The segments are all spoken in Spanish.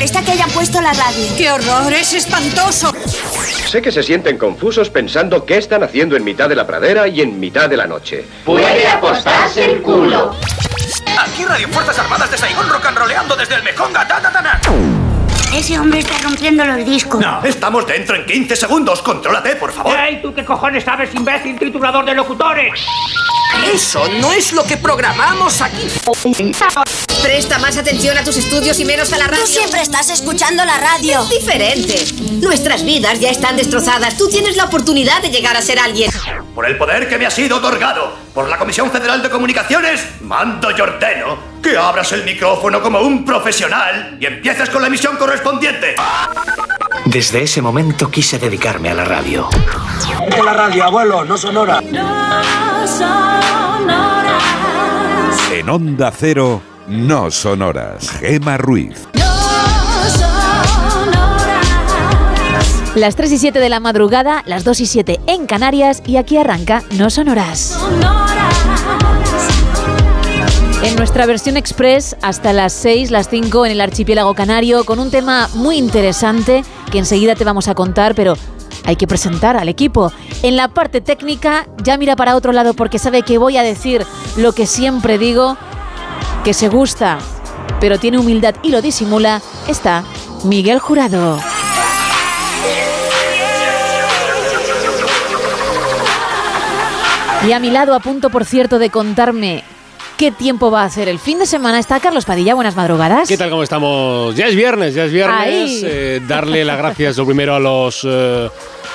molesta que hayan puesto la radio. ¡Qué horror! ¡Es espantoso! Sé que se sienten confusos pensando qué están haciendo en mitad de la pradera y en mitad de la noche. Puede apostarse el culo. Aquí Radio Fuerzas Armadas de Saigón rock and roleando desde el Mekonga. Ta, ta, ta, ta. Ese hombre está rompiendo los discos. No, estamos dentro en 15 segundos. Contrólate, por favor. ¡Ey, tú qué cojones sabes, imbécil triturador de locutores! Eso no es lo que programamos aquí. Presta más atención a tus estudios y menos a la radio. Tú siempre estás escuchando la radio. Diferente. Nuestras vidas ya están destrozadas. Tú tienes la oportunidad de llegar a ser alguien. Por el poder que me ha sido otorgado por la Comisión Federal de Comunicaciones, mando y ordeno que abras el micrófono como un profesional y empieces con la emisión correspondiente. Desde ese momento quise dedicarme a la radio. De la radio, abuelo, no sonora. En Onda Cero, no sonoras. Gema Ruiz. Las 3 y 7 de la madrugada, las 2 y 7 en Canarias y aquí arranca No Sonoras. En nuestra versión express hasta las 6, las 5 en el archipiélago canario con un tema muy interesante que enseguida te vamos a contar, pero hay que presentar al equipo. En la parte técnica ya mira para otro lado porque sabe que voy a decir lo que siempre digo, que se gusta, pero tiene humildad y lo disimula, está Miguel Jurado. Y a mi lado, a punto, por cierto, de contarme qué tiempo va a hacer el fin de semana, está Carlos Padilla. Buenas madrugadas. ¿Qué tal? ¿Cómo estamos? Ya es viernes, ya es viernes. Eh, darle las gracias lo primero a los, eh,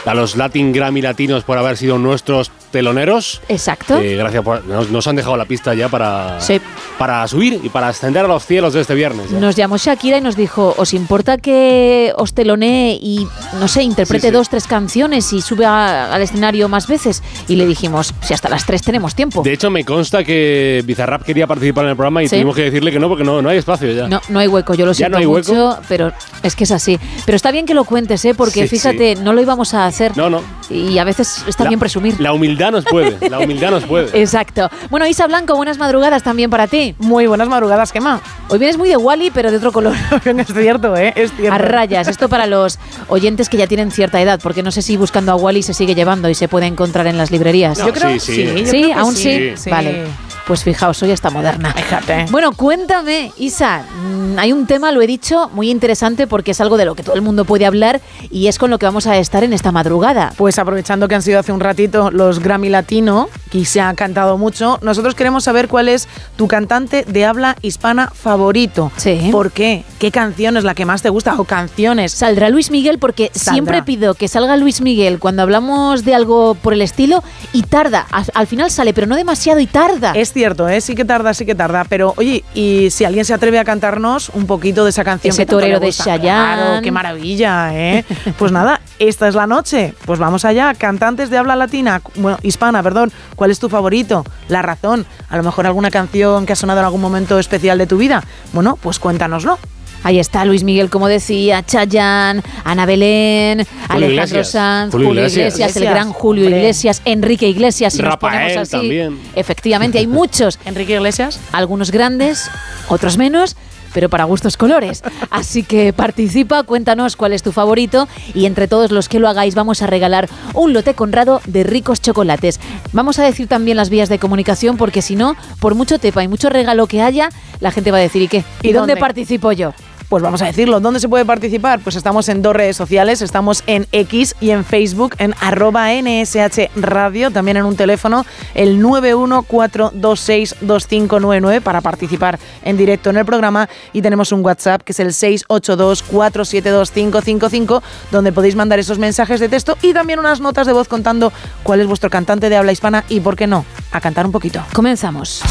a los Latin Grammy Latinos por haber sido nuestros teloneros. Exacto. Eh, gracias por. Nos, nos, han dejado la pista ya para, sí. para subir y para ascender a los cielos de este viernes. ¿ya? Nos llamó Shakira y nos dijo: ¿Os importa que os telonee y, no sé, interprete Sí, sí. dos, tres canciones y sube a- al escenario más veces? Y le dijimos: Si hasta las tres tenemos tiempo. De hecho, me consta que Bizarrap quería participar en el programa y tuvimos que decirle que no, porque no, no hay espacio ya. No, no hay hueco, yo lo ¿Ya siento no hay hueco? mucho, pero es que es así. Pero está bien que lo cuentes, ¿eh? Porque fíjate, no lo íbamos a hacer. No, no. Y a veces está La- bien presumir. La humildad nos puede, la humildad nos puede. Exacto. Bueno, Isa Blanco, buenas madrugadas también para ti. Muy buenas madrugadas, Gemma. Hoy vienes muy de Wally, pero de otro color. es cierto, ¿eh? Es cierto. A rayas. Esto para los oyentes que ya tienen cierta edad, porque no sé si buscando a Wally se sigue llevando y se puede encontrar en las librerías. No, Yo creo- sí, sí. sí, ¿Sí? creo que ¿Aún sí, sí? sí. Vale. Pues fijaos, hoy está moderna. Fíjate. Bueno, cuéntame, Isa, mm, hay un tema, lo he dicho, muy interesante porque es algo de lo que todo el mundo puede hablar y es con lo que vamos a estar en esta madrugada. Pues aprovechando que han sido hace un ratito los Grammy Latino, que se ha cantado mucho, nosotros queremos saber cuál es tu cantante de habla hispana favorito. Sí. ¿Por qué? ¿Qué canción es la que más te gusta? O canciones. Saldrá Luis Miguel porque siempre pido que salga Luis Miguel cuando hablamos de algo por el estilo y tarda. Al, al final sale, pero no demasiado y tarda. Es cierto, ¿eh? sí que tarda, sí que tarda. Pero oye, y si alguien se atreve a cantarnos un poquito de esa canción. Ese que torero de Chayanne. Claro, qué maravilla, ¿eh? pues nada, esta es la noche. Pues vamos allá. Cantantes de habla latina, bueno, hispana, perdón. ¿Cuál es tu favorito? La razón. A lo mejor alguna canción que ha sonado en algún momento especial de tu vida. Bueno, pues cuéntanoslo. Ahí está Luis Miguel, como decía, Chayanne, Ana Belén, Alejandro Iglesias. Sanz, Julio Julio, Iglesias. Iglesias, el gran Julio. Iglesias, Enrique Iglesias, si nos Rafael ponemos así. también. Efectivamente, hay muchos. Enrique Iglesias. algunos grandes, otros menos, pero para gustos colores. Así que participa, cuéntanos cuál es tu favorito y entre todos los que lo hagáis vamos a regalar un lote conrado de ricos chocolates. Vamos a decir también las vías de comunicación porque si no, por mucho tepa y mucho regalo que haya, la gente va a decir ¿y qué? ¿Y, ¿Y dónde dónde? participo yo? Pues vamos a decirlo, ¿dónde se puede participar? Pues estamos en dos redes sociales, estamos en X y en Facebook, en arroba NSH Radio, también en un teléfono, el 914262599 para participar en directo en el programa y tenemos un WhatsApp que es el 682472555 donde podéis mandar esos mensajes de texto y también unas notas de voz contando cuál es vuestro cantante de habla hispana y por qué no, a cantar un poquito. Comenzamos.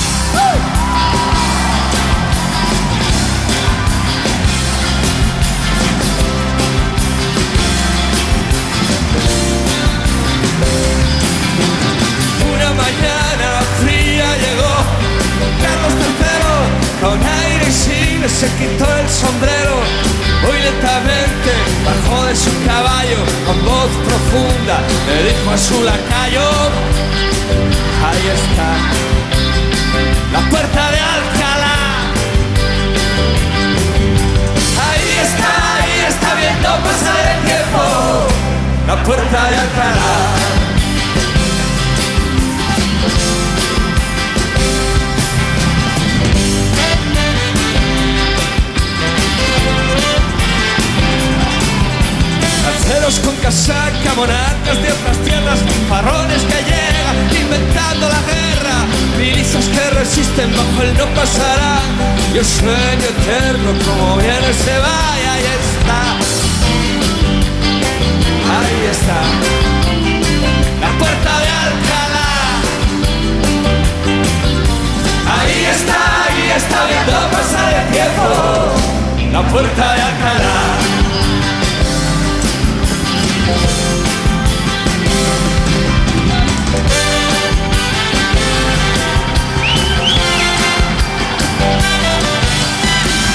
lentamente bajó de su caballo con voz profunda, le dijo a su lacayo, ahí está, la puerta de Alcalá. Ahí está, ahí está viendo pasar el tiempo, la puerta de Alcalá. Casaca, monarcas de otras tierras, farrones que llegan inventando la guerra, milisas que resisten bajo el no pasará. Y el sueño eterno como viene se va y ahí está. Ahí está. La puerta de Alcalá. Ahí está, ahí está viendo pasar el tiempo. La puerta de Alcalá.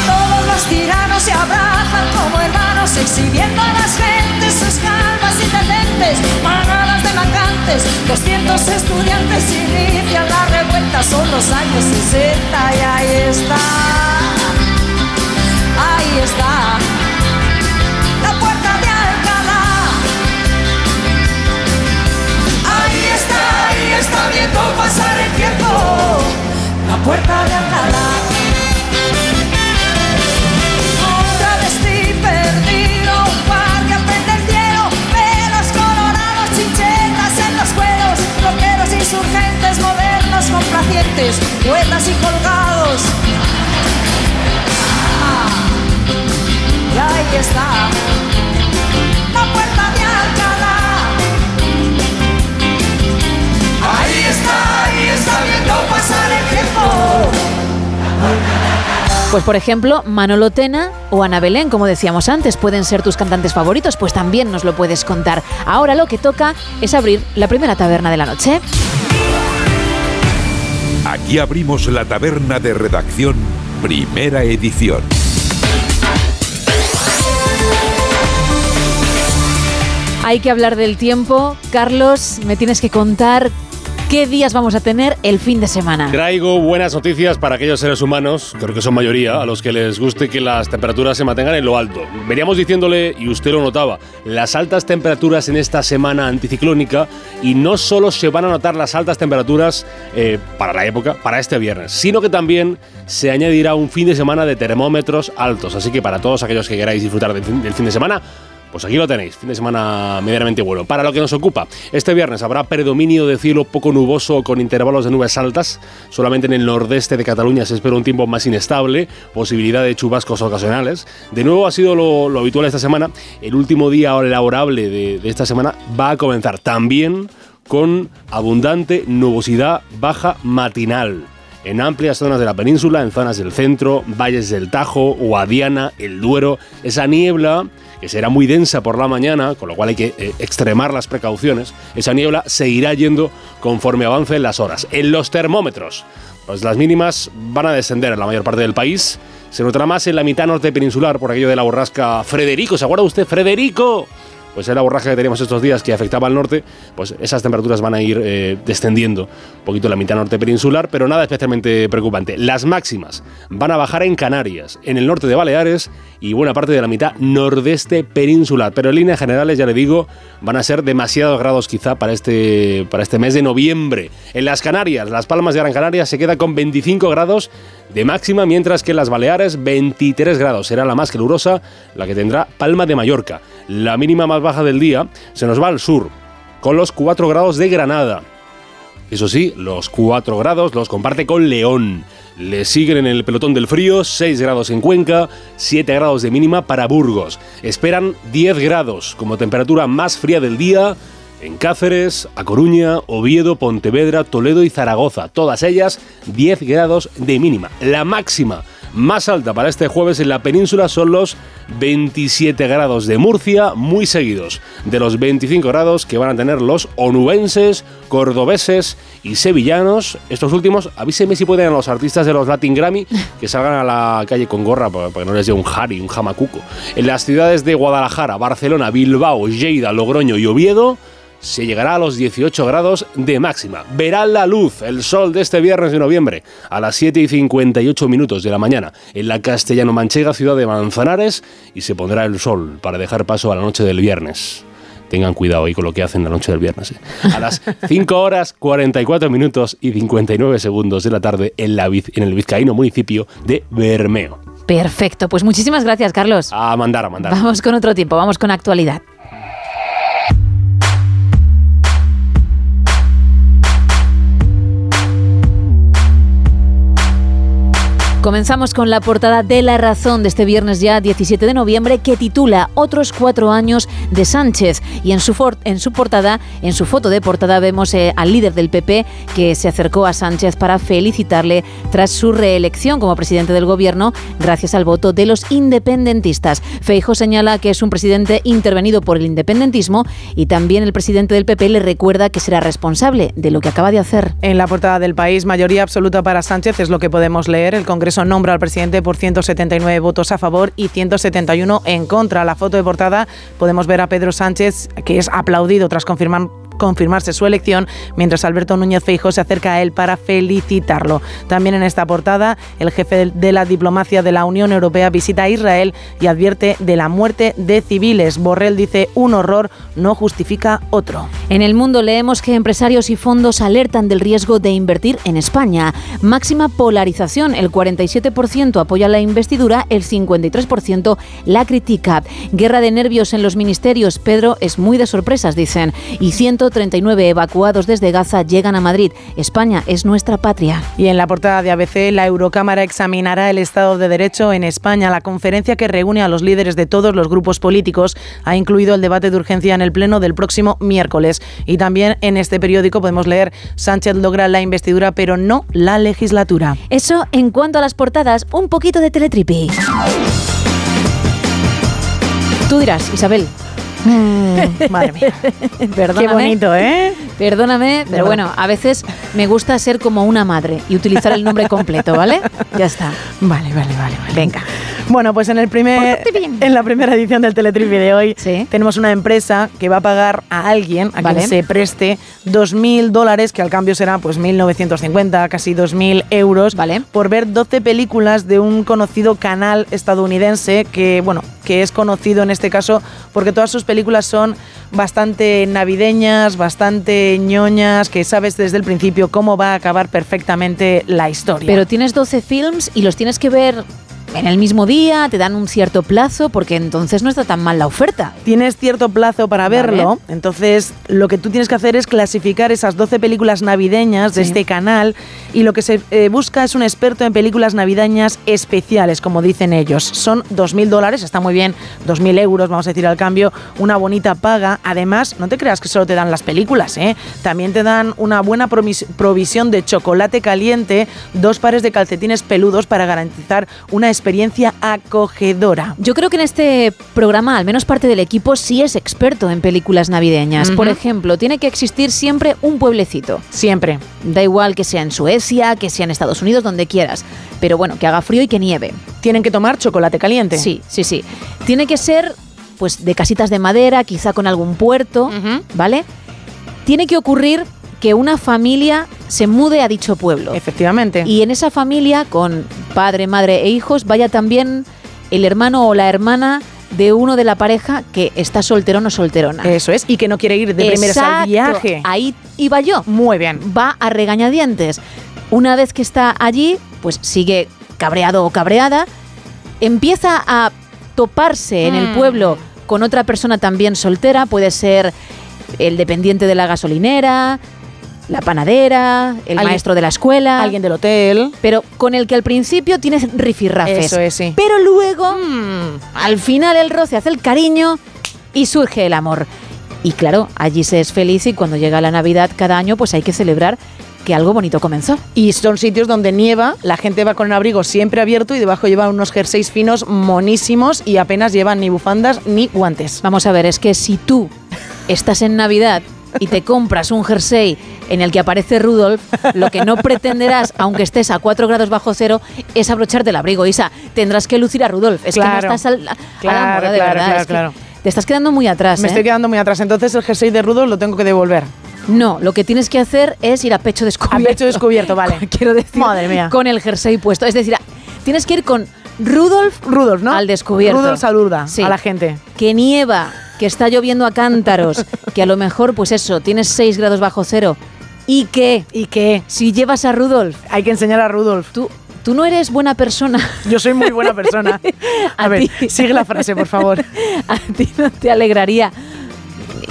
Todos los tiranos se abrazan como hermanos, exhibiendo a las gentes sus calmas indecentes, manadas de macantes, 200 estudiantes inician la revuelta, son los años 60 y ahí está, ahí está, viendo pasar el tiempo, la puerta de Alcalá. Un travesti perdido, un guardia prende el cielo, pelos colorados, chinchetas en los cueros, rockeros insurgentes, modernos, complacientes, poetas y colgados. Ah, y ahí está, Ahí está, ahí está viendo pasar el tiempo. Pues por ejemplo, Manolo Tena o Ana Belén, como decíamos antes, pueden ser tus cantantes favoritos, pues también nos lo puedes contar. Ahora lo que toca es abrir la primera taberna de la noche. Aquí abrimos la taberna de redacción, primera edición. Hay que hablar del tiempo. Carlos, me tienes que contar qué días vamos a tener el fin de semana. Traigo buenas noticias para aquellos seres humanos, creo que son mayoría, a los que les guste que las temperaturas se mantengan en lo alto. Veníamos diciéndole, y usted lo notaba, las altas temperaturas en esta semana anticiclónica y no solo se van a notar las altas temperaturas eh, para la época, para este viernes, sino que también se añadirá un fin de semana de termómetros altos. Así que para todos aquellos que queráis disfrutar del fin, de semana, pues aquí lo tenéis, fin de semana medianamente bueno. Para lo que nos ocupa, este viernes habrá predominio de cielo poco nuboso con intervalos de nubes altas. Solamente en el nordeste de Cataluña se espera un tiempo más inestable, posibilidad de chubascos ocasionales. De nuevo ha sido lo, habitual esta semana. El último día laborable de, de esta semana va a comenzar también con abundante nubosidad baja matinal en amplias zonas de la península, en zonas del centro, valles del Tajo, Guadiana, el Duero, esa niebla que será muy densa por la mañana, con lo cual hay que eh, extremar las precauciones, esa niebla se irá yendo conforme avancen las horas. En los termómetros, pues las mínimas van a descender en la mayor parte del país, se notará más en la mitad norte peninsular por aquello de la borrasca Frederico, ¿se acuerda usted? Frederico, pues es la borraja que teníamos estos días que afectaba al norte, pues esas temperaturas van a ir eh, descendiendo un poquito la mitad norte peninsular, pero nada especialmente preocupante. Las máximas van a bajar en Canarias, en el norte de Baleares y buena parte de la mitad nordeste peninsular, pero en líneas generales, ya le digo, van a ser demasiados grados quizá para este, para este mes de noviembre. En las Canarias, Las Palmas de Gran Canaria se queda con 25 grados de máxima, mientras que en las Baleares 23 grados. Será la más calurosa la que tendrá Palma de Mallorca. La mínima más baja del día se nos va al sur, con los 4 grados de Granada. Eso sí, los 4 grados los comparte con León. Le siguen en el pelotón del frío 6 grados en Cuenca, 7 grados de mínima para Burgos. Esperan 10 grados como temperatura más fría del día en Cáceres, A Coruña, Oviedo, Pontevedra, Toledo y Zaragoza. Todas ellas 10 grados de mínima. La máxima más alta para este jueves en la península son los 27 grados de Murcia, muy seguidos de los 25 grados que van a tener los onubenses, cordobeses y sevillanos. Estos últimos, avíseme si pueden a los artistas de los Latin Grammy que salgan a la calle con gorra para que no les dé un jari, un jamacuco. En las ciudades de Guadalajara, Barcelona, Bilbao, Lleida, Logroño y Oviedo, se llegará a los 18 grados de máxima. Verá la luz, el sol de este viernes de noviembre, a las 7 y 58 minutos de la mañana, en la castellano-manchega ciudad de Manzanares, y se pondrá el sol para dejar paso a la noche del viernes. Tengan cuidado ahí con lo que hacen la noche del viernes. ¿eh? A las 5 horas 44 minutos y 59 segundos de la tarde en, la, en el vizcaíno municipio de Bermeo. Perfecto, pues muchísimas gracias, Carlos. A mandar, a mandar. Vamos con otro tiempo, vamos con actualidad. Comenzamos con la portada de La Razón de este viernes ya 17 de noviembre que titula Otros cuatro años de Sánchez y en su, en su portada, en su foto de portada vemos eh, al líder del PP que se acercó a Sánchez para felicitarle tras su reelección como presidente del gobierno gracias al voto de los independentistas. Feijo señala que es un presidente intervenido por el independentismo y también el presidente del PP le recuerda que será responsable de lo que acaba de hacer. En la portada del país, mayoría absoluta para Sánchez es lo que podemos leer. El Congreso eso nombra al presidente por 179 votos a favor y 171 en contra. La foto de portada podemos ver a Pedro Sánchez, que es aplaudido tras confirmar confirmarse su elección, mientras Alberto Núñez Feijóo se acerca a él para felicitarlo. También en esta portada, el jefe de la diplomacia de la Unión Europea visita a Israel y advierte de la muerte de civiles. Borrell dice, un horror no justifica otro. En el mundo leemos que empresarios y fondos alertan del riesgo de invertir en España. Máxima polarización, el 47% apoya la investidura, el 53% la critica. Guerra de nervios en los ministerios, Pedro es muy de sorpresas, dicen, y 139 evacuados desde Gaza llegan a Madrid. España es nuestra patria. Y en la portada de ABC, la Eurocámara examinará el Estado de Derecho en España. La conferencia que reúne a los líderes de todos los grupos políticos ha incluido el debate de urgencia en el Pleno del próximo miércoles. Y también en este periódico podemos leer Sánchez logra la investidura pero no la legislatura. Eso en cuanto a las portadas, un poquito de teletripi. Tú dirás, Isabel, Mm, madre mía. Qué bonito, ¿eh? Perdóname, pero bueno, a veces me gusta ser como una madre y utilizar el nombre completo, ¿vale? Ya está. Vale, vale, vale, vale. Venga. Bueno, pues en el primer en la primera edición del Teletripi de hoy tenemos una empresa que va a pagar a alguien a quien se preste 2.000 dólares, que al cambio será pues 1.950, casi 2.000 euros, vale. por ver 12 películas de un conocido canal estadounidense que, bueno, que es conocido en este caso porque todas sus películas son bastante navideñas, bastante ñoñas, que sabes desde el principio cómo va a acabar perfectamente la historia. Pero tienes 12 films y los tienes que ver en el mismo día, te dan un cierto plazo, porque entonces no está tan mal la oferta. Tienes cierto plazo para verlo, entonces lo que tú tienes que hacer es clasificar esas 12 películas navideñas de este canal y lo que se eh, busca es un experto en películas navideñas especiales, como dicen ellos. Son 2.000 dólares, está muy bien, 2.000 euros, vamos a decir al cambio, una bonita paga. Además, no te creas que solo te dan las películas, ¿eh? también te dan una buena provisión de chocolate caliente, dos pares de calcetines peludos para garantizar una experiencia acogedora. Yo creo que en este programa, al menos parte del equipo, sí es experto en películas navideñas. Por ejemplo, tiene que existir siempre un pueblecito. Siempre. Da igual que sea en Suecia, que sea en Estados Unidos, donde quieras. Pero bueno, que haga frío y que nieve. Tienen que tomar chocolate caliente. Sí, sí, sí. Tiene que ser, pues, de casitas de madera, quizá con algún puerto, ¿vale? Tiene que ocurrir que una familia se mude a dicho pueblo. Efectivamente. Y en esa familia, con padre, madre e hijos, vaya también el hermano o la hermana de uno de la pareja que está solterón o solterona. Eso es, y que no quiere ir de primeras al viaje. Ahí iba yo. Muy bien. Va a regañadientes. Una vez que está allí, pues sigue cabreado o cabreada, empieza a toparse en el mm. pueblo con otra persona también soltera, puede ser el dependiente de la gasolinera, la panadera, el maestro de la escuela. Alguien del hotel. Pero con el que al principio tienes rifirrafes. Eso es, sí. Pero luego, mm, al final el roce hace el cariño y surge el amor. Y claro, allí se es feliz y cuando llega la Navidad cada año pues hay que celebrar que algo bonito comenzó. Y son sitios donde nieva, la gente va con el abrigo siempre abierto y debajo llevan unos jerseys finos monísimos y apenas llevan ni bufandas ni guantes. Vamos a ver, es que si tú estás en Navidad y te compras un jersey en el que aparece Rudolf, lo que no pretenderás, aunque estés a 4 grados bajo cero, es abrocharte el abrigo. Isa, tendrás que lucir a Rudolf. Es que no estás al, a la de verdad. Claro, te estás quedando muy atrás. Me estoy ¿eh? quedando muy atrás. Entonces el jersey de Rudolf lo tengo que devolver. No, lo que tienes que hacer es ir a pecho descubierto. A pecho descubierto, vale. Quiero decir, Madre mía. con el jersey puesto. Es decir, tienes que ir con Rudolf, Rudolf, ¿no? Al descubierto. Rudolf saluda a la gente. Que nieva, que está lloviendo a cántaros, que a lo mejor, pues eso, tienes 6 grados bajo cero. ¿Y qué? ¿Y qué? Si llevas a Rudolf. Hay que enseñar a Rudolf. Tú, tú no eres buena persona. Yo soy muy buena persona. A, ver, sigue la frase, por favor. a ti no te alegraría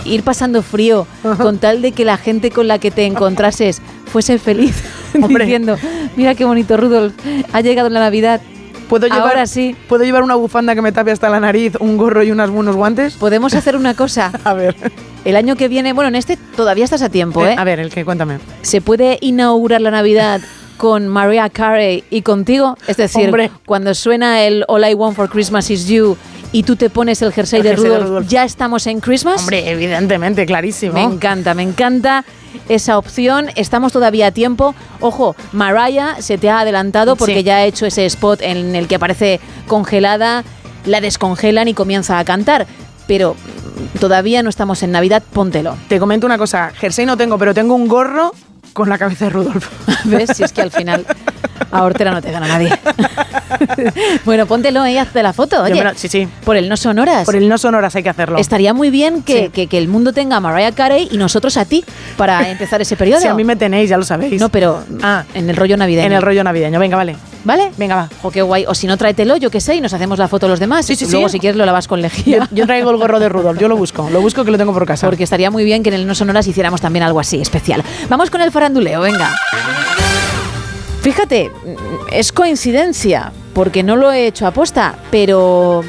ir pasando frío con tal de que la gente con la que te encontrases fuese feliz. diciendo, mira qué bonito Rudolf, ha llegado la Navidad. ¿Puedo llevar, Ahora sí. ¿Puedo llevar una bufanda que me tape hasta la nariz, un gorro y unos buenos guantes? Podemos hacer una cosa. A ver. El año que viene, bueno, en este todavía estás a tiempo, ¿eh? A ver, el que cuéntame. ¿Se puede inaugurar la Navidad con Mariah Carey y contigo? Es decir, Hombre. cuando suena el All I Want for Christmas is You y tú te pones el jersey, El de, jersey de Rudolph, Rudolph. ya estamos en Christmas. Hombre, evidentemente, clarísimo. Me encanta, me encanta esa opción. Estamos todavía a tiempo. Ojo, Mariah se te ha adelantado porque Sí. ya ha hecho ese spot en el que aparece congelada, la descongelan y comienza a cantar. Pero mm, todavía no estamos en Navidad, póntelo. Te comento una cosa, jersey no tengo, pero tengo un gorro con la cabeza de Rudolf. ¿Ves? Si es que al final a Hortera no te gana nadie. bueno, póntelo y hazte la foto. Oye, lo- sí, sí. por el no sonoras. Por el no sonoras hay que hacerlo. Estaría muy bien que, Sí. que- que el mundo tenga a Mariah Carey y nosotros a ti para empezar ese periodo. Si a mí me tenéis, ya lo sabéis. No, pero Ah. en el rollo navideño. En el rollo navideño, venga, vale. ¿Vale? Venga, va. O qué guay. O si no, tráetelo, yo qué sé, y nos hacemos la foto los demás. Sí, sí, sí. Luego, si quieres, lo lavas con lejía. yo traigo el gorro de Rudolf, yo lo busco. Lo busco que lo tengo por casa. Porque estaría muy bien que en el No Sonoras hiciéramos también algo así, especial. Vamos con el faranduleo, venga. Fíjate, es coincidencia, porque no lo he hecho aposta, pero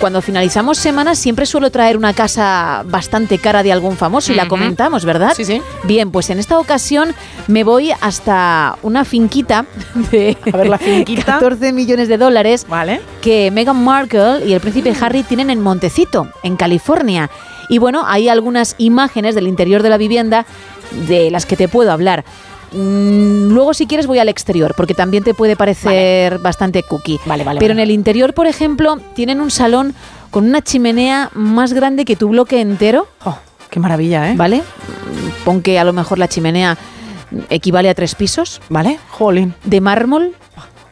cuando finalizamos semanas siempre suelo traer una casa bastante cara de algún famoso y la comentamos, ¿verdad? Sí, sí. Bien, pues en esta ocasión me voy hasta una finquita de A ver, la finquita. 14 millones de dólares Vale. que Meghan Markle y el príncipe Harry tienen en Montecito, en California. Y bueno, hay algunas imágenes del interior de la vivienda de las que te puedo hablar. Mm, Luego, si quieres, voy al exterior, porque también te puede parecer bastante cookie. Vale, vale, Pero vale. en el interior, por ejemplo, tienen un salón con una chimenea más grande que tu bloque entero, Oh, qué maravilla, ¿eh? ¿vale? Mm, Pon que a lo mejor la chimenea equivale a tres pisos ¿Vale? Jolín. de mármol,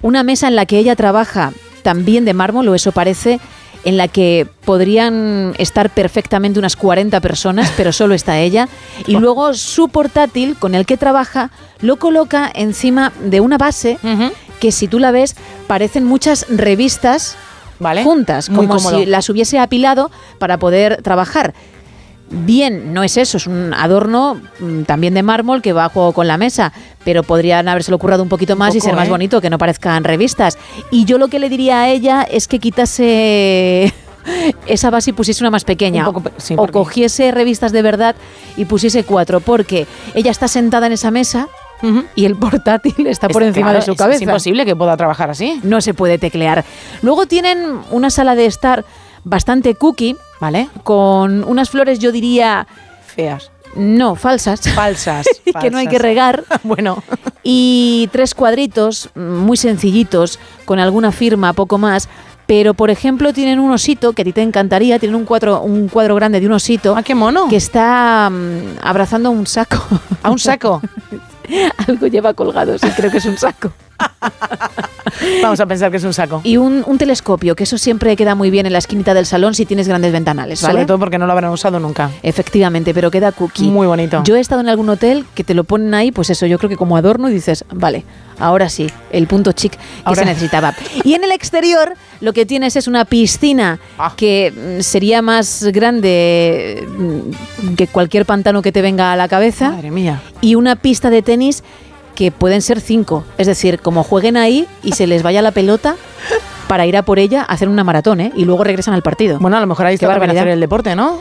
una mesa en la que ella trabaja también de mármol, o eso parece, en la que podrían estar perfectamente unas 40 personas, pero solo está ella, y luego su portátil con el que trabaja lo coloca encima de una base que si tú la ves parecen muchas revistas Vale. juntas, Muy como cómodo. si las hubiese apilado para poder trabajar. Bien, no es eso, es un adorno mm, también de mármol que va a juego con la mesa, pero podrían habérselo currado un poquito más y poco, ser más ¿eh? bonito, que no parezcan revistas. Y yo lo que le diría a ella es que quitase esa base y pusiese una más pequeña. Un poco pe- sí, o cogiese revistas de verdad y pusiese cuatro, porque ella está sentada en esa mesa y el portátil está por encima claro, de su cabeza. Es imposible que pueda trabajar así. No se puede teclear. Luego tienen una sala de estar bastante cookie, ¿Vale? con unas flores, yo diría, Feas. no, falsas. Falsas. que no hay que regar. Bueno. Y tres cuadritos mm, muy sencillitos, con alguna firma, poco más. Pero, por ejemplo, tienen un osito que a ti te encantaría. Tienen un cuadro, un cuadro grande de un osito Ah, qué mono. que está mm, abrazando un saco. A un saco. Algo lleva colgado, sí, creo que es un saco. Vamos a pensar que es un saco. Y un, un telescopio, que eso siempre queda muy bien en la esquinita del salón si tienes grandes ventanales, ¿vale? Sobre todo porque no lo habrán usado nunca. Efectivamente, pero queda cookie. Muy bonito. Yo he estado en algún hotel que te lo ponen ahí, pues eso, yo creo que como adorno y dices, vale, ahora sí, el punto chic que Ahora- se necesitaba. Y en el exterior lo que tienes es una piscina Ah. que mm, sería más grande mm, que cualquier pantano que te venga a la cabeza Madre mía. y una pista de tenis que pueden ser cinco. Es decir, como jueguen ahí y se les vaya la pelota para ir a por ella, hacer una maratón, ¿eh? Y luego regresan al partido. Bueno, a lo mejor ahí está también barbaridad. hacer el deporte, ¿no?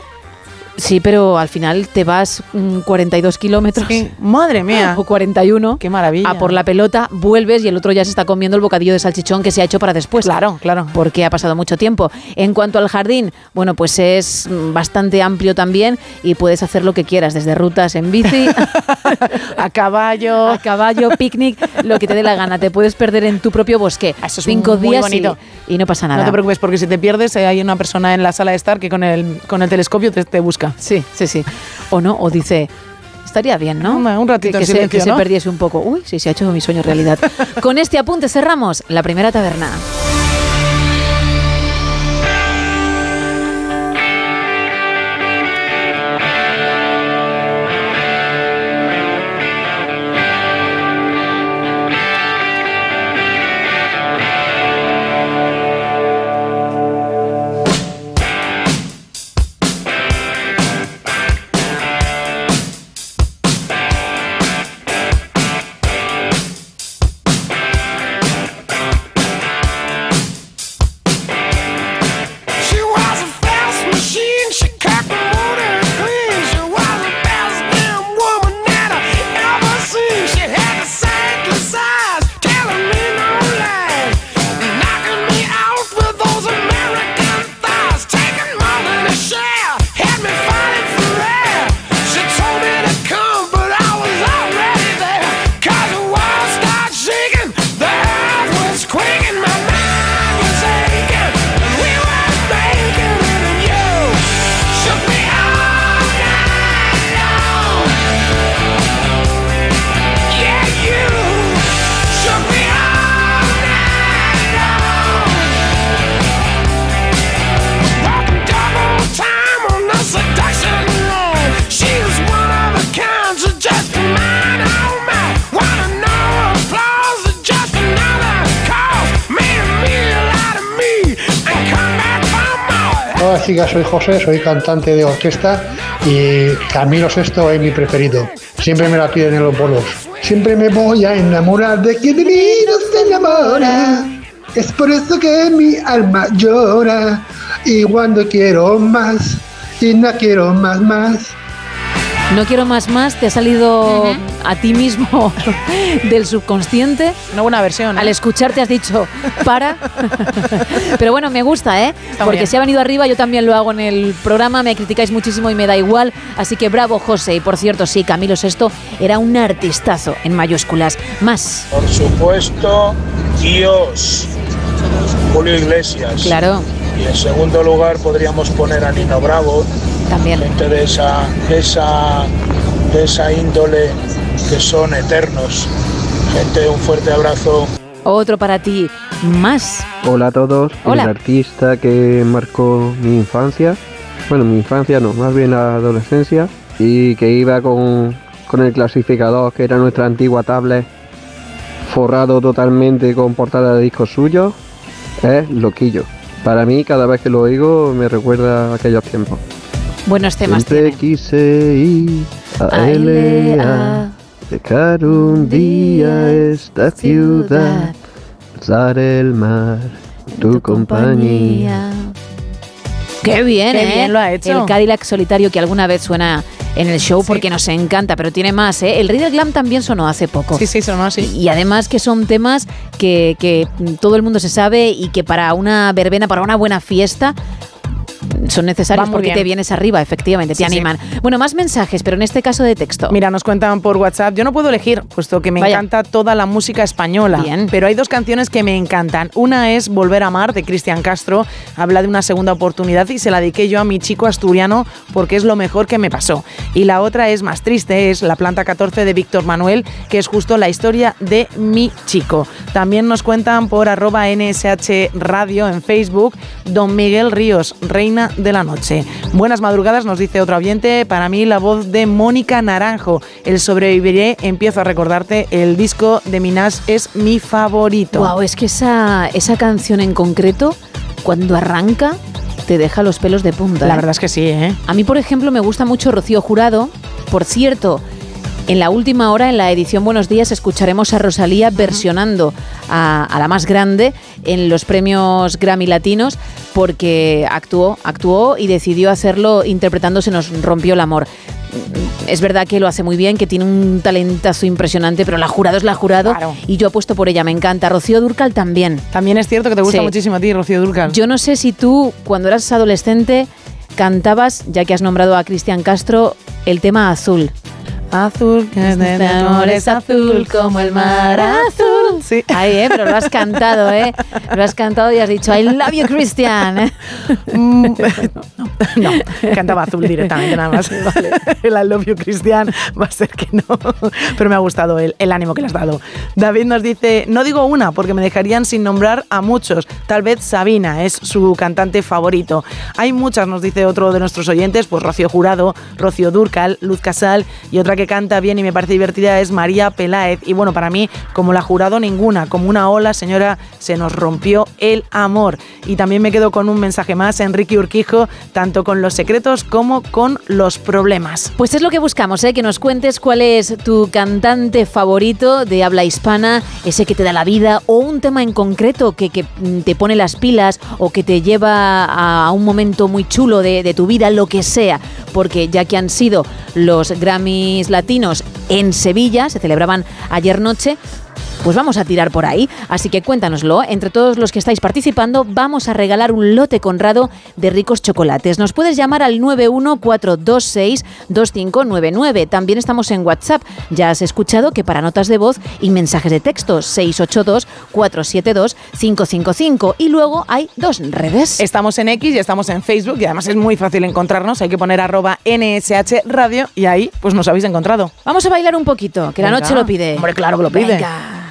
Sí, pero al final te vas mm, 42 kilómetros. Sí. Madre mía. O 41. Qué maravilla. A por la pelota, vuelves y el otro ya se está comiendo el bocadillo de salchichón que se ha hecho para después. Claro, claro. Porque ha pasado mucho tiempo. En cuanto al jardín, bueno, pues es bastante amplio también y puedes hacer lo que quieras, desde rutas en bici, A caballo. a caballo, picnic, lo que te dé la gana. Te puedes perder en tu propio bosque Ah, Eso es cinco muy días bonito. Y, y no pasa nada. No te preocupes porque si te pierdes eh, hay una persona en la sala de estar que con el, con el telescopio te, te busca. Sí, sí, sí. O no, o dice, estaría bien, ¿no? Un ratito que, se, se perdiese un poco. Uy, sí, se ha hecho mi sueño realidad. Con este apunte cerramos la primera taberna. Soy José, soy cantante de orquesta y Camilo Sexto es mi preferido. Siempre me la piden en los bolos. Siempre me voy a enamorar de quien de mí no se enamora. Es por eso que mi alma llora y cuando quiero más y no quiero más más. No quiero más más, te ha salido a ti mismo del subconsciente. Una buena versión. ¿eh? Al escucharte has dicho, para. Pero bueno, me gusta, ¿eh? Porque si ha venido arriba, yo también lo hago en el programa, me criticáis muchísimo y me da igual. Así que bravo, José. Y por cierto, sí, Camilo Sesto era un artistazo en mayúsculas. Más. Por supuesto, Dios. Julio Iglesias. Claro. Y en segundo lugar podríamos poner a Nino Bravo. También. Gente de esa, de esa, de esa índole que son eternos. Gente, un fuerte abrazo. Otro para ti. Más. Hola a todos, Hola. el artista que marcó mi infancia, bueno, mi infancia no, más bien la adolescencia, y que iba con, con el clasificador, que era nuestra antigua tablet, forrado totalmente con portada de discos suyos, es Loquillo. Para mí, cada vez que lo oigo, me recuerda a aquellos tiempos. Buenos temas Siempre quise ir a A LA, LA, dejar un día esta ciudad, cruzar el mar, tu compañía. Qué bien, Qué ¿eh? bien lo ha hecho. El Cadillac solitario que alguna vez suena en el show porque nos encanta, pero tiene más, ¿eh? El Rey del Glam también sonó hace poco. Sí, sí, sonó así. Y además que son temas que, que todo el mundo se sabe y que para una verbena, para una buena fiesta, son necesarios porque bien. te vienes arriba, efectivamente, Sí, te sí. animan. Bueno, más mensajes, pero en este caso de texto. Mira, nos cuentan por WhatsApp. Yo no puedo elegir, puesto que me Vaya. encanta toda la música española. Pero hay dos canciones que me encantan. Una es Volver a amar de Cristian Castro. Habla de una segunda oportunidad y se la dediqué yo a mi chico asturiano porque es lo mejor que me pasó. Y la otra es más triste, es La planta 14 de Víctor Manuel, que es justo la historia de mi chico. También nos cuentan por arroba NSH Radio en Facebook, Don Miguel Ríos, Reina de la Noche. Buenas madrugadas, nos dice otro oyente. Para mí, la voz de Mónica Naranjo. El Sobreviviré, empiezo a recordarte. El disco de Minas es mi favorito. Wow, es que esa, esa canción en concreto, cuando arranca, te deja los pelos de punta. La ¿eh? verdad es que sí, ¿eh? A mí, por ejemplo, me gusta mucho Rocío Jurado. Por cierto, en la última hora, en la edición Buenos Días, escucharemos a Rosalía versionando a, a la más grande en los premios Grammy Latinos porque actuó, actuó y decidió hacerlo interpretando Se nos rompió el amor. Es verdad que lo hace muy bien, que tiene un talentazo impresionante, pero la jurado es la jurado y yo apuesto por ella, me encanta. Rocío Durcal también. También es cierto que te gusta muchísimo a ti, Rocío Durcal. Yo no sé si tú, cuando eras adolescente, cantabas, ya que has nombrado a Cristian Castro, el tema azul. Azul, que es de amor es azul como el mar azul. Sí. Ay, eh, pero lo has cantado, ¿eh? Lo has cantado y has dicho, I love you, Christian. Mm, no, cantaba azul directamente nada más. El I love you, Cristian, va a ser que no. Pero me ha gustado el, el ánimo que le has dado. David nos dice, no digo una porque me dejarían sin nombrar a muchos. Tal vez Sabina es su cantante favorito. Hay muchas, nos dice otro de nuestros oyentes, pues Rocío Jurado, Rocío Durcal, Luz Casal y otra que canta bien y me parece divertida es María Peláez. Y bueno, para mí, como la jurado ninguna, como una ola, señora, se nos rompió el amor. Y también me quedo con un mensaje más, Enrique Urquijo, tanto con los secretos como con los problemas. Pues es lo que buscamos, ¿eh? que nos cuentes cuál es tu cantante favorito de habla hispana, ese que te da la vida, o un tema en concreto que, que, te pone las pilas o que te lleva a un momento muy chulo de, de tu vida, lo que sea. Porque ya que han sido los Grammys latinos en Sevilla, se celebraban ayer noche, pues vamos a tirar por ahí. Así que cuéntanoslo. Entre todos los que estáis participando, vamos a regalar un lote conrado de ricos chocolates. Nos puedes llamar al 914262599. También estamos en WhatsApp. Ya has escuchado que para notas de voz y mensajes de texto 682-472-555. Y luego hay dos redes. Estamos en X y estamos en Facebook y además es muy fácil encontrarnos. Hay que poner arroba NSH Radio y ahí pues nos habéis encontrado. Vamos a bailar un poquito, que la noche lo pide. Hombre, claro que lo pide. Venga.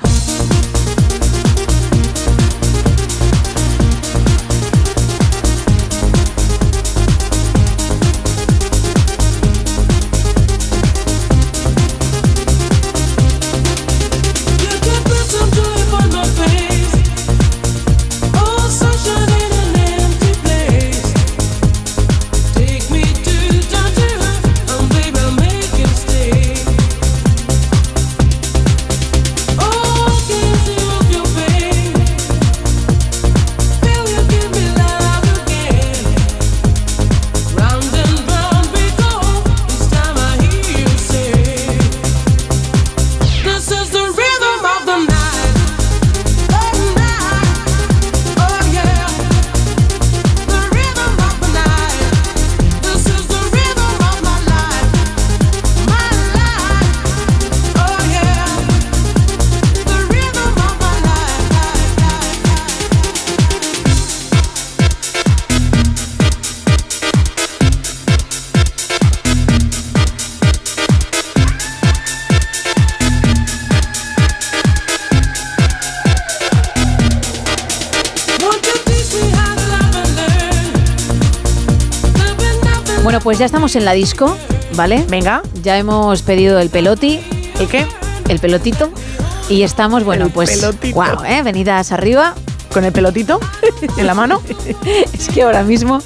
Estamos en la disco, ¿vale? Venga. Ya hemos pedido el peloti. ¿El qué? El pelotito. Y estamos, bueno, El pues. pelotito. Wow, ¿eh? Venidas arriba. ¿Con el pelotito en la mano? es que ahora mismo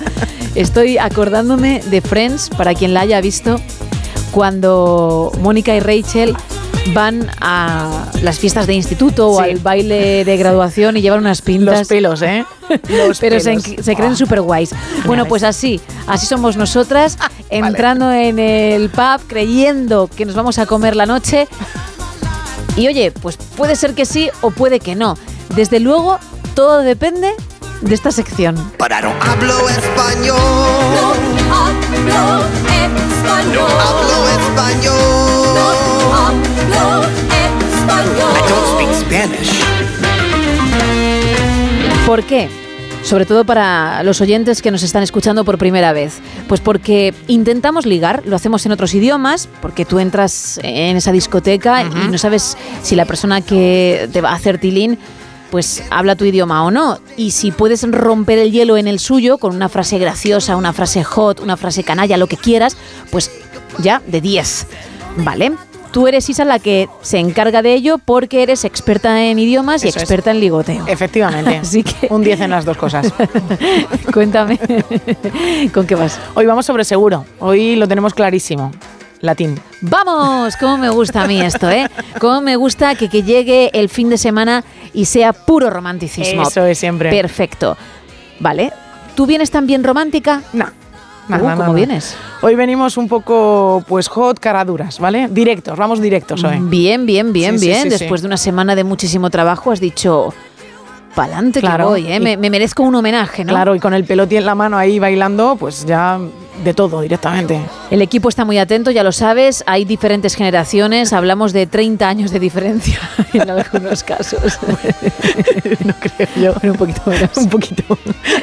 estoy acordándome de Friends, para quien la haya visto, cuando Mónica y Rachel van a las fiestas de instituto o Sí. al baile de graduación y llevan unas pintas. Los pelos, ¿eh? Los pero se, pelos. se creen Buah. súper guays. Bueno, pues así, así somos nosotras, entrando en el pub, creyendo que nos vamos a comer la noche. Y oye, pues puede ser que sí o puede que no. Desde luego, todo depende de esta sección. No hablo español. No hablo español. No hablo español. No hablo español. I don't speak Spanish. ¿Por qué? Sobre todo para los oyentes que nos están escuchando por primera vez. Pues porque intentamos ligar, lo hacemos en otros idiomas, porque tú entras en esa discoteca y no sabes si la persona que te va a hacer tilín pues habla tu idioma o no. Y si puedes romper el hielo en el suyo con una frase graciosa, una frase hot, una frase canalla, lo que quieras, pues ya de 10. ¿Vale? Tú eres Isa la que se encarga de ello porque eres experta en idiomas y es. experta en ligoteo. Efectivamente. Así que Un 10 en las dos cosas. Cuéntame, ¿con qué vas? Hoy vamos sobre seguro. Hoy lo tenemos clarísimo. Latín. ¡Vamos! ¿Cómo me gusta a mí esto, eh? ¿Cómo me gusta que, que llegue el fin de semana y sea puro romanticismo? Eso es siempre. Perfecto. Vale. ¿Tú vienes también romántica? No. Uh, ¿Cómo vienes? Hoy venimos un poco, pues, hot, caraduras, ¿vale? Directos, vamos directos hoy. Bien, bien, bien, Sí, bien. sí, Después de una semana de muchísimo trabajo has dicho, pa'lante Claro, que voy, ¿eh? Me, me merezco un homenaje, ¿no? Claro, y con el peloti en la mano ahí bailando, pues ya de todo directamente. El equipo está muy atento, ya lo sabes, hay diferentes generaciones, hablamos de 30 años de diferencia en algunos casos. no creo yo. un poquito menos. Un poquito.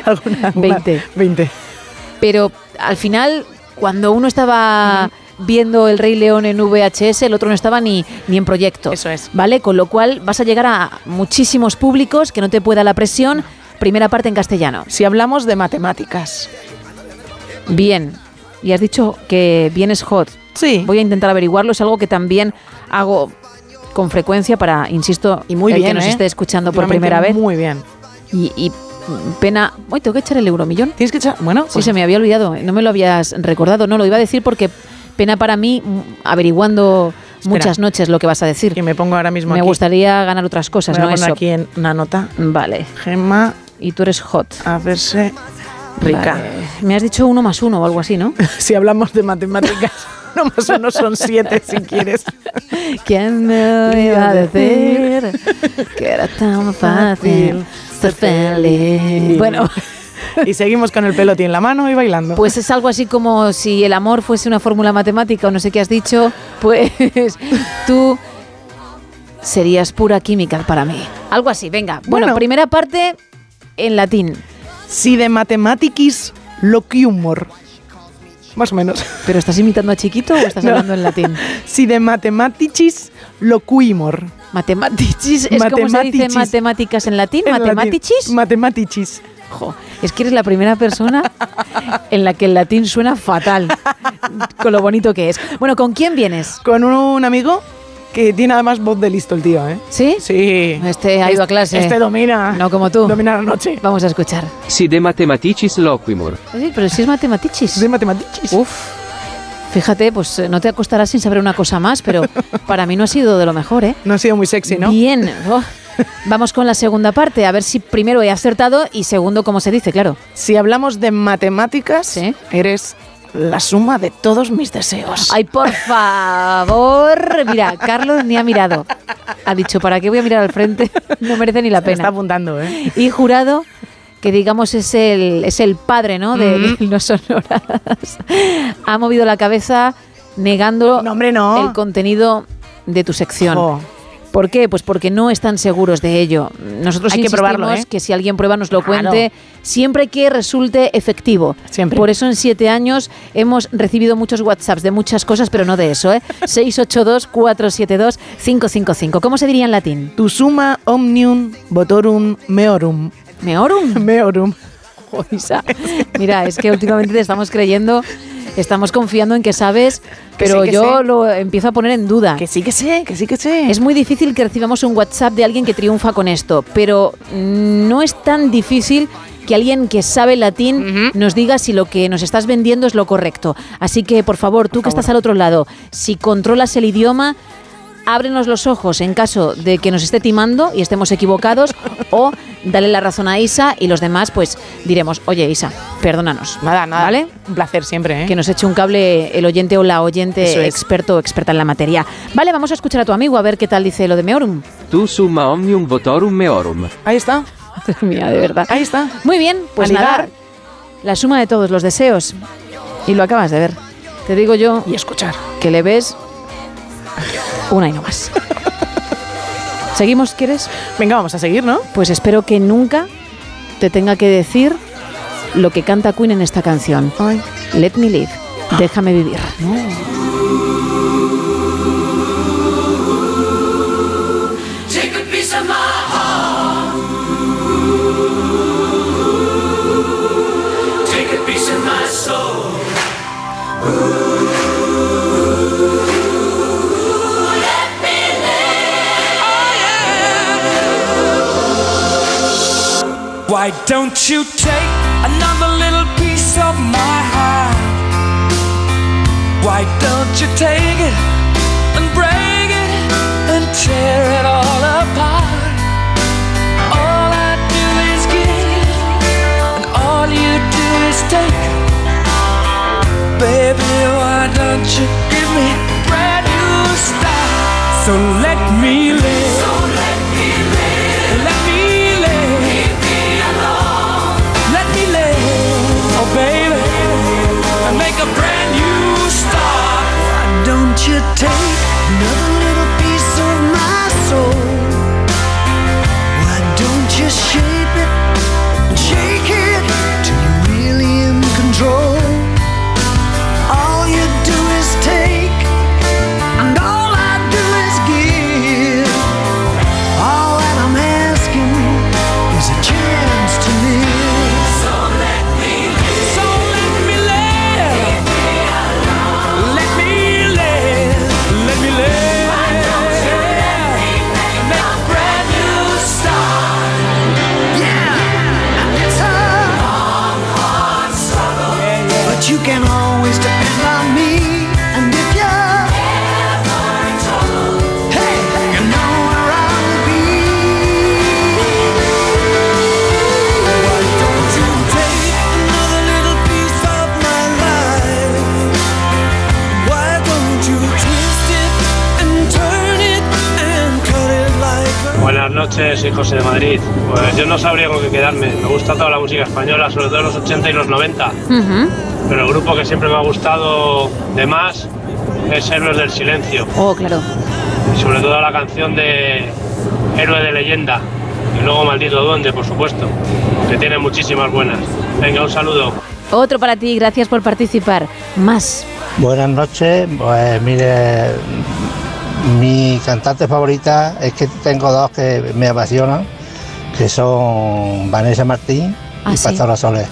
Alguna, alguna- 20. 20. Pero al final, cuando uno estaba viendo El Rey León en VHS, el otro no estaba ni, ni en proyecto. Eso es. ¿Vale? Con lo cual vas a llegar a muchísimos públicos que no te pueda la presión. Primera parte en castellano. Si hablamos de matemáticas. Bien. Y has dicho que vienes hot. Sí. Voy a intentar averiguarlo. Es algo que también hago con frecuencia para, insisto, Y muy el bien, que nos ¿eh? esté escuchando por primera vez. Muy bien. Y, y pena. Hoy tengo que echar el euromillón. Tienes que echar. Bueno, Sí, pues se me había olvidado. No me lo habías recordado. No, lo iba a decir porque pena para mí mm, averiguando Espera. muchas noches lo que vas a decir. que me pongo ahora mismo Me aquí. gustaría ganar otras cosas, a no eso. aquí en una nota. Vale. Gemma, Y tú eres hot. a verse rica. Vale. Me has dicho uno más uno o algo así, ¿no? Si hablamos de matemáticas, no más uno son siete si quieres. ¿Quién me iba a decir que era tan fácil ser feliz? Bueno, Y seguimos con el peloti en la mano y bailando. pues es algo así como si el amor fuese una fórmula matemática o no sé qué has dicho, pues tú serías pura química para mí. Algo así, venga. Bueno, Bueno. primera parte en latín. si de mathematicis loquiumor. Más o menos. ¿Pero estás imitando a Chiquito o estás No. hablando en latín? Si de mathematicis loquiumor. Matematicis, ¿es como se dice Matematicis. matemáticas en latín? En latín. ¿Matematicis? Matematicis. Jo, es que eres la primera persona en la que el latín suena fatal, con lo bonito que es. Bueno, ¿con quién vienes? Con un amigo que tiene además voz de listo el tío, ¿eh? ¿Sí? Sí. Este ha ido a clase. Este domina. No como tú. Domina la noche. Vamos a escuchar. Si de mathematicis loquimur. Sí, pero si es matematicis. De matematicis. Uf. Fíjate, pues eh, no te acostarás sin saber una cosa más, pero para mí no ha sido de lo mejor, ¿eh? No ha sido muy sexy, ¿no? Bien. Oh. Vamos con la segunda parte, a ver si primero he acertado y segundo, ¿cómo se dice? Claro. Si hablamos de matemáticas, Sí. eres la suma de todos mis deseos. Ay, por favor. Mira, Carlos ni ha mirado. Ha dicho, ¿para qué voy a mirar al frente? No merece ni la Me está pena. apuntando, ¿eh? Y jurado, que digamos es el, es el padre, ¿no? De, Mm. de No Sonoras. Ha movido la cabeza negando No, hombre, no. el contenido de tu sección. Jo. ¿Por qué? Pues porque no están seguros de ello. Nosotros Hay que insistimos probarlo, ¿eh? que si alguien prueba nos lo Claro. cuente, siempre que resulte efectivo. Siempre. Por eso en siete años hemos recibido muchos WhatsApps de muchas cosas, pero no de eso, ¿eh? 682-472-555. ¿Cómo se diría en latín? Tu suma omnium votorum meorum. ¿Meorum? Meorum. Isa. Mira, es que últimamente te estamos creyendo Estamos confiando en que sabes, Que pero sí, que yo sé. lo empiezo a poner en duda. Que sí que sé, que sí que sé. Es muy difícil que recibamos un WhatsApp de alguien que triunfa con esto, pero no es tan difícil que alguien que sabe latín nos diga si lo que nos estás vendiendo es lo correcto. Así que, por favor, tú que estás al otro lado, si controlas el idioma, ábrenos los ojos en caso de que nos esté timando y estemos equivocados, o dale la razón a Isa y los demás, pues diremos, oye Isa, perdónanos. Nada, nada. ¿Vale? Un placer siempre, ¿eh? Que nos eche un cable el oyente o la oyente es. experto o experta en la materia. Vale, vamos a escuchar a tu amigo a ver qué tal dice lo de Meorum. Tu summa omnium votorum meorum. Ahí está. Madre mía, de verdad. Ahí está. Muy bien, pues nada. La suma de todos los deseos. Y lo acabas de ver. Te digo yo. Y escuchar. Que le ves una y no más. ¿Seguimos, quieres? Venga, vamos a seguir, ¿no? Pues espero que nunca te tenga que decir lo que canta Queen en esta canción. Let me live. Déjame vivir. Take Why don't you take another little piece of my heart? Why don't you take it and break it and tear it all apart? All I do is give, and all you do is take. Baby, why don't you give me a brand new start? So let me live. Don't you take another noches, soy José de Madrid. Pues yo no sabría con qué quedarme. Me gusta toda la música española, sobre todo los 80 y los 90. Pero el grupo que siempre me ha gustado de más es Héroes del Silencio. Oh, claro. Y sobre todo la canción de Héroe de Leyenda. Y luego Maldito Duende, por supuesto. Que tiene muchísimas buenas. Venga, un saludo. Otro para ti, gracias por participar. Más. Buenas noches, pues mire, mi cantante favorita es que tengo dos que me apasionan, que son Vanessa Martín Ah, y sí. Pastora Soler.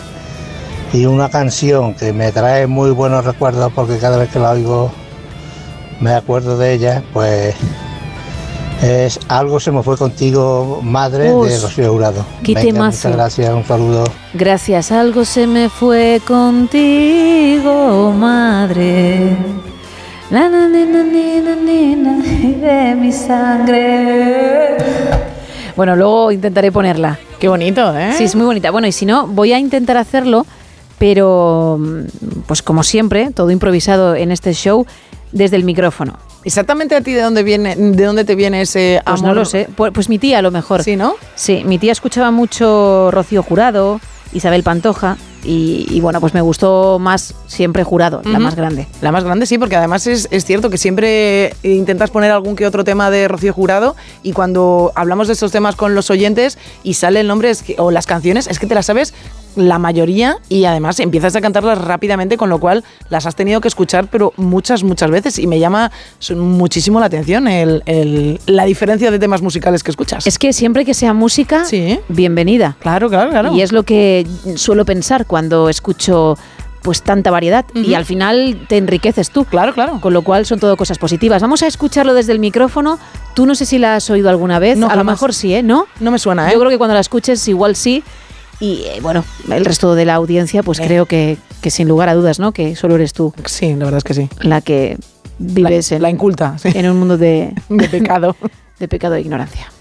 Y una canción que me trae muy buenos recuerdos porque cada vez que la oigo me acuerdo de ella, pues es Algo se me fue contigo, madre de Rocío Jurado. muchas gracias, un saludo. Gracias, algo se me fue contigo, madre. La, na, na, na, na, na, na, de mi sangre. Bueno, luego intentaré ponerla. Qué bonito, ¿eh? Sí, es muy bonita. Bueno, y si no, voy a intentar hacerlo, pero mm, pues como siempre, todo improvisado en este show, desde el micrófono. Exactamente a ti de dónde viene, de dónde te viene ese Pues amor. no lo sé. Pues, pues mi tía a lo mejor. Sí, ¿no? Sí, mi tía escuchaba mucho Rocío Jurado, Isabel Pantoja, y, y bueno, pues me gustó más siempre Jurado, la más grande. La más grande, sí, porque además es, es cierto que siempre intentas poner algún que otro tema de Rocío Jurado y cuando hablamos de estos temas con los oyentes y sale el nombre es que- o las canciones, es que te las sabes la mayoría y además empiezas a cantarlas rápidamente, con lo cual las has tenido que escuchar, pero muchas, muchas veces y me llama muchísimo la atención el- el- la diferencia de temas musicales que escuchas. Es que siempre que sea música, bienvenida. Claro, claro, claro. Y es lo que suelo pensar cuando escucho pues tanta variedad y al final te enriqueces tú. Claro, claro. Con lo cual son todo cosas positivas. Vamos a escucharlo desde el micrófono. Tú no sé si la has oído alguna vez. No, a lo jamás. mejor sí, ¿eh? ¿No? No me suena, ¿eh? Yo creo que cuando la escuches igual sí. Y eh, bueno, el resto de la audiencia, pues creo que, que sin lugar a dudas, ¿no? Que solo eres tú. Sí, la verdad es que sí. La que vives en, La inculta, sí. en un mundo de, De pecado. de pecado e ignorancia.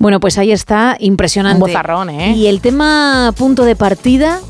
Bueno, pues ahí está, impresionante. Un bozarrón, ¿eh? Y el tema punto de partida,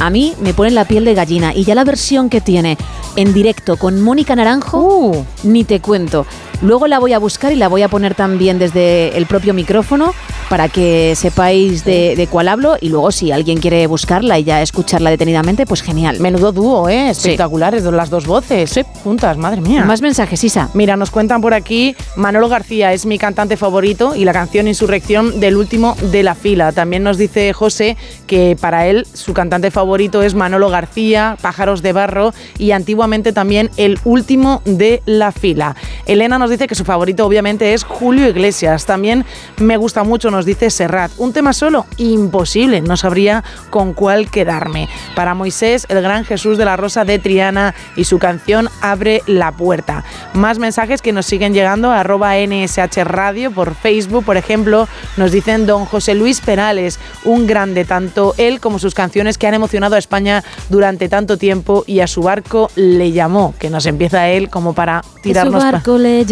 a mí me pone la piel de gallina. Y ya la versión que tiene en directo con Mónica Naranjo, Uh. ni te cuento. Luego la voy a buscar y la voy a poner también desde el propio micrófono para que sepáis de, de cuál hablo. Y luego, si alguien quiere buscarla y ya escucharla detenidamente, pues genial. Menudo dúo, ¿eh? Espectaculares, las dos voces. Juntas, madre mía. Más mensajes, Isa. Mira, nos cuentan por aquí, Manolo García es mi cantante favorito y la canción Insurrección del último de la fila. También nos dice José que para él su cantante favorito es Manolo García, Pájaros de Barro y antiguamente también el último de la fila. Elena nos dice que su favorito obviamente es Julio Iglesias. También me gusta mucho, nos dice Serrat. Un tema solo, imposible, no sabría con cuál quedarme. Para Moisés, el gran Jesús de la Rosa de Triana y su canción Abre la puerta. Más mensajes que nos siguen llegando a arroba NSH Radio por Facebook, por ejemplo, nos dicen don José Luis Perales, un grande, tanto él como sus canciones que han emocionado a España durante tanto tiempo y a su barco le llamó, que nos empieza él como para Que su tirarnos... pa- barco le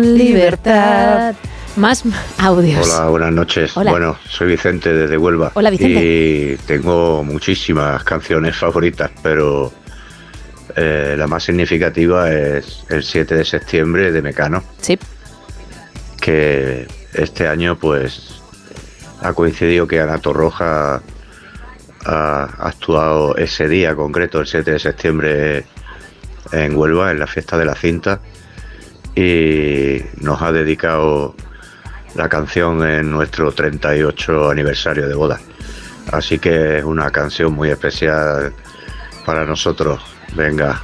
libertad. Más audios. Hola, buenas noches. Hola. Bueno, soy Vicente desde Huelva. Hola, Vicente. Y tengo muchísimas canciones favoritas, pero eh, la más significativa es el 7 de septiembre de Mecano. Sí. Que este año, pues, ha coincidido que Ana Torroja ha actuado ese día concreto, el 7 de septiembre, en Huelva, en la fiesta de la cinta, y nos ha dedicado la canción en nuestro 38 aniversario de boda. Así que es una canción muy especial para nosotros. Venga,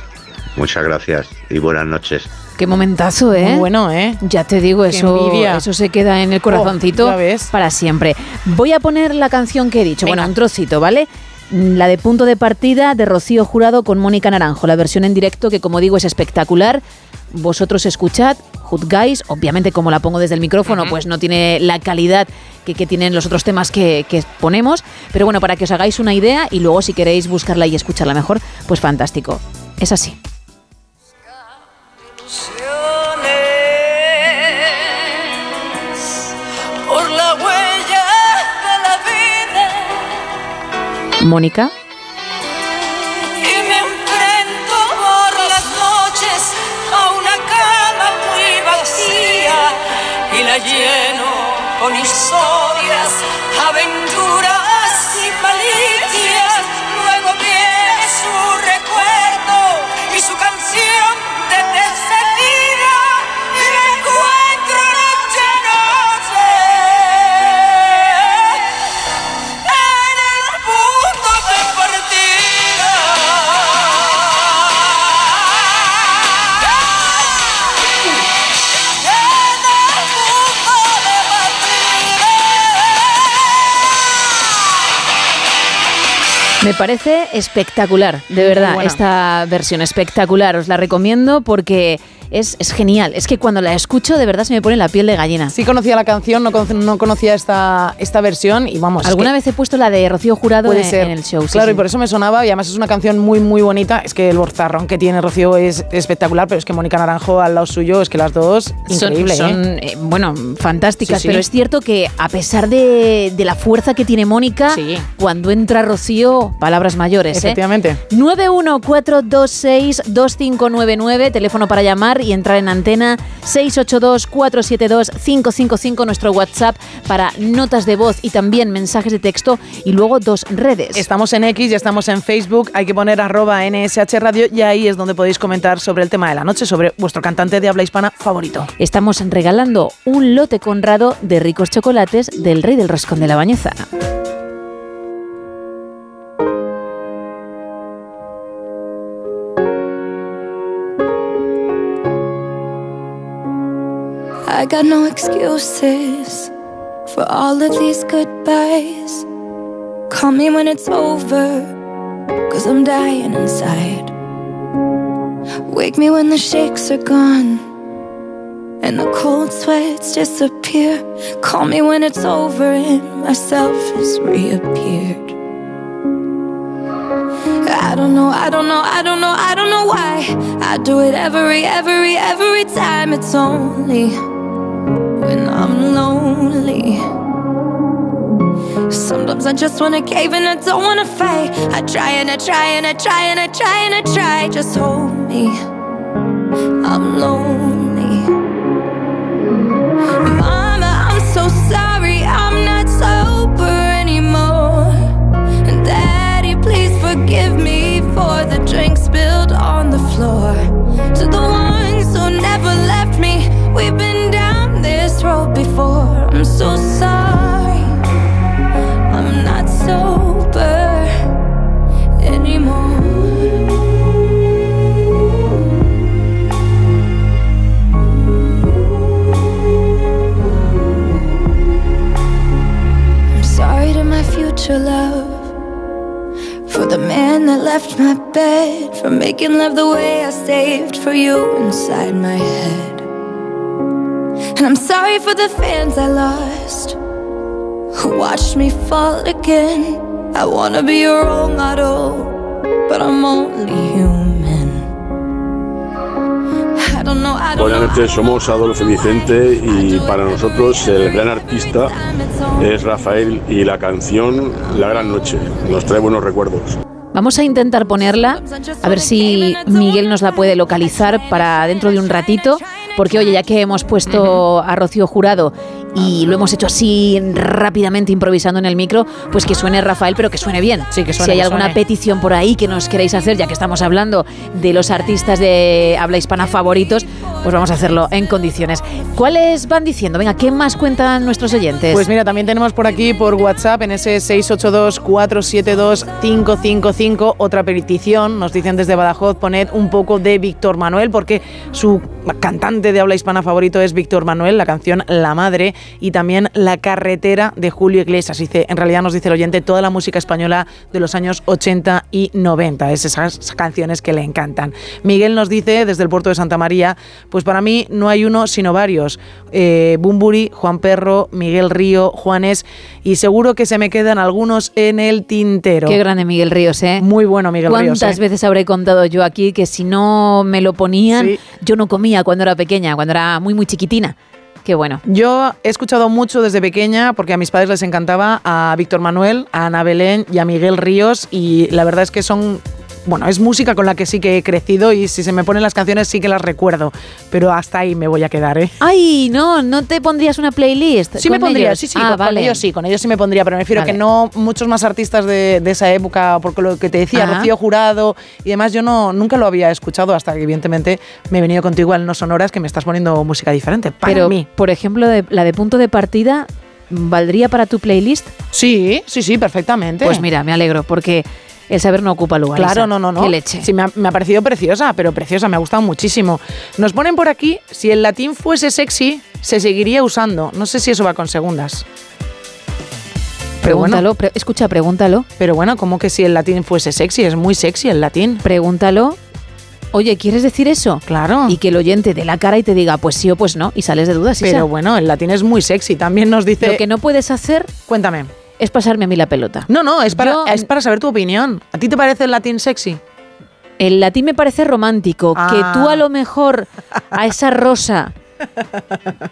muchas gracias y buenas noches. Qué momentazo, ¿eh? Muy bueno, ¿eh? Ya te digo, Qué eso, envidia. eso se queda en el corazoncito Oh, ya ves. para siempre. Voy a poner la canción que he dicho, bueno, un trocito, ¿vale? Mm, La de punto de partida de Rocío Jurado con Mónica Naranjo, la versión en directo que como digo es espectacular. Vosotros escuchad, juzgáis, obviamente como la pongo desde el micrófono, pues no tiene la calidad que, que tienen los otros temas que, que ponemos, pero bueno, para que os hagáis una idea y luego si queréis buscarla y escucharla mejor, pues fantástico. Es así. Mónica. y me enfrento por las noches a una cama muy vacía y la lleno con historias, aventuras Me parece espectacular, de verdad, esta versión espectacular. Os la recomiendo porque es, es genial. Es que cuando la escucho, de verdad se me pone la piel de gallina. Sí conocía la canción, no, conoc- no conocía esta, esta versión y vamos. es Alguna que vez he puesto la de Rocío Jurado en, el show. claro, sí. y por eso me sonaba y además es una canción muy, muy bonita. Es que el borzarrón que tiene Rocío es espectacular, pero es que Mónica Naranjo al lado suyo, es que las dos, increíble, son, ¿eh? eh, bueno, fantásticas, sí. pero es cierto que a pesar de, de la fuerza que tiene Mónica, cuando entra Rocío, palabras mayores. ¿eh? Efectivamente. 914262599, teléfono para llamar y entrar en antena. 682472555, nuestro WhatsApp para notas de voz y también mensajes de texto. Y luego dos redes. Estamos en X y estamos en Facebook. Hay que poner arroba NSH Radio y ahí es donde podéis comentar sobre el tema de la noche, sobre vuestro cantante de habla hispana favorito. Estamos regalando un lote conrado de ricos chocolates del rey del roscón de la bañeza. I got no excuses for all of these goodbyes. Call me when it's over, cause I'm dying inside. Wake me when the shakes are gone and the cold sweats disappear. Call me when it's over and myself has reappeared. I don't know, I don't know, I don't know, I don't know why. I do it every, every, every time. It's only lonely. Sometimes I just wanna cave and I don't wanna fight. I try and I try and I try and I try and I try. Just hold me. I'm lonely. Mama, I'm so sorry. I'm not sober anymore. Daddy, please forgive me for the drink spilled on the floor. Love for the man that left my bed, for making love the way I saved for you inside my head. And I'm sorry for the fans I lost who watched me fall again. I wanna be your role model, but I'm only human. Buenas noches, somos Adolfo Vicente y para nosotros el gran artista es Rafael y la canción La Gran Noche. Nos trae buenos recuerdos. Vamos a intentar ponerla, a ver si Miguel nos la puede localizar para dentro de un ratito, porque oye, ya que hemos puesto a Rocío Jurado y lo hemos hecho así rápidamente improvisando en el micro, pues que suene Rafael, pero que suene bien. Sí, que suene, si hay que alguna suene. petición por ahí que nos queráis hacer, ya que estamos hablando de los artistas de habla hispana favoritos, pues vamos a hacerlo en condiciones. ¿Cuáles van diciendo? Venga, ¿qué más cuentan nuestros oyentes? Pues mira, también tenemos por aquí por WhatsApp en ese 682-472-555 otra petición. Nos dicen desde Badajoz, poned un poco de Víctor Manuel, porque su cantante de habla hispana favorito es Víctor Manuel, la canción La Madre y también La Carretera de Julio Iglesias. Dice, en realidad nos dice el oyente toda la música española de los años 80 y 90. Es esas canciones que le encantan. Miguel nos dice desde el puerto de Santa María, pues para mí no hay uno sino varios. Eh, Bumburi, Juan Perro, Miguel Río, Juanes y seguro que se me quedan algunos en el tintero. Qué grande Miguel Ríos, ¿eh? Muy bueno Miguel Ríos. ¿Cuántas ¿eh? veces habré contado yo aquí que si no me lo ponían, yo no comía cuando era cuando era muy, muy chiquitina? Qué bueno. Yo he escuchado mucho desde pequeña porque a mis padres les encantaba a Víctor Manuel, a Ana Belén y a Miguel Ríos y la verdad es que son bueno, es música con la que sí que he crecido y si se me ponen las canciones sí que las recuerdo, pero hasta ahí me voy a quedar, ¿eh? Ay, no, ¿no te pondrías una playlist? Sí me pondría, ellos? sí, sí, Ah, con, con ellos sí, con ellos sí me pondría, pero me refiero Vale. que no muchos más artistas de, de esa época, porque lo que te decía, Ajá. Rocío Jurado y demás, yo no nunca lo había escuchado hasta que evidentemente me he venido contigo al No Sonoras que me estás poniendo música diferente, para Pero, mí. por ejemplo, de- la de punto de partida, ¿valdría para tu playlist? Sí, sí, sí, perfectamente. Pues mira, me alegro, porque el saber no ocupa lugar. Claro, Isa. no, no, no. Qué leche. Sí, me ha, me ha parecido preciosa, pero preciosa, me ha gustado muchísimo. Nos ponen por aquí, si el latín fuese sexy, se seguiría usando. No sé si eso va con segundas. Pero bueno. Pregúntalo, pre- escucha, pregúntalo. Pero bueno, ¿cómo que si el latín fuese sexy? Es muy sexy el latín. Pregúntalo. Oye, ¿quieres decir eso? Claro. Y que el oyente dé la cara y te diga, pues sí o pues no, y sales de dudas. Isa. Pero bueno, el latín es muy sexy. También nos dice... Lo que no puedes hacer Cuéntame. Es pasarme a mí la pelota. No, no, es para, Yo- es para saber tu opinión. ¿A ti te parece el latín sexy? El latín me parece romántico, Ah. que tú a lo mejor a esa rosa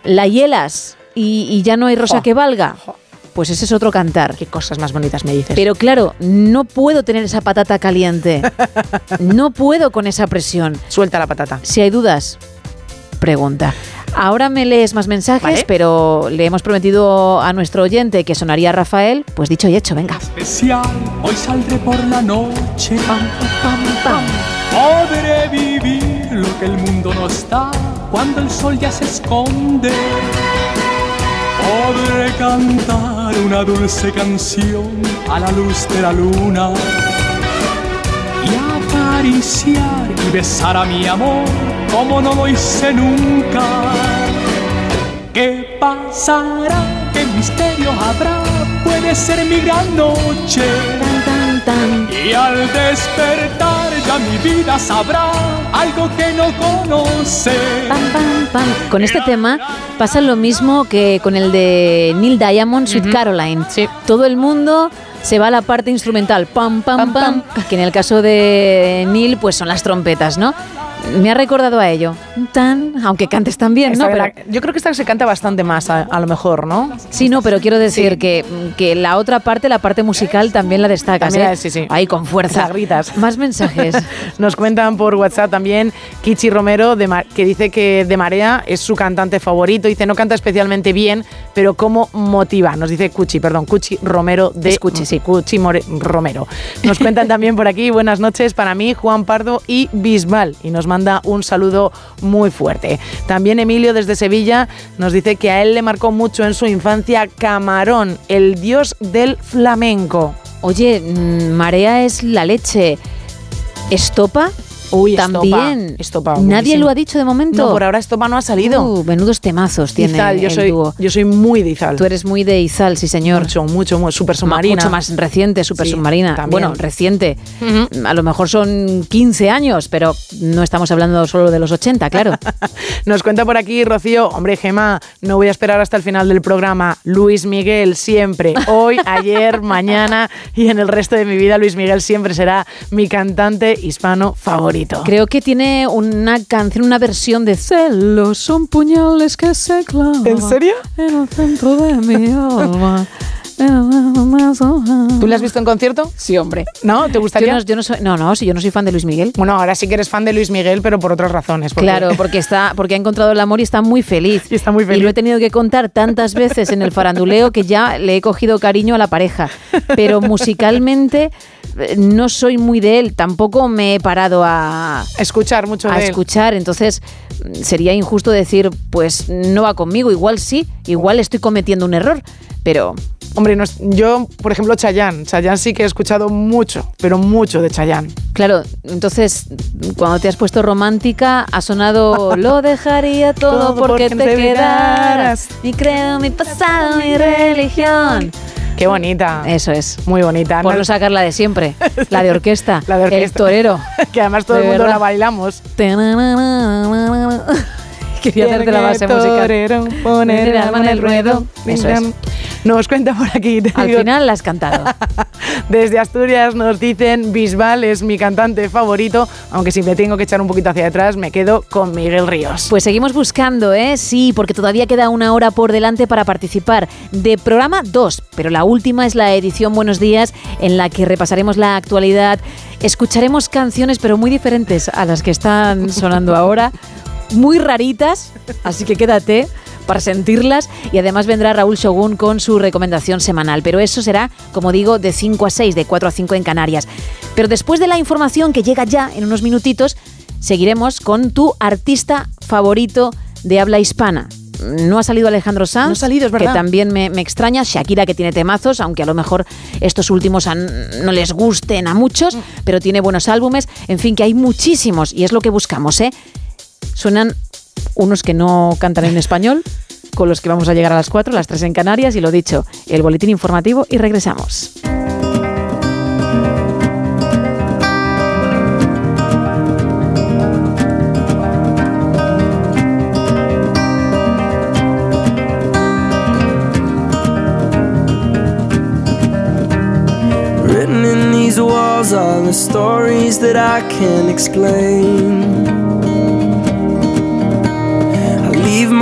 la hielas y, y ya no hay rosa que valga. pues ese es otro cantar. Qué cosas más bonitas me dices. Pero claro, no puedo tener esa patata caliente. no puedo con esa presión. Suelta la patata. Si hay dudas, pregunta. Ahora me lees más mensajes, Vale. pero le hemos prometido a nuestro oyente que sonaría Rafael, pues dicho y hecho, venga. especial. Hoy saldré por la noche. Pam, pam, pam. Podré vivir lo que el mundo no está cuando el sol ya se esconde. Podré cantar una dulce canción a la luz de la luna y acariciar y besar a mi amor como no lo hice nunca. ¿Qué pasará? ¿Qué misterio habrá? Puede ser mi gran noche. Y al despertar ya mi vida sabrá algo que no conoce. Con este tema pasa lo mismo que con el de Neil Diamond, Sweet Caroline. Todo el mundo se va a la parte instrumental, pam, pam, pam, que en el caso de Neil, pues son las trompetas, ¿no? Me ha recordado a ello. Tan, aunque cantes tan bien, Esta ¿no? Pero- yo creo que esta se canta bastante más, a, a lo mejor, ¿no? Sí, no, pero quiero decir que, que la otra parte, la parte musical, también la destacas, También ¿eh? sí, sí. Ahí con fuerza. Gritas. Más mensajes. Nos cuentan por WhatsApp también Kichi Romero, de que dice que De Marea es su cantante favorito. Dice, no canta especialmente bien, pero cómo motiva. Nos dice Cuchi, perdón, Cuchi Romero de Es Cuchi, sí. Cuchi More- Romero. Nos cuentan también por aquí, buenas noches para mí, Juan Pardo y Bisbal. Y nos manda un saludo muy fuerte. También Emilio desde Sevilla nos dice que a él le marcó mucho en su infancia Camarón, el dios del flamenco. Oye, mm, Marea es la leche. ¿Estopa? Uy, también. Estopa, Nadie buenísimo. lo ha dicho de momento. No, por ahora Estopa no ha salido. Uh, menudos temazos tiene Izal, yo el soy, dúo. yo soy muy de Izal. Tú eres muy de Izal, sí señor. Mucho, mucho, muy super Ma- submarina. Mucho más reciente, super Sí, submarina. también. Bueno, reciente. A lo mejor son 15 años, pero no estamos hablando solo de los 80, claro. Nos cuenta por aquí Rocío, hombre Gema, no voy a esperar hasta el final del programa. Luis Miguel siempre, hoy, ayer, mañana y en el resto de mi vida Luis Miguel siempre será mi cantante hispano favorito. Creo que tiene una canción, una versión de Celos son puñales que se clavan. ¿En serio? En el centro de mi alma. ¿Tú le has visto en concierto? Sí, hombre. ¿No? ¿Te gustaría? Yo no, yo no soy, no, no, si yo no soy fan de Luis Miguel. Bueno, ahora sí que eres fan de Luis Miguel, pero por otras razones. porque- Claro, porque está, porque ha encontrado el amor y está muy feliz. Y está muy Y feliz. lo he tenido que contar tantas veces en el faranduleo que ya le he cogido cariño a la pareja. Pero musicalmente eh, no soy muy de él. Tampoco me he parado a escuchar mucho a de él. escuchar. Entonces mm, sería injusto decir, pues no va conmigo. Igual sí, igual estoy cometiendo un error. Pero Hombre, no es- yo, por ejemplo, Chayanne. Chayanne sí que he escuchado mucho, pero mucho de Chayanne. Claro, entonces cuando te has puesto romántica ha sonado lo dejaría todo, Todo porque, porque te quedaras. Mi credo, mi pasado, mi religión. Qué bonita. Eso es. Muy bonita. Por No- sacar la de siempre, la de orquesta, La de orquesta. el torero. que además todo el mundo verdad. la bailamos. Quería hacerte la base musical. Poner el alma en el ruedo. Eso es. Nos cuenta por aquí. te Al digo, final la has cantado. Desde Asturias nos dicen Bisbal es mi cantante favorito, aunque si me tengo que echar un poquito hacia atrás me quedo con Miguel Ríos. Pues seguimos buscando, ¿eh? Sí, porque todavía queda una hora por delante para participar de programa 2, pero la última es la edición Buenos Días, en la que repasaremos la actualidad, escucharemos canciones, pero muy diferentes a las que están sonando ahora, muy raritas, así que quédate para sentirlas y además vendrá Raúl Shogun con su recomendación semanal, pero eso será, como digo, de 5 a 6, de 4 a 5 en Canarias. Pero después de la información que llega ya en unos minutitos, seguiremos con tu artista favorito de habla hispana. No ha salido Alejandro Sanz, No ha salido, es que verdad. también me, me extraña. Shakira, que tiene temazos, aunque a lo mejor estos últimos han- no les gusten a muchos, pero tiene buenos álbumes. En fin, que hay muchísimos y es lo que buscamos, ¿eh? Suenan unos que no cantan en español, con los que vamos a llegar a las 4, las 3 en Canarias, y lo dicho, el boletín informativo y regresamos. Written in these walls are the stories that I can't explain.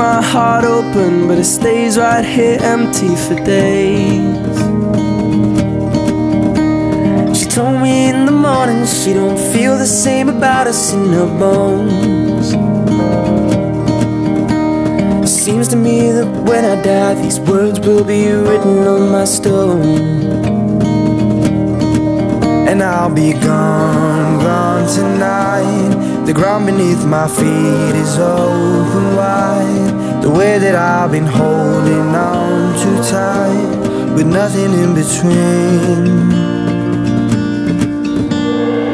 My heart open, but it stays right here empty for days. She told me in the morning she don't feel the same about us in her bones. Seems to me that when I die, these words will be written on my stone. And I'll be gone, gone tonight. The ground beneath my feet is open wide. The way that I've been holding on too tight, with nothing in between.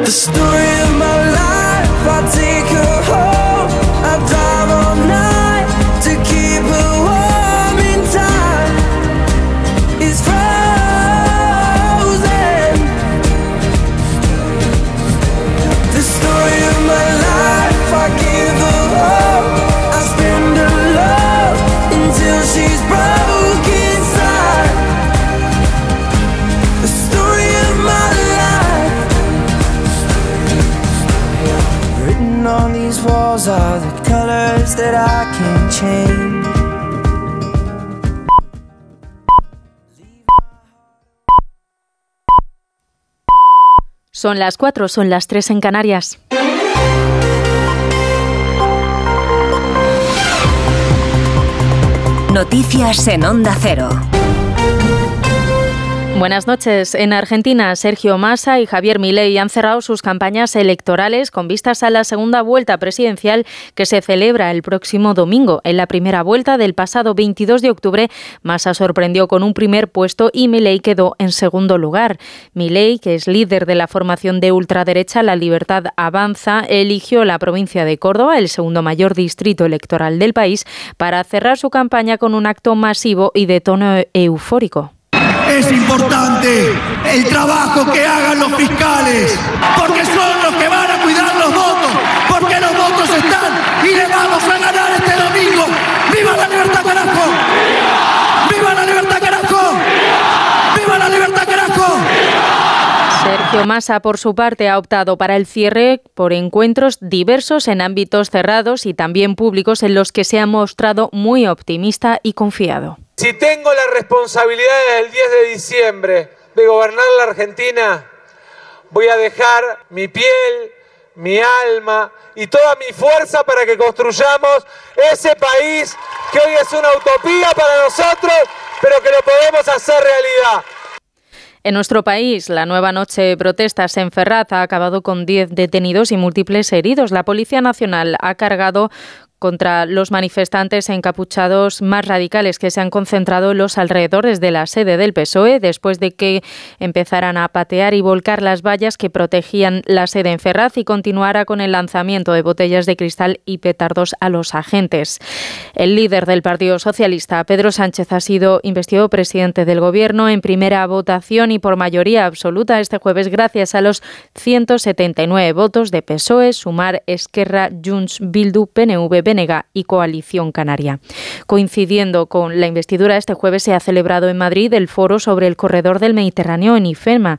The story of my life, I take her home. Are the colors that I can't change. Son las 4, son las 3 en Canarias. Noticias en Onda Cero. Buenas noches. En Argentina, Sergio Massa y Javier Milei han cerrado sus campañas electorales con vistas a la segunda vuelta presidencial que se celebra el próximo domingo. En la primera vuelta del pasado 22 de octubre, Massa sorprendió con un primer puesto y Milei quedó en segundo lugar. Milei, que es líder de la formación de ultraderecha La Libertad Avanza, eligió la provincia de Córdoba, el segundo mayor distrito electoral del país, para cerrar su campaña con un acto masivo y de tono eufórico. Es importante el trabajo que hagan los fiscales, porque son los que van a cuidar los votos, porque los votos están y le vamos a ganar este domingo. ¡Viva la libertad, carajo! ¡Viva la libertad, carajo! ¡Viva la libertad, carajo! Sergio por su parte, ha optado para el cierre por encuentros diversos en ámbitos cerrados y también públicos en los que se ha mostrado muy optimista y confiado. Si tengo la responsabilidad del 10 de diciembre de gobernar la Argentina, voy a dejar mi piel, mi alma y toda mi fuerza para que construyamos ese país que hoy es una utopía para nosotros, pero que lo podemos hacer realidad. En nuestro país, la nueva noche de protestas en Ferraz ha acabado con 10 detenidos y múltiples heridos. La Policía Nacional ha cargado contra los manifestantes encapuchados más radicales que se han concentrado en los alrededores de la sede del PSOE después de que empezaran a patear y volcar las vallas que protegían la sede en Ferraz y continuara con el lanzamiento de botellas de cristal y petardos a los agentes. El líder del Partido Socialista, Pedro Sánchez, ha sido investido presidente del Gobierno en primera votación y por mayoría absoluta este jueves gracias a los 179 votos de PSOE, Sumar, Esquerra, Junts, Bildu, PNV, Benega y Coalición Canaria. Coincidiendo con la investidura, este jueves se ha celebrado en Madrid el foro sobre el corredor del Mediterráneo en IFEMA.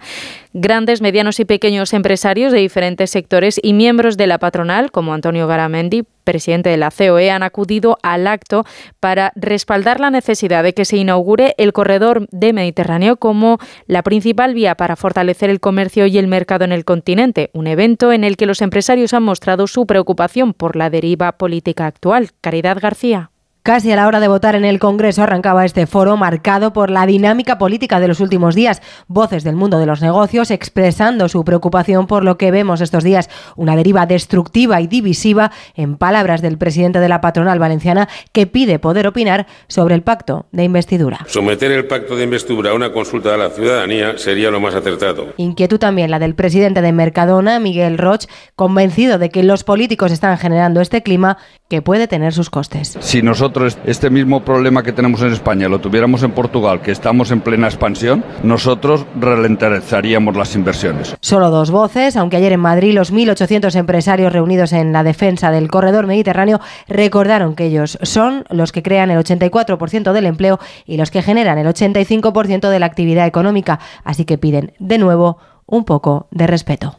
Grandes, medianos y pequeños empresarios de diferentes sectores y miembros de la patronal, como Antonio Garamendi, presidente de la COE, han acudido al acto para respaldar la necesidad de que se inaugure el corredor de Mediterráneo como la principal vía para fortalecer el comercio y el mercado en el continente, un evento en el que los empresarios han mostrado su preocupación por la deriva política actual. Caridad García. Casi a la hora de votar en el Congreso arrancaba este foro marcado por la dinámica política de los últimos días. Voces del mundo de los negocios expresando su preocupación por lo que vemos estos días, una deriva destructiva y divisiva, en palabras del presidente de la patronal valenciana, que pide poder opinar sobre el pacto de investidura. Someter el pacto de investidura a una consulta de la ciudadanía sería lo más acertado. Inquietud también la del presidente de Mercadona, Miguel Roch, convencido de que los políticos están generando este clima que puede tener sus costes. Si nosotros este mismo problema que tenemos en España lo tuviéramos en Portugal, que estamos en plena expansión, nosotros ralentizaríamos las inversiones. Solo dos voces, aunque ayer en Madrid los 1.800 empresarios reunidos en la defensa del corredor mediterráneo recordaron que ellos son los que crean el 84% del empleo y los que generan el 85% de la actividad económica, así que piden de nuevo un poco de respeto.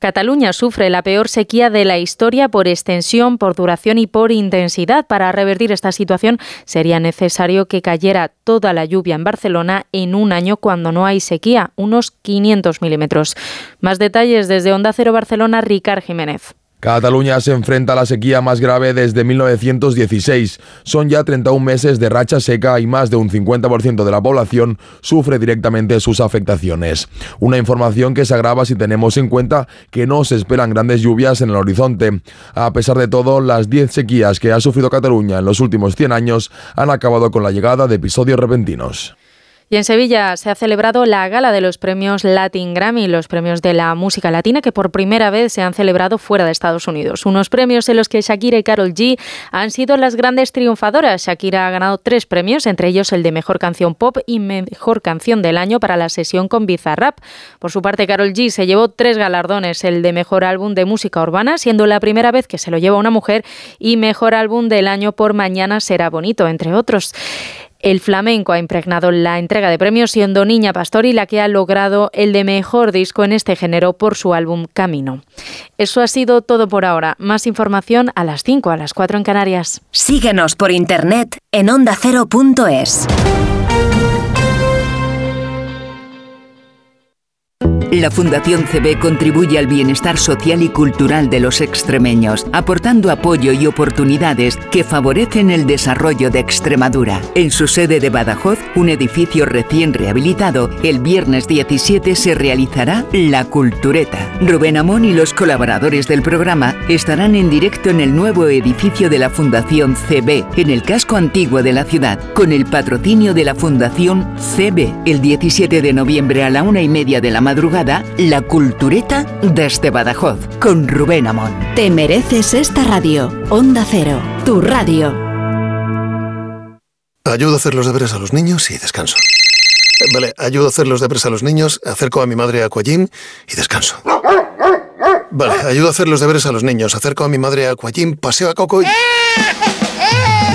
Cataluña sufre la peor sequía de la historia por extensión, por duración y por intensidad. Para revertir esta situación sería necesario que cayera toda la lluvia en Barcelona en un año cuando no hay sequía, unos 500 milímetros. Más detalles desde Onda Cero Barcelona, Ricard Jiménez. Cataluña se enfrenta a la sequía más grave desde 1916. Son ya 31 meses de racha seca y más de un 50% de la población sufre directamente sus afectaciones. Una información que se agrava si tenemos en cuenta que no se esperan grandes lluvias en el horizonte. A pesar de todo, las 10 sequías que ha sufrido Cataluña en los últimos 100 años han acabado con la llegada de episodios repentinos. Y en Sevilla se ha celebrado la gala de los premios Latin Grammy, los premios de la música latina que por primera vez se han celebrado fuera de Estados Unidos. Unos premios en los que Shakira y Carol G han sido las grandes triunfadoras. Shakira ha ganado tres premios, entre ellos el de Mejor Canción Pop y Mejor Canción del Año para la sesión con Bizarrap. Por su parte, Carol G se llevó tres galardones, el de Mejor Álbum de Música Urbana, siendo la primera vez que se lo lleva una mujer, y Mejor Álbum del Año por Mañana Será Bonito, entre otros. El flamenco ha impregnado la entrega de premios siendo Niña Pastori la que ha logrado el de mejor disco en este género por su álbum Camino. Eso ha sido todo por ahora. Más información a las 5, a las 4 en Canarias. Síguenos por internet en ondacero.es. La Fundación CB contribuye al bienestar social y cultural de los extremeños, aportando apoyo y oportunidades que favorecen el desarrollo de Extremadura. En su sede de Badajoz, un edificio recién rehabilitado, el viernes 17 se realizará La Cultureta. Rubén Amón y los colaboradores del programa estarán en directo en el nuevo edificio de la Fundación CB, en el casco antiguo de la ciudad, con el patrocinio de la Fundación CB. El 17 de noviembre a la una y media de la madrugada, La Cultureta desde Badajoz, con Rubén Amón. Te mereces esta radio. Onda Cero, tu radio. Ayudo a hacer los deberes a los niños y descanso. Eh, Vale, ayudo a hacer los deberes a los niños, acerco a mi madre a Aquagym y descanso. Vale, ayudo a hacer los deberes a los niños, acerco a mi madre a Aquagym, paseo a Coco y...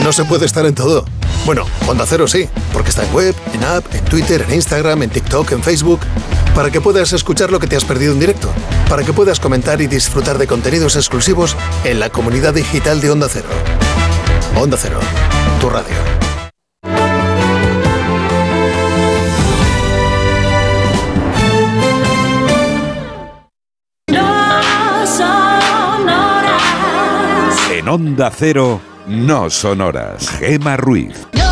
No se puede estar en todo. Bueno, Onda Cero sí, porque está en web, en app, en Twitter, en Instagram, en TikTok, en Facebook, para que puedas escuchar lo que te has perdido en directo, para que puedas comentar y disfrutar de contenidos exclusivos en la comunidad digital de Onda Cero. Onda Cero, tu radio. En Onda Cero, no son horas. Gema Ruiz. No.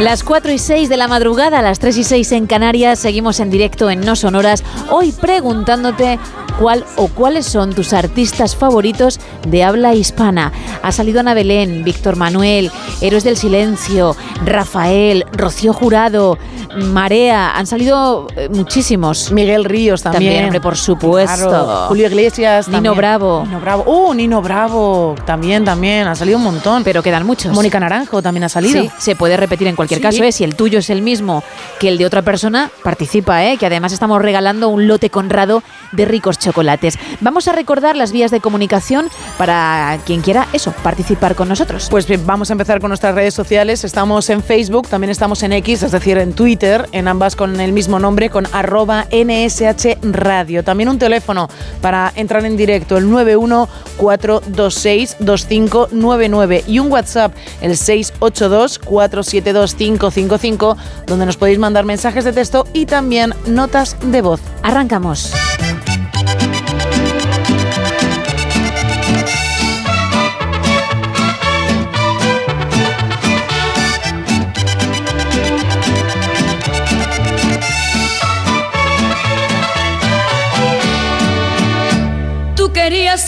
Las 4 y 6 de la madrugada, las 3 y 6 en Canarias, seguimos en directo en No Sonoras, hoy preguntándote cuál o cuáles son tus artistas favoritos de habla hispana. Ha salido Ana Belén, Víctor Manuel, Héroes del Silencio, Rafael, Rocío Jurado, Marea, han salido eh, muchísimos. Miguel Ríos también. hombre, por supuesto. Claro. Julio Iglesias. Nino también. Bravo. Nino Bravo. Uh, Nino Bravo. También, también. Han salido un montón. Pero quedan muchos. Mónica Naranjo también ha salido. Sí, se puede repetir en cualquier Sí. caso. ¿eh? Si el tuyo es el mismo que el de otra persona, participa, ¿eh? que además estamos regalando un lote conrado de ricos chocolates. Vamos a recordar las vías de comunicación para quien quiera eso, participar con nosotros. Pues bien, vamos a empezar con nuestras redes sociales. Estamos en Facebook, también estamos en X, es decir, en Twitter, en ambas con el mismo nombre, con arroba NSH Radio. También un teléfono para entrar en directo, el 914262599 y un WhatsApp, el 682472555, donde nos podéis mandar mensajes de texto y también notas de voz. Arrancamos.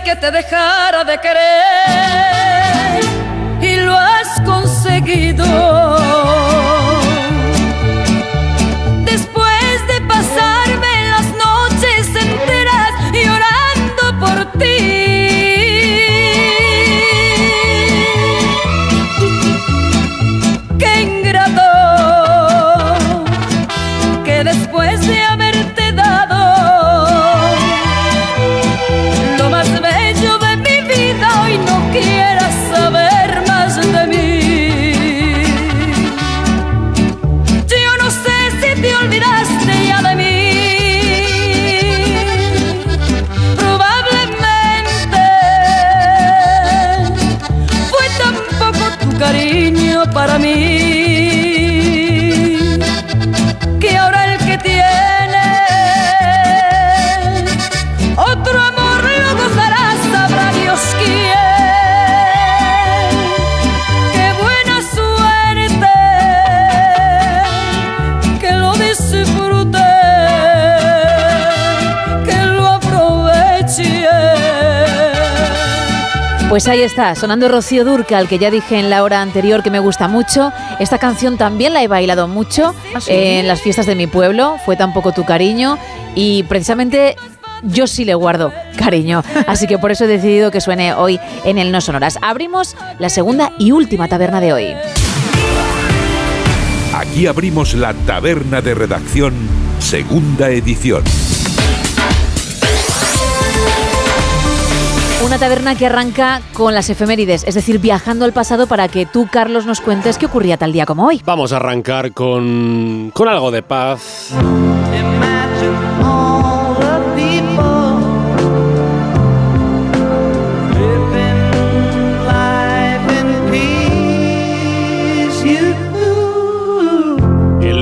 Que te dejara de querer y lo has conseguido. Después de pasarme las noches enteras llorando por ti. Pues ahí está, sonando Rocío Durcal, que ya dije en la hora anterior que me gusta mucho. Esta canción también la he bailado mucho ¿Ah, sí? en las fiestas de mi pueblo, fue tan poco tu cariño y precisamente yo sí le guardo cariño. Así que por eso he decidido que suene hoy en el No Sonoras. Abrimos la segunda y última taberna de hoy. Aquí abrimos la taberna de redacción, segunda edición. Una taberna que arranca con las efemérides, es decir, viajando al pasado para que tú, Carlos, nos cuentes qué ocurría tal día como hoy. Vamos a arrancar con, con algo de paz.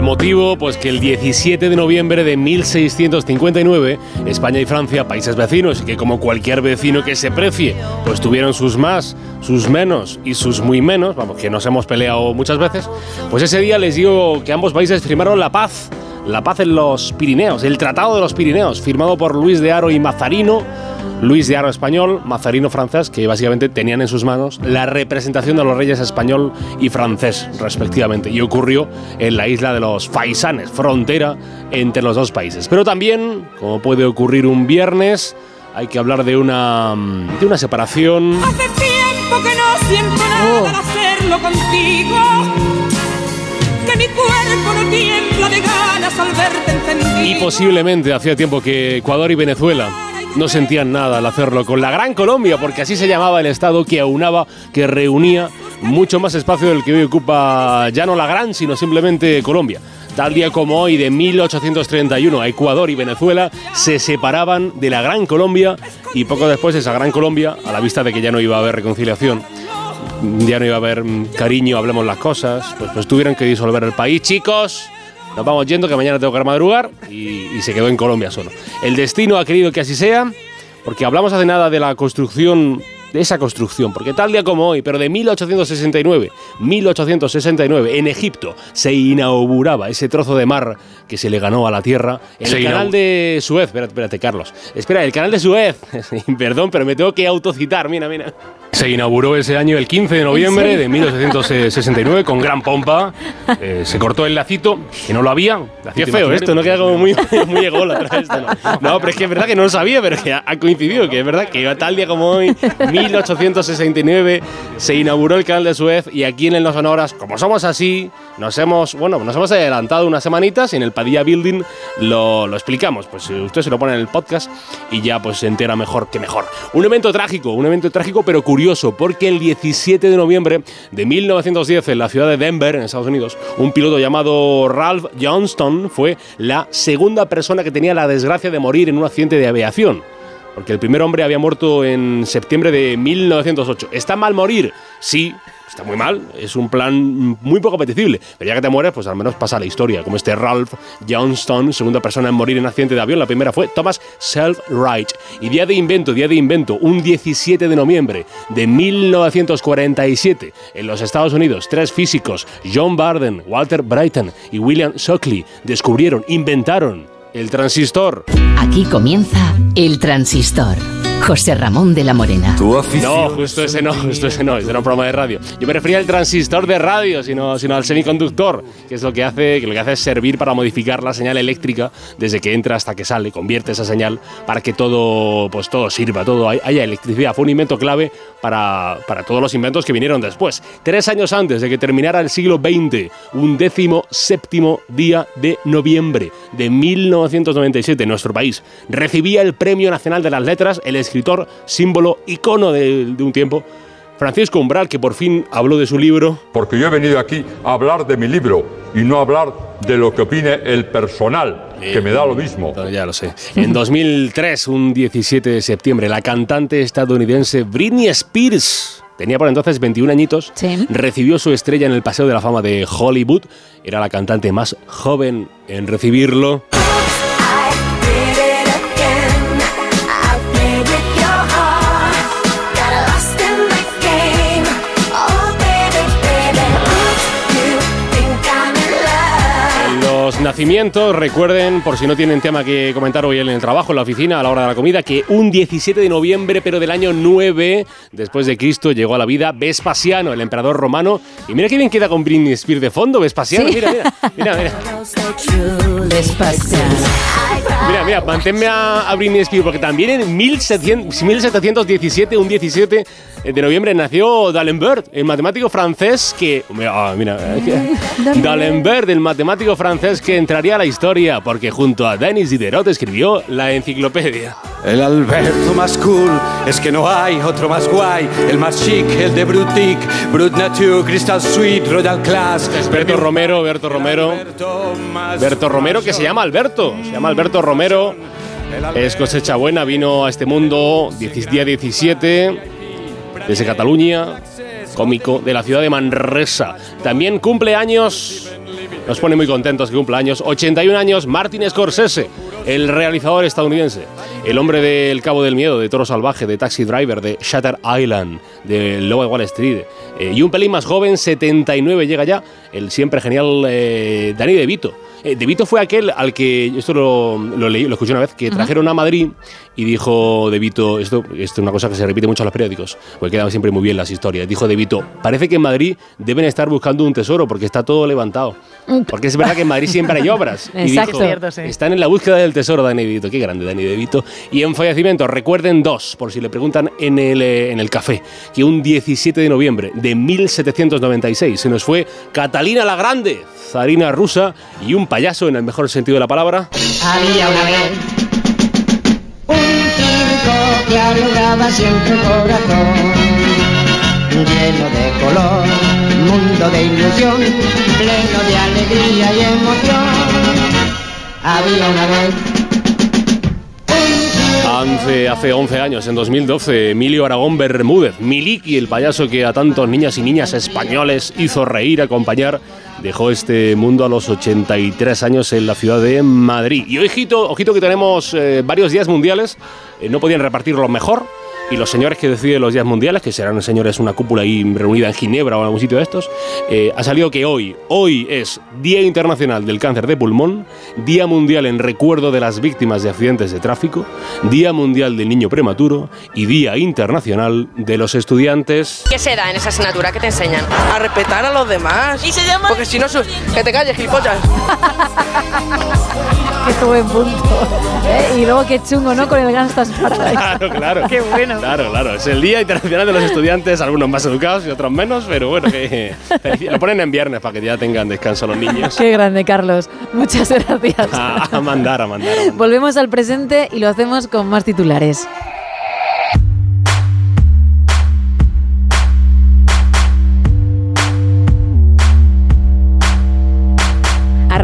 Motivo, pues que el 17 de noviembre de 1659, España y Francia, países vecinos, y que como cualquier vecino que se precie, pues tuvieron sus más, sus menos y sus muy menos, vamos, que nos hemos peleado muchas veces, pues ese día les digo que ambos países firmaron la paz, la paz en los Pirineos, el Tratado de los Pirineos, firmado por Luis de Haro y Mazarino, Luis de Haro español, Mazarino francés, que básicamente tenían en sus manos la representación de los reyes español y francés, respectivamente. Y ocurrió en la isla de los Faisanes, frontera entre los dos países. Pero también, como puede ocurrir un viernes, hay que hablar de una, de una separación. Hace tiempo que no siento nada al hacerlo contigo. Que mi cuerpo no tiembla Y posiblemente hacía tiempo que Ecuador y Venezuela no sentían nada al hacerlo con la Gran Colombia, porque así se llamaba el estado que aunaba, que reunía mucho más espacio del que hoy ocupa ya no la Gran, sino simplemente Colombia. Tal día como hoy, de 1831, Ecuador y Venezuela se separaban de la Gran Colombia y poco después esa Gran Colombia, a la vista de que ya no iba a haber reconciliación, ya no iba a haber mm, cariño, hablemos las cosas, pues, pues tuvieron que disolver el país. Chicos, nos vamos yendo, que mañana tengo que madrugar y, y se quedó en Colombia solo. El destino ha querido que así sea, porque hablamos hace nada de la construcción, de esa construcción, porque tal día como hoy, pero de 1869, 1869, en Egipto se inauguraba ese trozo de mar que se le ganó a la tierra, el Se canal de Suez. Espérate, espérate, Carlos. Espera, el canal de Suez. Perdón, pero me tengo que autocitar, mira, mira. Se inauguró ese año el 15 de noviembre de 1869 con gran pompa. Eh, se cortó el lacito, que no lo había. Qué feo esto, no queda como muy, muy ególatra esto. No. no, pero es que es verdad que no lo sabía, pero que ha coincidido, que es verdad que tal día como hoy, 1869, se inauguró el canal de Suez y aquí en el No Sonoras, como somos así, nos hemos, bueno, nos hemos adelantado unas semanitas y en el Padilla Building lo, lo explicamos. Pues eh, usted se lo pone en el podcast y ya pues se entera mejor que mejor. Un evento trágico, un evento trágico pero curioso, porque el 17 de noviembre de 1910 en la ciudad de Denver, en Estados Unidos, un piloto llamado Ralph Johnston fue la segunda persona que tenía la desgracia de morir en un accidente de aviación. Porque el primer hombre había muerto en septiembre de 1908. ¿Está mal morir? Sí, está muy mal. Es un plan muy poco apetecible. Pero ya que te mueres, pues al menos pasa la historia. Como este Ralph Johnston, segunda persona en morir en accidente de avión. La primera fue Thomas Self-Wright. Y día de invento, día de invento, un 17 de noviembre de 1947, en los Estados Unidos, tres físicos, John Barden, Walter Brighton y William Shockley, descubrieron, inventaron el transistor. Aquí comienza El Transistor. José Ramón de la Morena. No, justo ese no, justo ese no, ese era un programa de radio. Yo me refería al transistor de radio, sino, sino al semiconductor, que es lo que hace, que lo que hace es servir para modificar la señal eléctrica desde que entra hasta que sale, convierte esa señal para que todo, pues todo sirva, todo hay- haya electricidad. Fue un invento clave para, para todos los inventos que vinieron después. Tres años antes de que terminara el siglo XX, un décimo séptimo día de noviembre de 1997, nuestro país recibía el Premio Nacional de las Letras, el escritor, símbolo, icono de, de un tiempo, Francisco Umbral, que por fin habló de su libro. Porque yo he venido aquí a hablar de mi libro y no a hablar de lo que opine el personal, que me da lo mismo. Ya lo sé. En 2003, un 17 de septiembre, la cantante estadounidense Britney Spears tenía por entonces 21 añitos, recibió su estrella en el Paseo de la Fama de Hollywood, era la cantante más joven en recibirlo. Nacimientos, recuerden, por si no tienen tema que comentar hoy en el trabajo, en la oficina, a la hora de la comida, que un 17 de noviembre, pero del año 9 después de Cristo, llegó a la vida Vespasiano, el emperador romano. Y mira qué bien queda con Britney Spears de fondo, Vespasiano. Mira, mira, mira, mira. Vespasiano. Mira, mira, manténme a, a Britney Spears, porque también en 1700 1717, un 17 de noviembre, nació D'Alembert, el matemático francés que... Mira, ah, mira, D'Alembert, el matemático francés que entraría a la historia, porque junto a Denis Diderot escribió la enciclopedia. El Alberto más cool es que no hay otro más guay. El más chic, el de Brutique, Brut Nature, Crystal Suite, Royal Class. Berto Romero, Berto Romero. Berto Romero que se llama Alberto. Se llama Alberto Romero. Es cosecha buena, vino a este mundo día 17 desde Cataluña, cómico de la ciudad de Manresa. También cumple años, nos pone muy contentos que cumple años, 81 años Martin Scorsese, el realizador estadounidense, el hombre del Cabo del Miedo, de Toro Salvaje, de Taxi Driver, de Shutter Island, de Lobo de Wall Street. Eh, y un pelín más joven, 79 llega ya, el siempre genial eh, Danny DeVito. Eh, De Vito fue aquel al que, esto lo, lo leí, lo escuché una vez, que trajeron a Madrid y dijo De Vito, esto, esto es una cosa que se repite mucho en los periódicos, porque quedan siempre muy bien las historias, dijo De Vito, parece que en Madrid deben estar buscando un tesoro porque está todo levantado. Porque es verdad que en Madrid siempre hay obras. Y Exacto. dijo, Cierto, sí. Están en la búsqueda del tesoro, Dani De Vito. Qué grande, Dani De Vito. Y en fallecimiento, recuerden dos, por si le preguntan en el, eh, en el café, que un 17 de noviembre de 1796 se nos fue Catalina la Grande, zarina rusa y un payaso en el mejor sentido de la palabra. Había una vez un circo que alumbraba siempre el corazón, lleno de color, mundo de ilusión, pleno de alegría y emoción. Había una vez Hace, hace 11 años, en 2012, Emilio Aragón Bermúdez, Miliki, el payaso que a tantos niñas y niñas españoles hizo reír, acompañar, dejó este mundo a los 83 años en la ciudad de Madrid. Y ojito, ojito que tenemos eh, varios días mundiales, eh, no podían repartirlo mejor. Y los señores que deciden los días mundiales, que serán señores una cúpula ahí reunida en Ginebra o en algún sitio de estos, eh, ha salido que hoy, hoy es Día Internacional del Cáncer de Pulmón, Día Mundial en recuerdo de las víctimas de accidentes de tráfico, Día Mundial del Niño Prematuro y Día Internacional de los Estudiantes. ¿Qué se da en esa asignatura? ¿Qué te enseñan? A respetar a los demás. ¿Y se llama? Porque si no, su- que te calles, gilipollas. Qué buen punto. ¿Eh? Y luego qué chungo, ¿no? Con el Gangstas Paradise. Claro, claro. Qué bueno. Claro, claro. Es el Día Internacional de los Estudiantes, algunos más educados y otros menos, pero bueno, que lo ponen en viernes para que ya tengan descanso los niños. Qué grande, Carlos. Muchas gracias. A, a mandar, a mandar. a mandar. Volvemos al presente y lo hacemos con más titulares.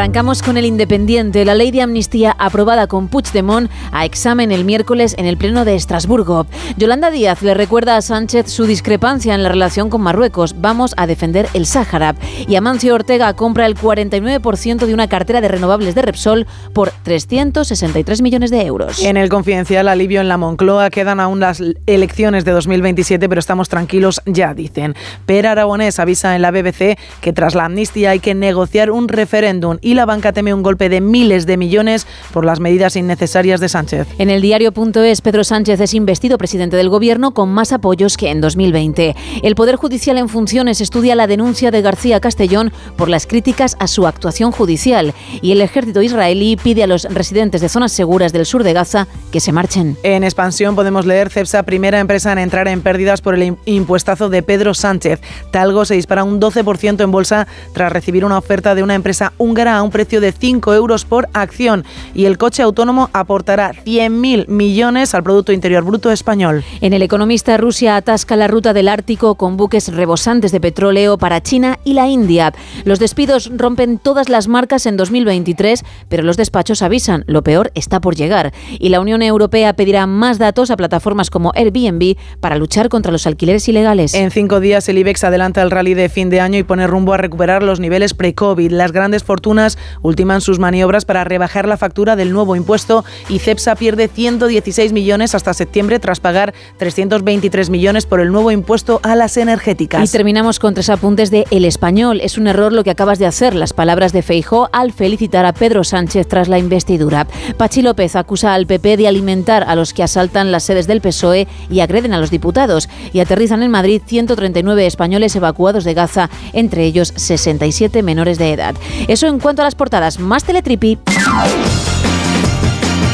Arrancamos con el Independiente, la ley de amnistía aprobada con Puigdemont a examen el miércoles en el Pleno de Estrasburgo. Yolanda Díaz le recuerda a Sánchez su discrepancia en la relación con Marruecos. Vamos a defender el Sáhara. Y Amancio Ortega compra el 49% de una cartera de renovables de Repsol por 363 millones de euros. En el confidencial alivio en la Moncloa quedan aún las elecciones de 2027, pero estamos tranquilos ya, dicen. Per Aragonés avisa en la BBC que tras la amnistía hay que negociar un referéndum y la banca teme un golpe de miles de millones por las medidas innecesarias de Sánchez. En el diario.es, Pedro Sánchez es investido presidente del gobierno con más apoyos que en 2020. El Poder Judicial en funciones estudia la denuncia de García Castellón por las críticas a su actuación judicial y el ejército israelí pide a los residentes de zonas seguras del sur de Gaza que se marchen. En expansión podemos leer Cepsa, primera empresa en entrar en pérdidas por el im- impuestazo de Pedro Sánchez. Talgo se dispara un 12% en bolsa tras recibir una oferta de una empresa húngara a un precio de 5 euros por acción. y el coche autónomo aportará 100.000 millones al Producto Interior Bruto español. En el economista, Rusia atasca la ruta del Ártico con buques rebosantes de petróleo para China y la India. Los despidos rompen todas las marcas en 2023, pero los despachos avisan, lo peor está por llegar. Y la Unión Europea pedirá más datos a plataformas como Airbnb para luchar contra los alquileres ilegales. En cinco días el IBEX adelanta el rally de fin de año y pone rumbo a recuperar los niveles pre-COVID. Las grandes fortunas ultiman sus maniobras para rebajar la factura del nuevo impuesto y CEPSA pierde 116 millones hasta septiembre tras pagar 323 millones por el nuevo impuesto a las energéticas. Y terminamos con tres apuntes de El Español. Es un error lo que acabas de hacer, las palabras de Feijó al felicitar a Pedro Sánchez tras la investidura. Pachi López acusa al PP de alimentar a los que asaltan las sedes del PSOE y agreden a los diputados. Y aterrizan en Madrid 139 españoles evacuados de Gaza, entre ellos 67 menores de edad. Eso en cuanto a las portadas. Más teletripi.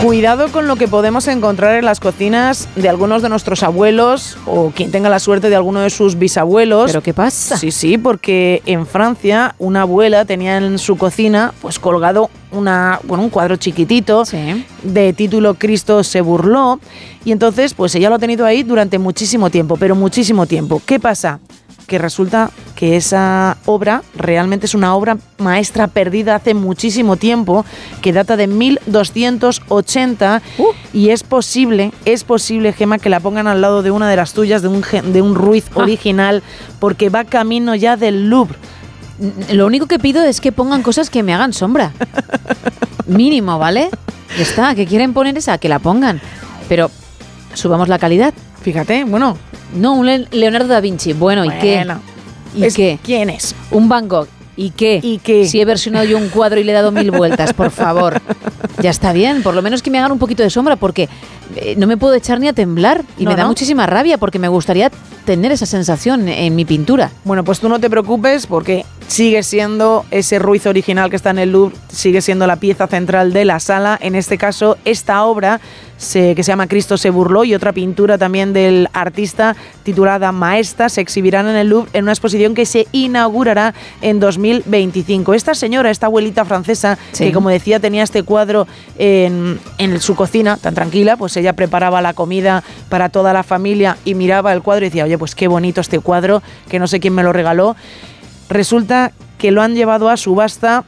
Cuidado con lo que podemos encontrar en las cocinas de algunos de nuestros abuelos o quien tenga la suerte de alguno de sus bisabuelos. ¿Pero qué pasa? Sí, sí, porque en Francia una abuela tenía en su cocina pues colgado una, bueno, un cuadro chiquitito de título Cristo se burló y entonces pues ella lo ha tenido ahí durante muchísimo tiempo, pero muchísimo tiempo. ¿Qué pasa? Que resulta que esa obra realmente es una obra maestra perdida hace muchísimo tiempo, que data de 1280 y es posible, es posible, Gema, que la pongan al lado de una de las tuyas, de un, de un Ruiz original, porque va camino ya del Louvre. Lo único que pido es que pongan cosas que me hagan sombra. Mínimo, ¿vale? Ya está, que quieren poner esa, que la pongan. Pero subamos la calidad. Fíjate, bueno. No, un Leonardo da Vinci. Bueno, ¿y qué? ¿Y qué? ¿Quién es? Un Van Gogh. ¿Y qué? ¿Y qué? Si he versionado yo un cuadro y le he dado mil vueltas, por favor. Ya está bien, por lo menos que me hagan un poquito de sombra, porque eh, no me puedo echar ni a temblar y me da muchísima rabia, porque me gustaría tener esa sensación en mi pintura. Bueno, pues tú no te preocupes, porque sigue siendo ese Ruiz original que está en el Louvre, sigue siendo la pieza central de la sala. En este caso, esta obra se, que se llama Cristo se burló y otra pintura también del artista titulada Maestra se exhibirán en el Louvre en una exposición que se inaugurará en 2025. Esta señora, esta abuelita francesa, que como decía tenía este cuadro en, en su cocina tan tranquila, pues ella preparaba la comida para toda la familia y miraba el cuadro y decía, oye, pues qué bonito este cuadro, que no sé quién me lo regaló. Resulta que lo han llevado a subasta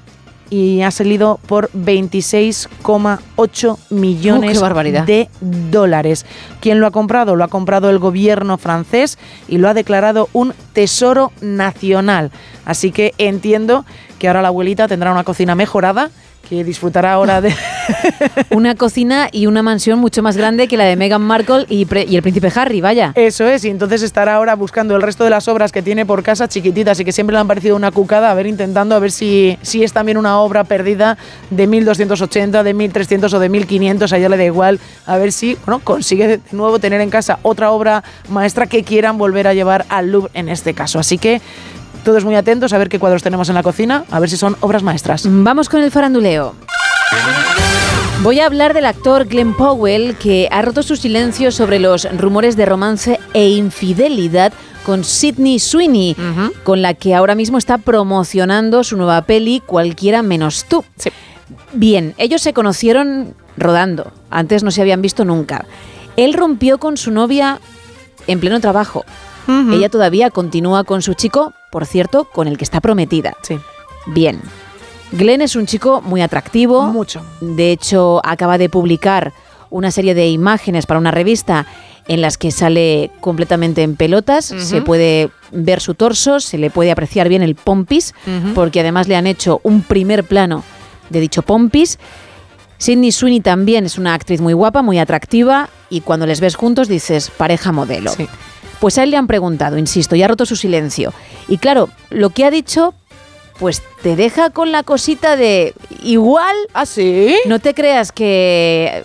y ha salido por 26,8 millones de dólares. ¿Quién lo ha comprado? Lo ha comprado el gobierno francés y lo ha declarado un tesoro nacional. Así que entiendo que ahora la abuelita tendrá una cocina mejorada que disfrutará ahora de... una cocina y una mansión mucho más grande que la de Meghan Markle y, el príncipe Harry, vaya. Eso es, y entonces estará ahora buscando el resto de las obras que tiene por casa chiquititas y que siempre le han parecido una cucada, a ver, intentando a ver si, si es también una obra perdida de 1280, de 1300 o de 1500, a ella le da igual, a ver si bueno, consigue de nuevo tener en casa otra obra maestra que quieran volver a llevar al Louvre en este caso. Así que todos muy atentos a ver qué cuadros tenemos en la cocina, a ver si son obras maestras. Vamos con el faranduleo. Voy a hablar del actor Glenn Powell, que ha roto su silencio sobre los rumores de romance e infidelidad con Sidney Sweeney, con la que ahora mismo está promocionando su nueva peli Cualquiera menos tú. Bien, ellos se conocieron rodando, antes no se habían visto nunca. Él rompió con su novia en pleno trabajo. Ella todavía continúa con su chico, por cierto, con el que está prometida. Sí. Bien. Glenn es un chico muy atractivo. Mucho. De hecho, acaba de publicar una serie de imágenes para una revista en las que sale completamente en pelotas, se puede ver su torso, se le puede apreciar bien el pompis, porque además le han hecho un primer plano de dicho pompis. Sidney Sweeney también es una actriz muy guapa, muy atractiva, y cuando les ves juntos dices pareja modelo. Sí. Pues a él le han preguntado, insisto, y ha roto su silencio. Y claro, lo que ha dicho, pues te deja con la cosita de igual. ¿Ah, sí? No te creas que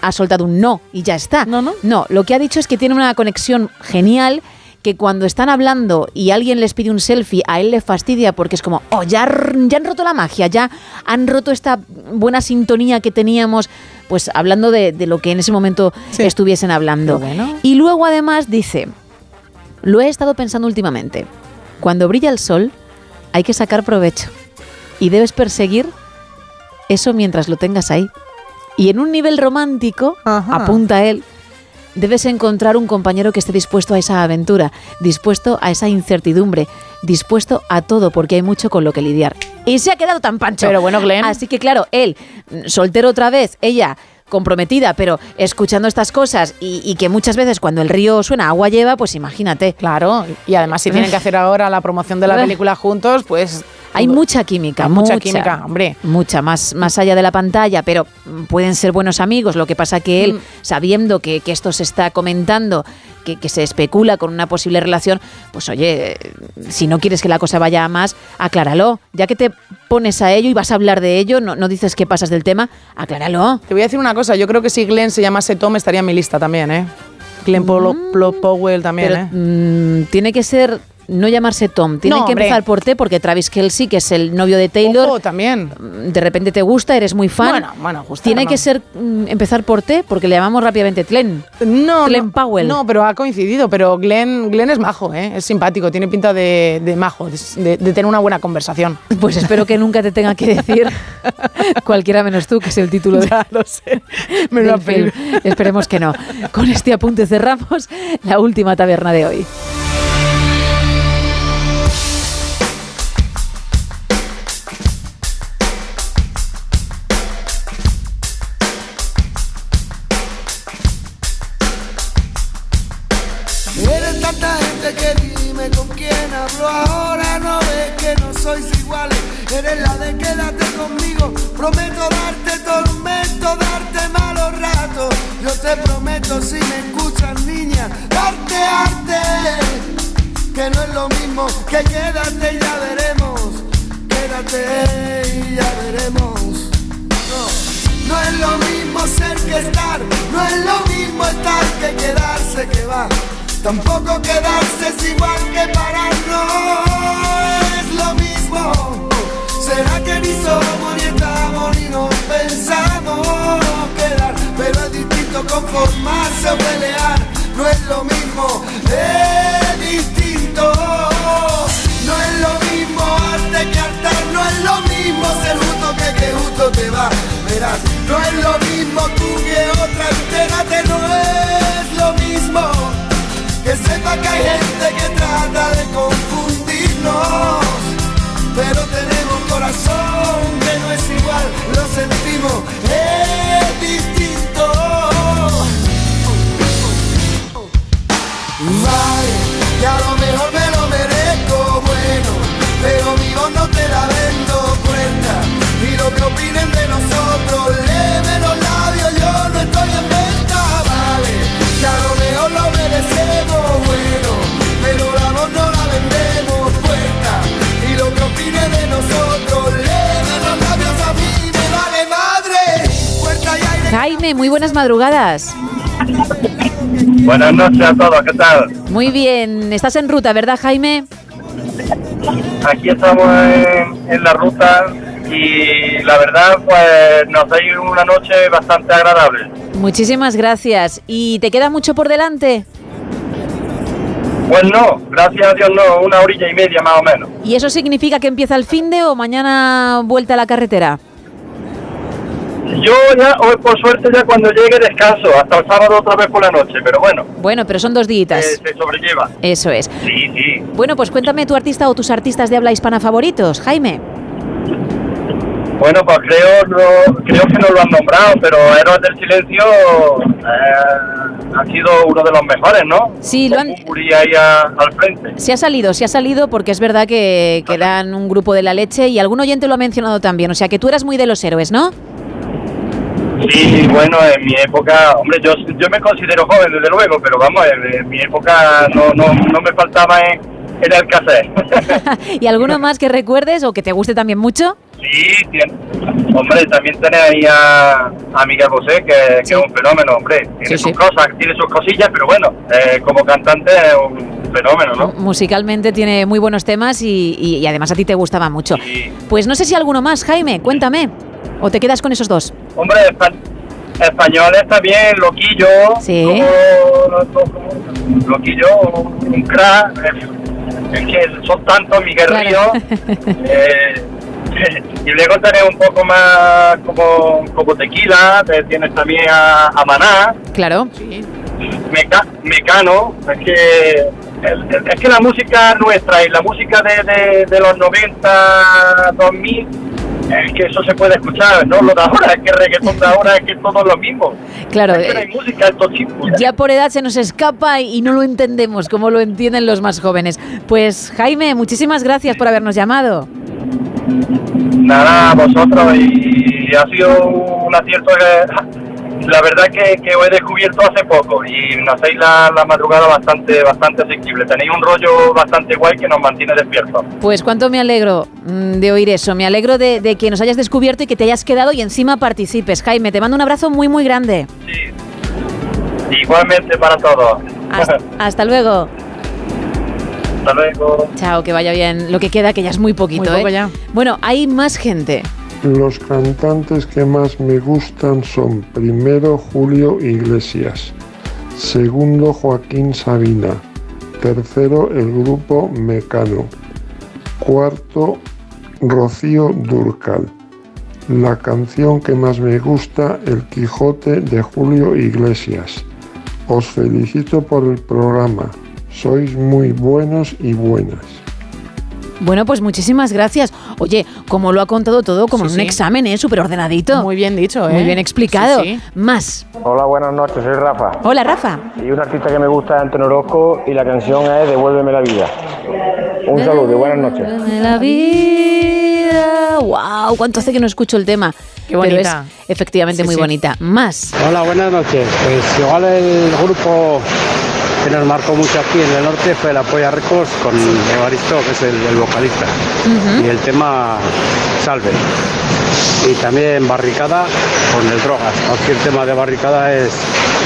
ha soltado un no y ya está. No, no. No, lo que ha dicho es que tiene una conexión genial que cuando están hablando y alguien les pide un selfie, a él le fastidia porque es como, oh, ya, ya han roto la magia, ya han roto esta buena sintonía que teníamos, pues hablando de, lo que en ese momento estuviesen hablando. Y luego además dice, lo he estado pensando últimamente. Cuando brilla el sol, hay que sacar provecho. Y debes perseguir eso mientras lo tengas ahí. Y en un nivel romántico, apunta él, debes encontrar un compañero que esté dispuesto a esa aventura, dispuesto a esa incertidumbre, dispuesto a todo, porque hay mucho con lo que lidiar. Y se ha quedado tan pancho. Pero bueno, Glenn. Así que claro, él, soltero otra vez, ella comprometida, pero escuchando estas cosas y, y que muchas veces cuando el río suena agua lleva, pues imagínate. Claro, y además si tienen que hacer ahora la promoción de la película juntos, pues Hay mucha química, mucha química, hombre. Mucha, más, más allá de la pantalla, pero pueden ser buenos amigos. Lo que pasa que él, Mm. sabiendo que, que esto se está comentando, que, que se especula con una posible relación, pues oye, si no quieres que la cosa vaya a más, acláralo. Ya que te pones a ello y vas a hablar de ello, no, no dices que pasas del tema, acláralo. Te voy a decir una cosa, yo creo que si Glenn se llamase Tom estaría en mi lista también, ¿eh? Glenn Polo- Plo- Powell también, Pero ¿eh? mm, tiene que ser no llamarse Tom, tiene No, que hombre. empezar por T porque Travis Kelsey, que es el novio de Taylor, Ojo, también. de repente te gusta, eres muy fan. Bueno, bueno, gustar Tiene no. que ser mm, empezar por T porque le llamamos rápidamente Tlen. No, Glenn no, Powell. No, pero ha coincidido. Pero Glenn, Glenn es majo, ¿eh? Es simpático, tiene pinta de, de majo, de, de tener una buena conversación. Pues espero que nunca te tenga que decir cualquiera menos tú, que es el título de, Ya lo sé. Me lo film. Esperemos que no. Con este apunte cerramos la última taberna de hoy. Eres la de quédate conmigo. Prometo darte tormento, darte malos ratos. Yo te prometo si me escuchas niña Darte arte. Que no es lo mismo que quédate y ya veremos. Quédate y ya veremos. No, no es lo mismo ser que estar, no es lo mismo estar que quedarse que va. Tampoco quedarse es igual que parar, conformarse o pelear, no es lo mismo, es distinto. No es lo mismo arte que hartar, no es lo mismo ser justo que que justo te va. Verás, no es lo mismo tú que otra, entérate, no es lo mismo. Que sepa que hay gente que trata de confundirnos, pero tenemos corazón que no es igual, lo sentimos, es distinto. Vale, que a lo mejor me lo merezco, bueno, pero voz no te la vendo cuenta. Y lo que opinen de nosotros, léeme los labios, yo no estoy en venta, vale, que a lo mejor lo merecemos, bueno, pero la voz no la vendemos cuenta. Y lo que opinen de nosotros, léeme los labios, a mí me vale madre. Y aire. Jaime, muy buenas madrugadas. Buenas noches a todos, ¿qué tal? Muy bien, estás en ruta, ¿verdad, Jaime? Aquí estamos en, en la ruta y la verdad, pues nos ha ido una noche bastante agradable. Muchísimas gracias. ¿Y te queda mucho por delante? Pues no, gracias a Dios no, una orilla y media más o menos. ¿Y eso significa que empieza el fin de o mañana vuelta a la carretera? Yo ya, hoy por suerte ya cuando llegue descanso, hasta el sábado otra vez por la noche, pero bueno, Bueno, pero son dos eh, días. se sobrelleva. Eso es. Sí, sí. Bueno, pues cuéntame tu artista o tus artistas de habla hispana favoritos, Jaime. Bueno, pues creo, no- creo que no lo han nombrado, pero Héroes del Silencio eh, ha sido uno de los mejores, ¿no? Sí, lo han, ahí a- al frente. se ha salido, se ha salido porque es verdad que, que eran un grupo de la leche y algún oyente lo ha mencionado también. O sea que tú eras muy de los héroes, ¿no? Sí, bueno, en mi época, hombre, yo, yo me considero joven, desde luego, pero vamos, en, en mi época no, no, no me faltaba en, en el cassette. ¿Y alguno más que recuerdes o que te guste también mucho? sí, tiene- hombre, también tenés ahí a, a Miguel Bosé, que, que es un fenómeno, hombre. Tiene sus cosas, tiene sus cosillas, pero bueno, eh, como cantante es un fenómeno, ¿no? Musicalmente tiene muy buenos temas y, y- y además a ti te gustaba mucho. Pues no sé si alguno más, Jaime, cuéntame. ¿O te quedas con esos dos? Hombre, espa- españoles también, Loquillo. Sí. como- Loquillo, un crack. Es, que son tantos, Miguel Claro. Ríos. eh, Y luego tenés un poco más como, como tequila, te- tienes también a, a Maná, Claro. Meca- Mecano, es que es que la música nuestra y la música de, de, de los 90, 2000, es que eso se puede escuchar, ¿no? Lo de ahora, es que el reggaetón de ahora es que es todo lo mismo. Claro, Es que no hay eh, música, estos chicos. Ya por edad se nos escapa y no lo entendemos como lo entienden los más jóvenes. Pues Jaime, muchísimas gracias por habernos llamado. Nada, vosotros, y ha sido un acierto que la verdad que, que os he descubierto hace poco y nos hacéis la, la madrugada bastante bastante asequible. Tenéis un rollo bastante guay que nos mantiene despiertos. Pues cuánto me alegro mm, de oír eso. Me alegro de, de que nos hayas descubierto y que te hayas quedado y encima participes. Jaime, te mando un abrazo muy, muy grande. Igualmente para todos. Hasta, hasta luego. Hasta luego. Chao, que vaya bien. Lo que queda, que ya es muy poquito, Muy poco ¿eh? ya. Bueno, hay más gente. Los cantantes que más me gustan son primero Julio Iglesias, segundo Joaquín Sabina, tercero el grupo Mecano, cuarto Rocío Durcal. La canción que más me gusta, El Quijote de Julio Iglesias. Os felicito por el programa. Sois muy buenos y buenas. Bueno, pues muchísimas gracias. Oye, como lo ha contado todo, como Sí, en un sí. examen, ¿eh? Súper ordenadito. Muy bien dicho, ¿eh? Muy bien explicado. Sí, sí. Más. Hola, buenas noches, soy Rafa. Hola, Rafa. Y un artista que me gusta es Antonio Orozco y la canción es Devuélveme la vida. Un saludo y buenas noches. De la vida. ¡Wow! ¿Cuánto hace que no escucho el tema? Qué Pero es bonita. efectivamente Sí, muy sí. bonita. Más. Hola, buenas noches. Pues igual el grupo que nos marcó mucho aquí en el norte fue la Polla Records con Evaristo, que es el, el vocalista. Y el tema Salve. Y también Barricada con el Drogas. Cualquier tema de Barricada es,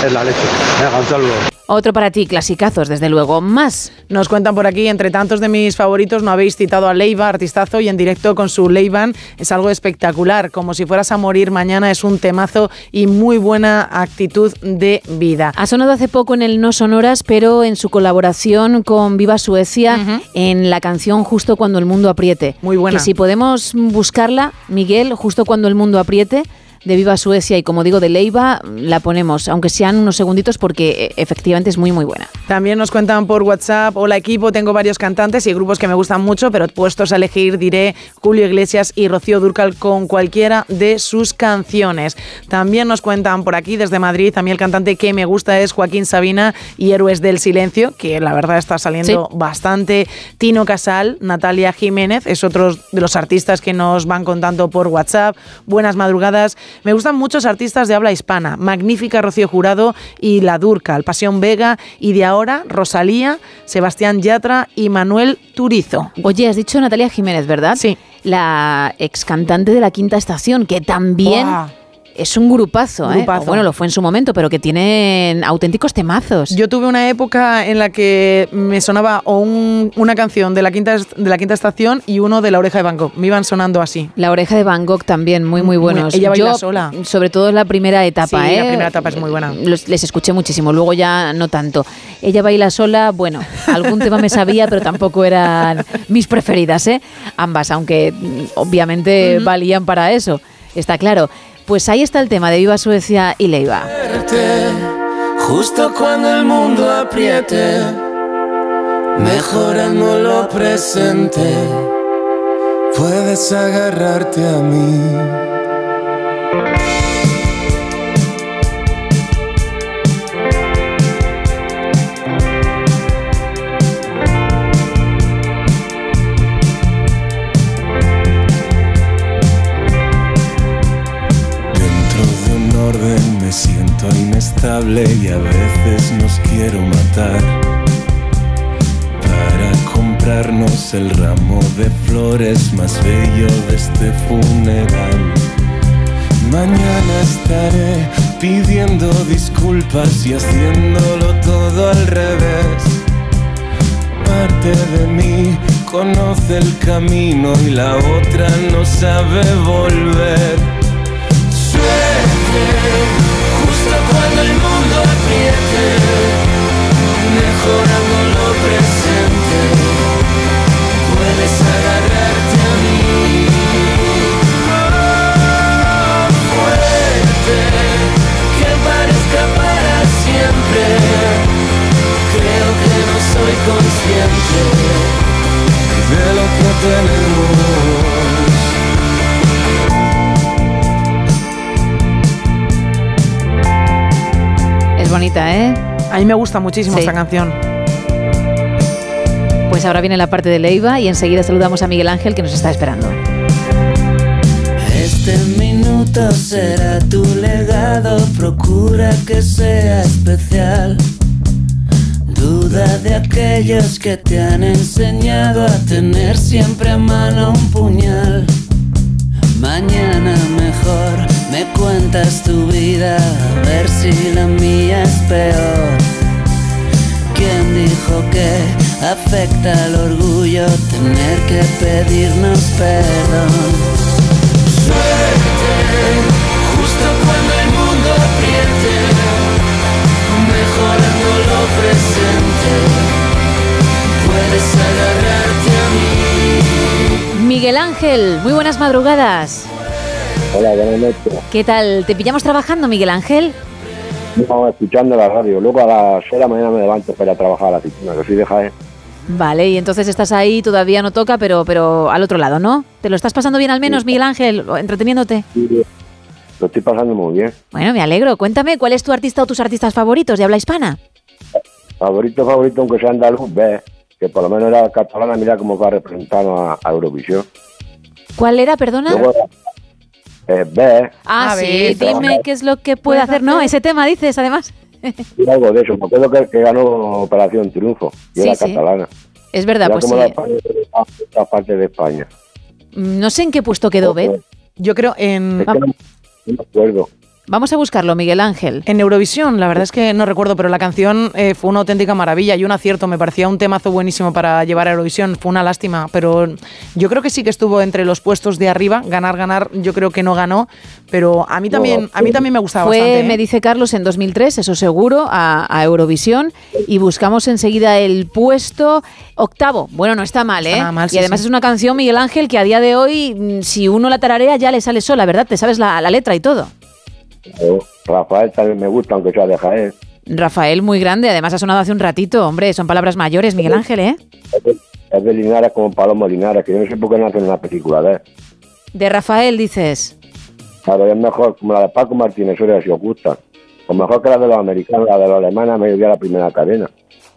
es la leche. Venga, un saludo. Otro para ti, clasicazos, desde luego. Más. Nos cuentan por aquí, entre tantos de mis favoritos, no habéis citado a Leiva, artistazo, y en directo con su Leiban es algo espectacular. Como si fueras a morir mañana, es un temazo y muy buena actitud de vida. Ha sonado hace poco en el No Sonoras, pero en su colaboración con Viva Suecia en la canción Justo cuando el mundo apriete. Muy buena. Que si podemos buscarla, Miguel, Justo cuando el mundo apriete, de Viva Suecia y como digo de Leiva, la ponemos, aunque sean unos segunditos porque eh, efectivamente es muy muy buena. También nos cuentan por WhatsApp, hola equipo, tengo varios cantantes y grupos que me gustan mucho, pero puestos a elegir diré Julio Iglesias y Rocío Durcal con cualquiera de sus canciones. También nos cuentan por aquí desde Madrid, a mí el cantante que me gusta es Joaquín Sabina y Héroes del Silencio, que la verdad está saliendo bastante. Tino Casal, Natalia Jiménez, es otro de los artistas que nos van contando por WhatsApp. Buenas madrugadas. Me gustan muchos artistas de habla hispana. Magnífica Rocío Jurado y La Durcal, Pasión Vega y de ahora Rosalía, Sebastián Yatra y Manuel Turizo. Oye, has dicho Natalia Jiménez, ¿verdad? Sí. La ex cantante de la Quinta Estación, que también. Es un grupazo, ¿eh? Grupazo. Bueno, lo fue en su momento, pero que tienen auténticos temazos. Yo tuve una época en la que me sonaba o un- una canción de la, quinta, de la quinta estación y uno de La Oreja de Van Gogh. Me iban sonando así. La oreja de Van Gogh también, muy, muy buenos. ella baila Yo, sola. Sobre todo en la primera etapa, Sí, ¿eh? la primera etapa es muy buena. Los- les escuché muchísimo, luego ya no tanto. Ella baila sola, bueno, algún tema me sabía, pero tampoco eran mis preferidas, ¿eh? Ambas, aunque mm, obviamente valían para eso, está claro. Pues ahí está el tema de Viva Suecia y Leiva. Inestable y a veces nos quiero matar. Para comprarnos el ramo de flores más bello de este funeral. Mañana estaré pidiendo disculpas y haciéndolo todo al revés. Parte de mí conoce el camino y la otra no sabe volver. Suerte, mejorando lo presente, puedes agarrarte a mí. Oh, fuerte, que parezca para siempre, creo que no soy consciente de lo que tenemos. Bonita, ¿eh? A mí me gusta muchísimo Sí. esta canción. Pues ahora viene la parte de Leiva y enseguida saludamos a Miguel Ángel que nos está esperando. Este minuto será tu legado, procura que sea especial. Duda de aquellos que te han enseñado a tener siempre a mano un puñal. Mañana mejor me cuentas tu vida, a ver si la mía es peor. ¿Quién dijo que afecta al orgullo tener que pedirnos perdón? Suerte, justo cuando el mundo apriete, mejorando lo presente, puedes agarrarte a mí. Miguel Ángel, muy buenas madrugadas. Hola, buenas noches. ¿Qué tal? ¿Te pillamos trabajando, Miguel Ángel? Estamos escuchando la radio. Luego a las 6 de la mañana me levanto para ir a trabajar a la oficina, que soy de Jaén. Vale, y entonces estás ahí, todavía no toca, pero, pero al otro lado, ¿no? ¿Te lo estás pasando bien al menos, Miguel Ángel, entreteniéndote? Lo estoy pasando muy bien. Bueno, me alegro. Cuéntame, ¿cuál es tu artista o tus artistas favoritos de habla hispana? Favorito, favorito, aunque sea andaluz, ve, que por lo menos era catalana, mira cómo va representando a, a Eurovisión. ¿Cuál era, perdona? Luego, eh, ve, ah, sí, ver, dime qué es lo que puede hacer, ¿no? Ese tema dices, además. y algo de eso, me acuerdo que, que ganó Operación Triunfo, y Sí, era sí. catalana. Es verdad, Era pues como sí. la esta parte de España. Mm, No sé en qué puesto quedó, ¿ve? Yo creo en... Es que no, no me acuerdo. Vamos a buscarlo, Miguel Ángel. En Eurovisión, la verdad es que no recuerdo, pero la canción eh, fue una auténtica maravilla y un acierto. Me parecía un temazo buenísimo para llevar a Eurovisión. Fue una lástima, pero yo creo que sí que estuvo entre los puestos de arriba. Ganar, ganar, yo creo que no ganó, pero a mí también, a mí también me gustaba Fue, bastante. ¿eh? me dice Carlos, en 2003, eso seguro, a, a Eurovisión y buscamos enseguida el puesto octavo. Bueno, no está mal, ¿eh? Está mal, y sí, además sí. es una canción, Miguel Ángel, que a día de hoy, mm, si uno la tararea, ya le sale sola, ¿verdad? Te sabes la, la letra y todo. Rafael también me gusta, aunque sea de Jaén. Rafael, muy grande, además ha sonado hace un ratito, hombre, son palabras mayores, Miguel Ángel, ¿eh? Es de, es de Linares como Paloma Linares, que yo no sé por qué no hacen una película de él. De Rafael dices. Claro, es mejor, como la de Paco Martínez Soria, si os gusta. O mejor que la de los americanos, la de los alemanes, me dio la primera cadena.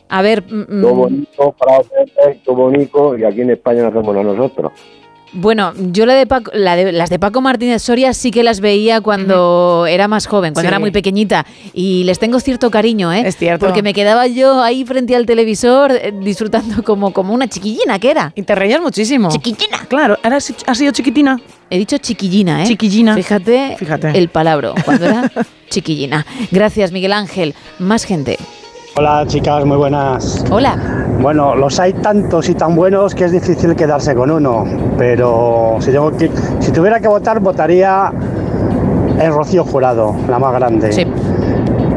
A ver, mm, mm, Todo bonito, Pepe, todo bonito, y aquí en España no hacemos nosotros. Bueno, yo la de, Paco- la de- las de Paco Martínez Soria sí que las veía cuando era más joven, cuando Sí. era muy pequeñita. Y les tengo cierto cariño, ¿eh? Es cierto. Porque me quedaba yo ahí frente al televisor eh, disfrutando como, como una chiquillina que era. Y te reías muchísimo. Chiquillina. Claro, ahora has sido chiquitina. He dicho chiquillina, ¿eh? Chiquillina. Fíjate, Fíjate. el palabro, cuando era chiquillina. Gracias, Miguel Ángel. Más gente. Hola chicas, muy buenas. Hola. Bueno, los hay tantos y tan buenos que es difícil quedarse con uno, pero si, tengo que, si tuviera que votar, votaría en Rocío Jurado, la más grande. Sí.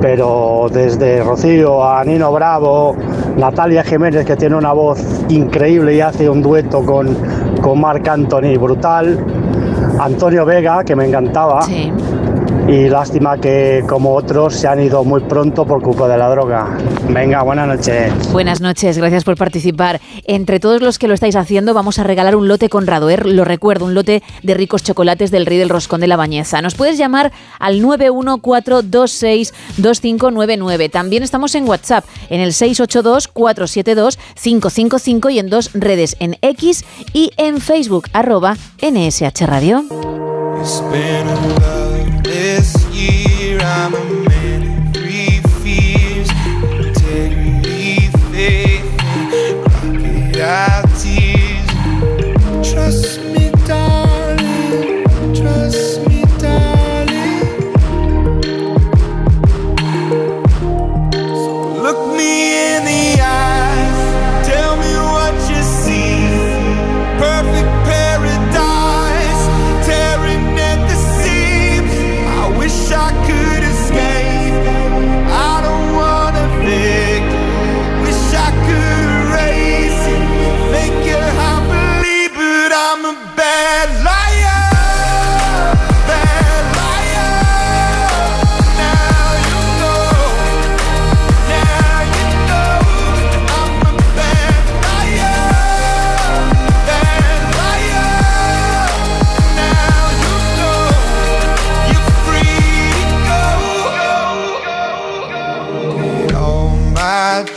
Pero desde Rocío a Nino Bravo, Natalia Jiménez, que tiene una voz increíble y hace un dueto con, con Marc Anthony brutal, Antonio Vega, que me encantaba. Sí. Y lástima que como otros se han ido muy pronto por culpa de la droga. Venga, buenas noches. Buenas noches, gracias por participar. Entre todos los que lo estáis haciendo, vamos a regalar un lote con Radoer, lo recuerdo, un lote de ricos chocolates del Rey del Roscón de la Bañeza. Nos puedes llamar al 914262599. También estamos en WhatsApp, en el 682472555 y en dos redes, en X y en Facebook, arroba NSH Radio.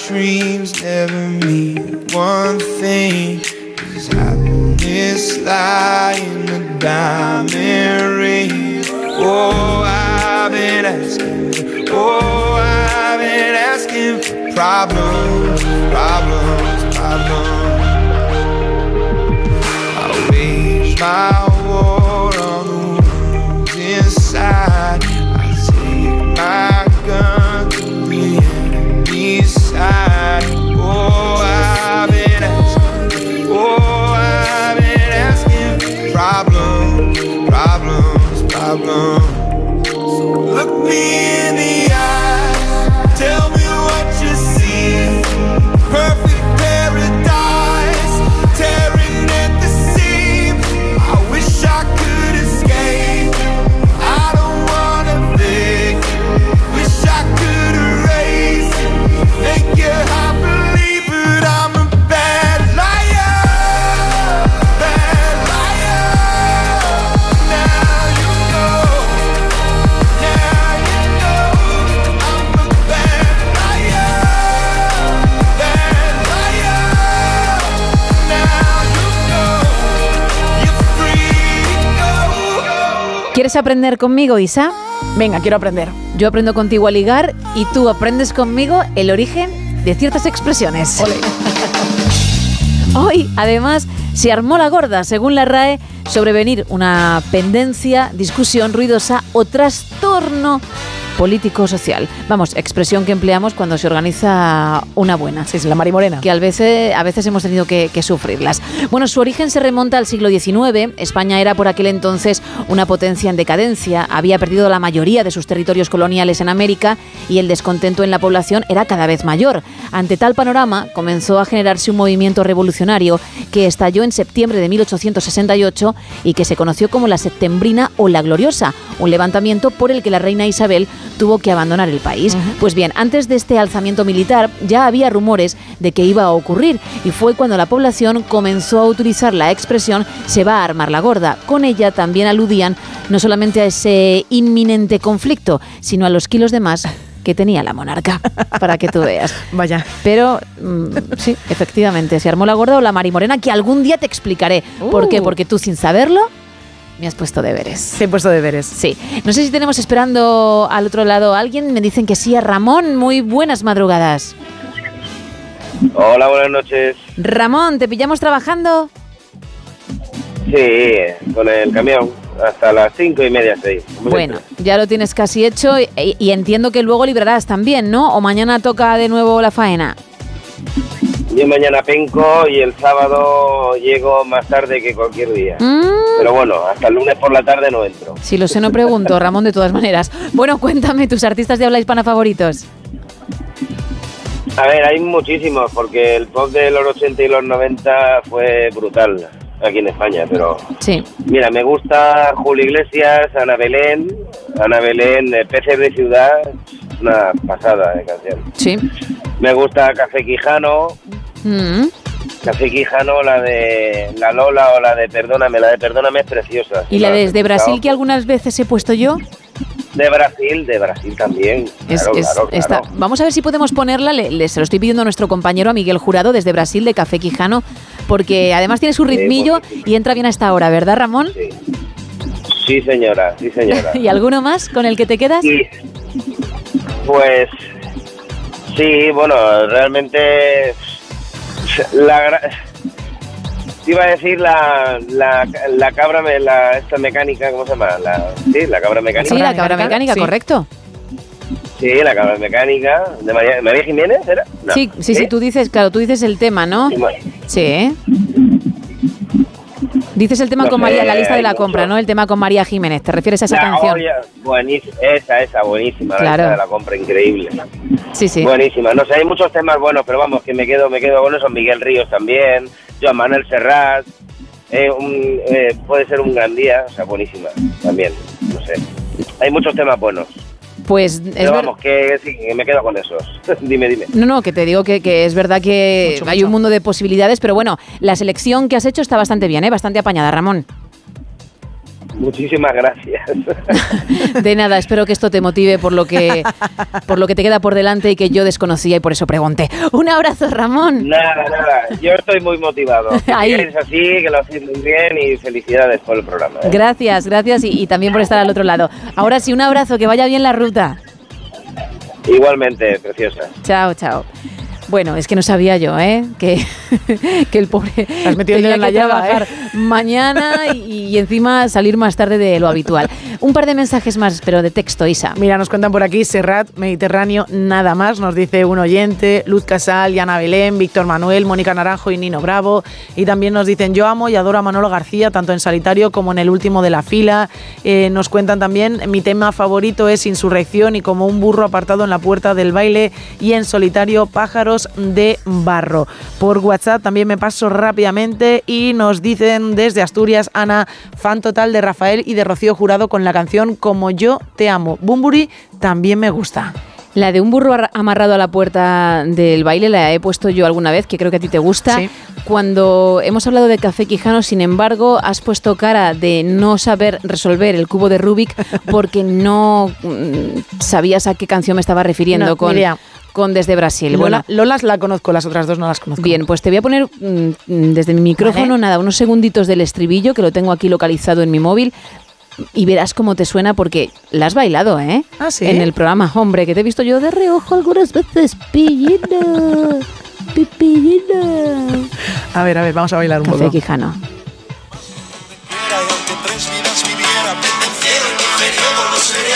Dreams never mean one thing. Is happiness lie in a diamond ring? Oh, I've been asking. Oh, I've been asking for problems, problems, problems. I wage my problems. So look me in the ¿Quieres aprender conmigo, Isa? Venga, quiero aprender. Yo aprendo contigo a ligar y tú aprendes conmigo el origen de ciertas expresiones. Hoy, además, se armó la gorda, según la RAE, sobrevenir una pendencia, discusión ruidosa o trastorno político-social. Vamos, expresión que empleamos cuando se organiza una buena. Sí, es la marimorena. Que a veces, a veces hemos tenido que, que sufrirlas. Bueno, su origen se remonta al siglo XIX. España era por aquel entonces una potencia en decadencia. Había perdido la mayoría de sus territorios coloniales en América y el descontento en la población era cada vez mayor. Ante tal panorama, comenzó a generarse un movimiento revolucionario que estalló en septiembre de 1868 y que se conoció como la Septembrina o la Gloriosa, un levantamiento por el que la reina Isabel tuvo que abandonar el país. Pues bien, antes de este alzamiento militar ya había rumores de que iba a ocurrir y fue cuando la población comenzó a utilizar la expresión se va a armar la gorda. Con ella también aludían no solamente a ese inminente conflicto, sino a los kilos de más que tenía la monarca, para que tú veas. Vaya. Pero mm, sí, efectivamente, se armó la gorda o la marimorena, que algún día te explicaré. ¿Por qué? Uh. Porque tú sin saberlo me has puesto deberes. Te he puesto deberes. Sí. No sé si tenemos esperando al otro lado a alguien. Me dicen que sí, a Ramón. Muy buenas madrugadas. Hola, buenas noches. Ramón, ¿te pillamos trabajando? Sí, con el camión hasta las cinco y media, seis. Bueno, ya lo tienes casi hecho y, y entiendo que luego librarás también, ¿no? ¿O mañana toca de nuevo la faena? Yo mañana penco y el sábado llego más tarde que cualquier día. Mm. Pero bueno, hasta el lunes por la tarde no entro. Si lo sé, no pregunto, Ramón, de todas maneras. Bueno, cuéntame tus artistas de habla hispana favoritos. A ver, hay muchísimos, porque el pop de los 80 y los 90 fue brutal aquí en España, pero Sí. mira, me gusta Julio Iglesias, Ana Belén, Ana Belén, eh, Peces de Ciudad, una pasada de canción. Sí. Me gusta Café Quijano, Mm. Café Quijano, la de La Lola o la de Perdóname, la de Perdóname es preciosa. ¿Y la desde Brasil que algunas veces he puesto yo? De Brasil, de Brasil también. Es- claro, es- claro, está- claro. Vamos a ver si podemos ponerla. Le, le- se lo estoy pidiendo a nuestro compañero, a Miguel Jurado, desde Brasil, de Café Quijano, porque además tiene su Sí, ritmillo y entra bien a esta hora, ¿verdad, Ramón? Sí, señora, sí, señora. ¿Y alguno más con el que te quedas? Y, pues sí, bueno, realmente la iba a decir la, la, la cabra me- la esta mecánica, ¿cómo se llama? La, sí, la cabra mecánica. Sí, la cabra mecánica, correcto. Sí, la cabra mecánica de María, María Jiménez, ¿era? No. Sí, sí, sí, tú dices, claro, tú dices el tema, ¿no? Sí. ¿eh? Dices el tema No con sé, María, la lista de la mucho. compra, ¿no? El tema con María Jiménez. ¿Te refieres a esa La canción? olla, buenísima, esa, esa, buenísima, Claro. esa de la compra, increíble. Sí, sí. Buenísima, no sé, hay muchos temas buenos, pero vamos, que me quedo, me quedo con eso, Miguel Ríos también, Joan Manuel Serrat, eh, un- eh, puede ser un gran día, o sea, buenísima, también, no sé. Hay muchos temas buenos, Pues es pero ver- vamos, que sí, que me quedo con esos. dime, dime. No, no, que te digo que, que es verdad que hay un mundo de posibilidades, pero bueno, la selección que has hecho está bastante bien, ¿eh? bastante apañada, Ramón. Muchísimas gracias. De nada, espero que esto te motive por lo que por lo que te queda por delante y que yo desconocía y por eso pregunté. Un abrazo, Ramón. Nada, nada. Yo estoy muy motivado. Que Ahí. sigáis así, que lo hacéis muy bien y felicidades por el programa. ¿eh? Gracias, gracias y, y también por estar al otro lado. Ahora sí, un abrazo, que vaya bien la ruta. Igualmente, preciosa. Chao, chao. Bueno, es que no sabía yo, ¿eh? Que, que el pobre Has metido tenía en la que llaga, trabajar ¿eh? mañana y, y encima salir más tarde de lo habitual. Un par de mensajes más, pero de texto, Isa. Mira, nos cuentan por aquí Serrat, Mediterráneo, nada más, nos dice un oyente, Luz Casal, Yana Belén, Víctor Manuel, Mónica Naranjo y Nino Bravo. Y también nos dicen, yo amo y adoro a Manolo García, tanto en Solitario como en el último de la fila. Eh, nos cuentan también, mi tema favorito es Insurrección y como un burro apartado en la puerta del baile y en Solitario, Pájaros de Barro. Por WhatsApp también me paso rápidamente y nos dicen desde Asturias, Ana, fan total de Rafael y de Rocío Jurado con la canción Como yo te amo. Bumburi también me gusta. La de un burro ar- amarrado a la puerta del baile la he puesto yo alguna vez, que creo que a ti te gusta. Cuando hemos hablado de Café Quijano, sin embargo, has puesto cara de no saber resolver el cubo de Rubik porque no mm, sabías a qué canción me estaba refiriendo No, con, idea. Con Desde Brasil. Lola, Bueno, Lolas la conozco, las otras dos no las conozco. Bien, pues te voy a poner mm, desde mi micrófono, Vale. nada, unos segunditos del estribillo, que lo tengo aquí localizado en mi móvil, y verás cómo te suena porque la has bailado, ¿eh? Ah, ¿sí? En el programa, hombre, que te he visto yo de reojo algunas veces, pillina, pipillina. A ver, a ver, vamos a bailar un Café poco. Quijano.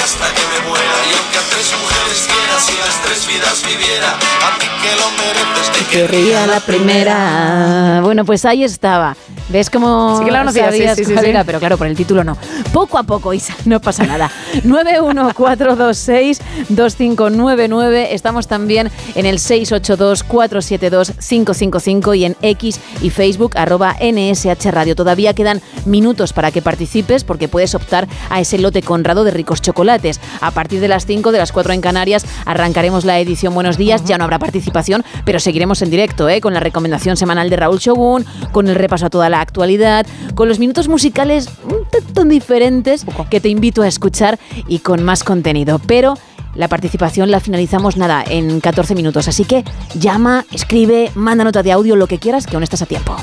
Hasta que me muera. Y aunque a tres mujeres quiera, si las tres vidas viviera, a ti que lo mereces, te Querría la primera. Bueno, pues ahí estaba. ¿Ves cómo Sí que la conocía, sabías sí, sí, cuál sí. era? Pero claro, por el título no. Poco a poco, Isa, no pasa nada. 914262599. Estamos también en el 682472555 y en X y Facebook arroba NSH Radio. Todavía quedan minutos para que participes porque puedes optar a ese lote conrado de ricos chocolates. A partir de las 5 de las 4 en Canarias arrancaremos la edición Buenos Días. Ya no habrá participación, pero seguiremos en directo ¿eh? con la recomendación semanal de Raúl Shogun, con el repaso a toda la actualidad, con los minutos musicales un tanto diferentes que te invito a escuchar y con más contenido. Pero la participación la finalizamos nada en 14 minutos. Así que llama, escribe, manda nota de audio, lo que quieras, que aún estás a tiempo.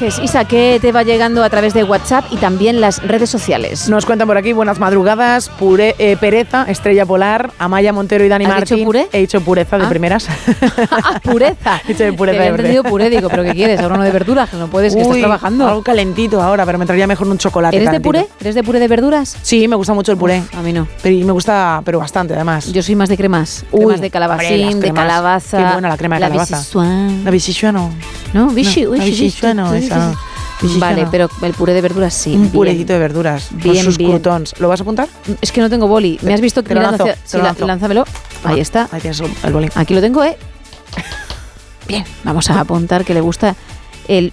Mensajes, Isa, que te va llegando a través de WhatsApp y también las redes sociales. Nos cuentan por aquí buenas madrugadas, pure, eh, Pereza, Estrella Polar, Amaya Montero y Dani ¿Has Martín. dicho puré? He dicho pureza de Ah. primeras. Ah, pureza. He dicho de pureza Te entendido puré, digo, pero ¿qué quieres? Ahora uno de verduras, que no puedes, que estás Uy, trabajando. Algo calentito ahora, pero me traería mejor un chocolate. ¿Eres de puré? ¿Eres de puré de verduras? Sí, me gusta mucho el puré. a mí no. Pero, y me gusta, pero bastante además. Yo soy más de cremas. Uy, cremas de calabacín, de calabaza. Qué buena la crema de la calabaza. La bichichua no. No, vichy, No, uy, la bichichua no, esa. Bichichua Vale, pero el puré de verduras sí. Un bien. purecito de verduras. Bien, con sus bien. croutons. ¿Lo vas a apuntar? Es que no tengo boli. ¿Me has visto Te lo lanzo, hacia- te sí, lo la- lanzo. lánzamelo. Ahí Ah, está. Ahí tienes el boli. Aquí lo tengo, ¿eh? Bien, vamos a apuntar que le gusta el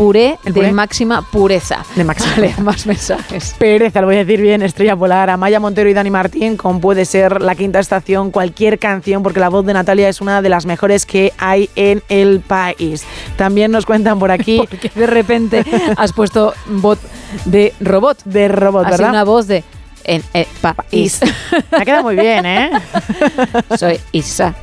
puré, ¿El de puré? máxima pureza. De máxima Vale, más mensajes. Pereza, lo voy a decir bien, Estrella Polar, Amaya Montero y Dani Martín, con puede ser la quinta estación, cualquier canción, porque la voz de Natalia es una de las mejores que hay en el país. También nos cuentan por aquí. Porque de repente has puesto voz de robot. De robot, Así ¿verdad? una voz de en el país. Me ha quedado muy bien, ¿eh? Soy Isa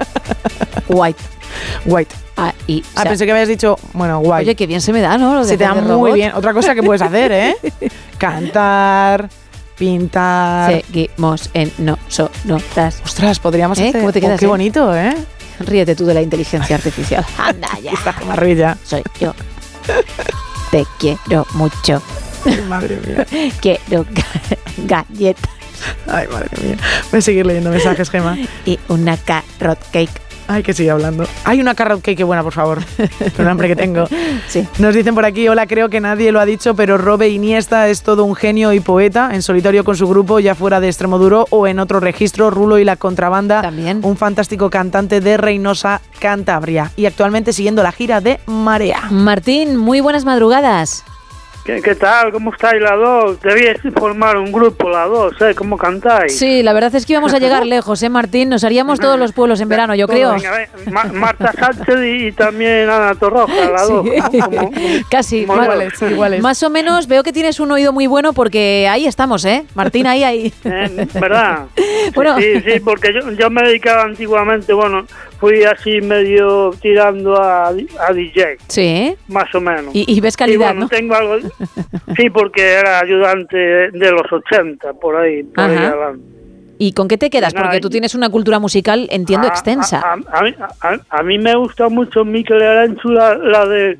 White. White. Ah, Isa. Ah, pensé que habías dicho, bueno, guay. Oye, qué bien se me da, ¿no? Se te da muy bien. Otra cosa que puedes hacer, ¿eh? Cantar, pintar. Seguimos en no so notas. Ostras, podríamos ¿Eh? hacer. ¿Cómo te Oh, quedas, qué eh? bonito, ¿eh? Ríete tú de la inteligencia artificial. Anda ya. Maravilla. Soy yo. Te quiero mucho. Madre mía. Quiero ga- galletas Ay, madre mía. Voy a seguir leyendo mensajes, Gema. y una carrot cake. Ay, que sigue hablando. Hay una carrot cake buena, por favor. Con el hambre que tengo. Sí. Nos dicen por aquí, hola, creo que nadie lo ha dicho, pero Robe Iniesta es todo un genio y poeta, en solitario con su grupo, ya fuera de Extremoduro o en otro registro, Rulo y la Contrabanda. También. Un fantástico cantante de Reynosa, Cantabria. Y actualmente siguiendo la gira de Marea. Martín, muy buenas madrugadas. ¿Qué, qué tal? ¿Cómo estáis las dos? Debíais formar un grupo las dos, ¿eh? ¿Cómo cantáis? Sí, la verdad es que íbamos a llegar lejos, ¿eh, Martín? Nos haríamos todos los pueblos en verano, yo creo. Venga, venga, Ma- Marta Sánchez y, y también Ana Torroja, las dos. Sí. Como- Casi. como iguales, iguales. Más o menos veo que tienes un oído muy bueno porque ahí estamos, ¿eh? Martín, ahí, ahí. Eh, ¿Verdad? Bueno. Sí, sí, porque yo, yo me dedicaba antiguamente, bueno, fui así medio tirando a, a DJ, Sí. más o menos. Y, y ves calidad, bueno, ¿no? tengo algo... Sí, porque era ayudante de los 80, por ahí, por ahí Ajá. adelante. ¿Y con qué te quedas? Porque tú tienes una cultura musical, entiendo, A- extensa. A, a- mí, a- mí me gusta mucho Mikel Aranchu, la, la de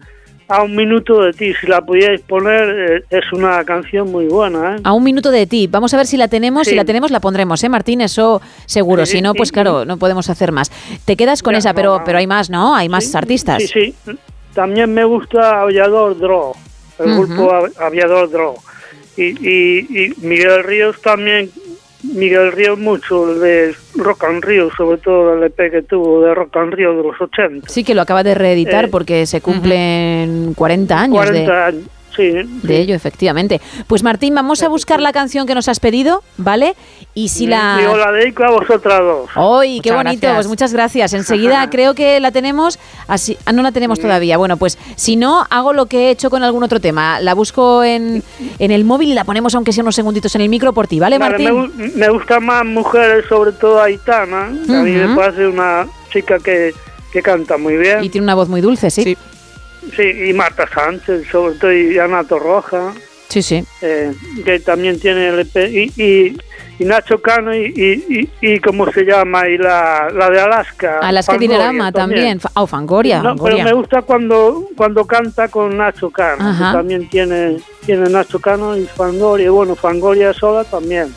A un minuto de ti. Si la pudierais poner, eh, es una canción muy buena. ¿eh? A un minuto de ti. Vamos a ver si la tenemos. Si la tenemos, la pondremos, ¿eh, Martín? Eso seguro. Sí, si no, pues claro, no podemos hacer más. Te quedas con Ya, esa, no, pero, no. pero hay más, ¿no? Hay más artistas. Sí, sí. También me gusta Aviador Draw, el grupo Av- Aviador Draw. Y, y, y Miguel Ríos también, Miguel Ríos mucho, el de Rock and Río, sobre todo el EP que tuvo de Rock and Río de los 80. Sí, que lo acaba de reeditar Eh, porque se cumplen 40 años 40 de, años, sí. de ello, efectivamente. Pues Martín, vamos a buscar la canción que nos has pedido, ¿vale? Y si la... Yo la dedico a vosotras dos. ¡Ay, qué Muchas bonito! gracias. Pues muchas gracias. Enseguida creo que la tenemos. Así, ah, no la tenemos todavía. Bueno, pues si no, hago lo que he hecho con algún otro tema. La busco en, en el móvil y la ponemos, aunque sea unos segunditos en el micro por ti, ¿vale, Vale, me, Martín? gu- me gustan más mujeres, sobre todo Aitana. que A mí me parece una chica que, que canta muy bien. Y tiene una voz muy dulce, sí. Sí, y Marta Sánchez, sobre todo, y Ana Torroja, Sí, sí. eh, que también tiene el EP, y, y, y Nacho Cano, y, y, ¿cómo se llama? Y la, la de Alaska. Alaska Fangoria también. Oh, Fangoria. No, Fangoria. pero me gusta cuando cuando canta con Nacho Cano, que también tiene tiene Nacho Cano y Fangoria, y bueno, Fangoria sola también.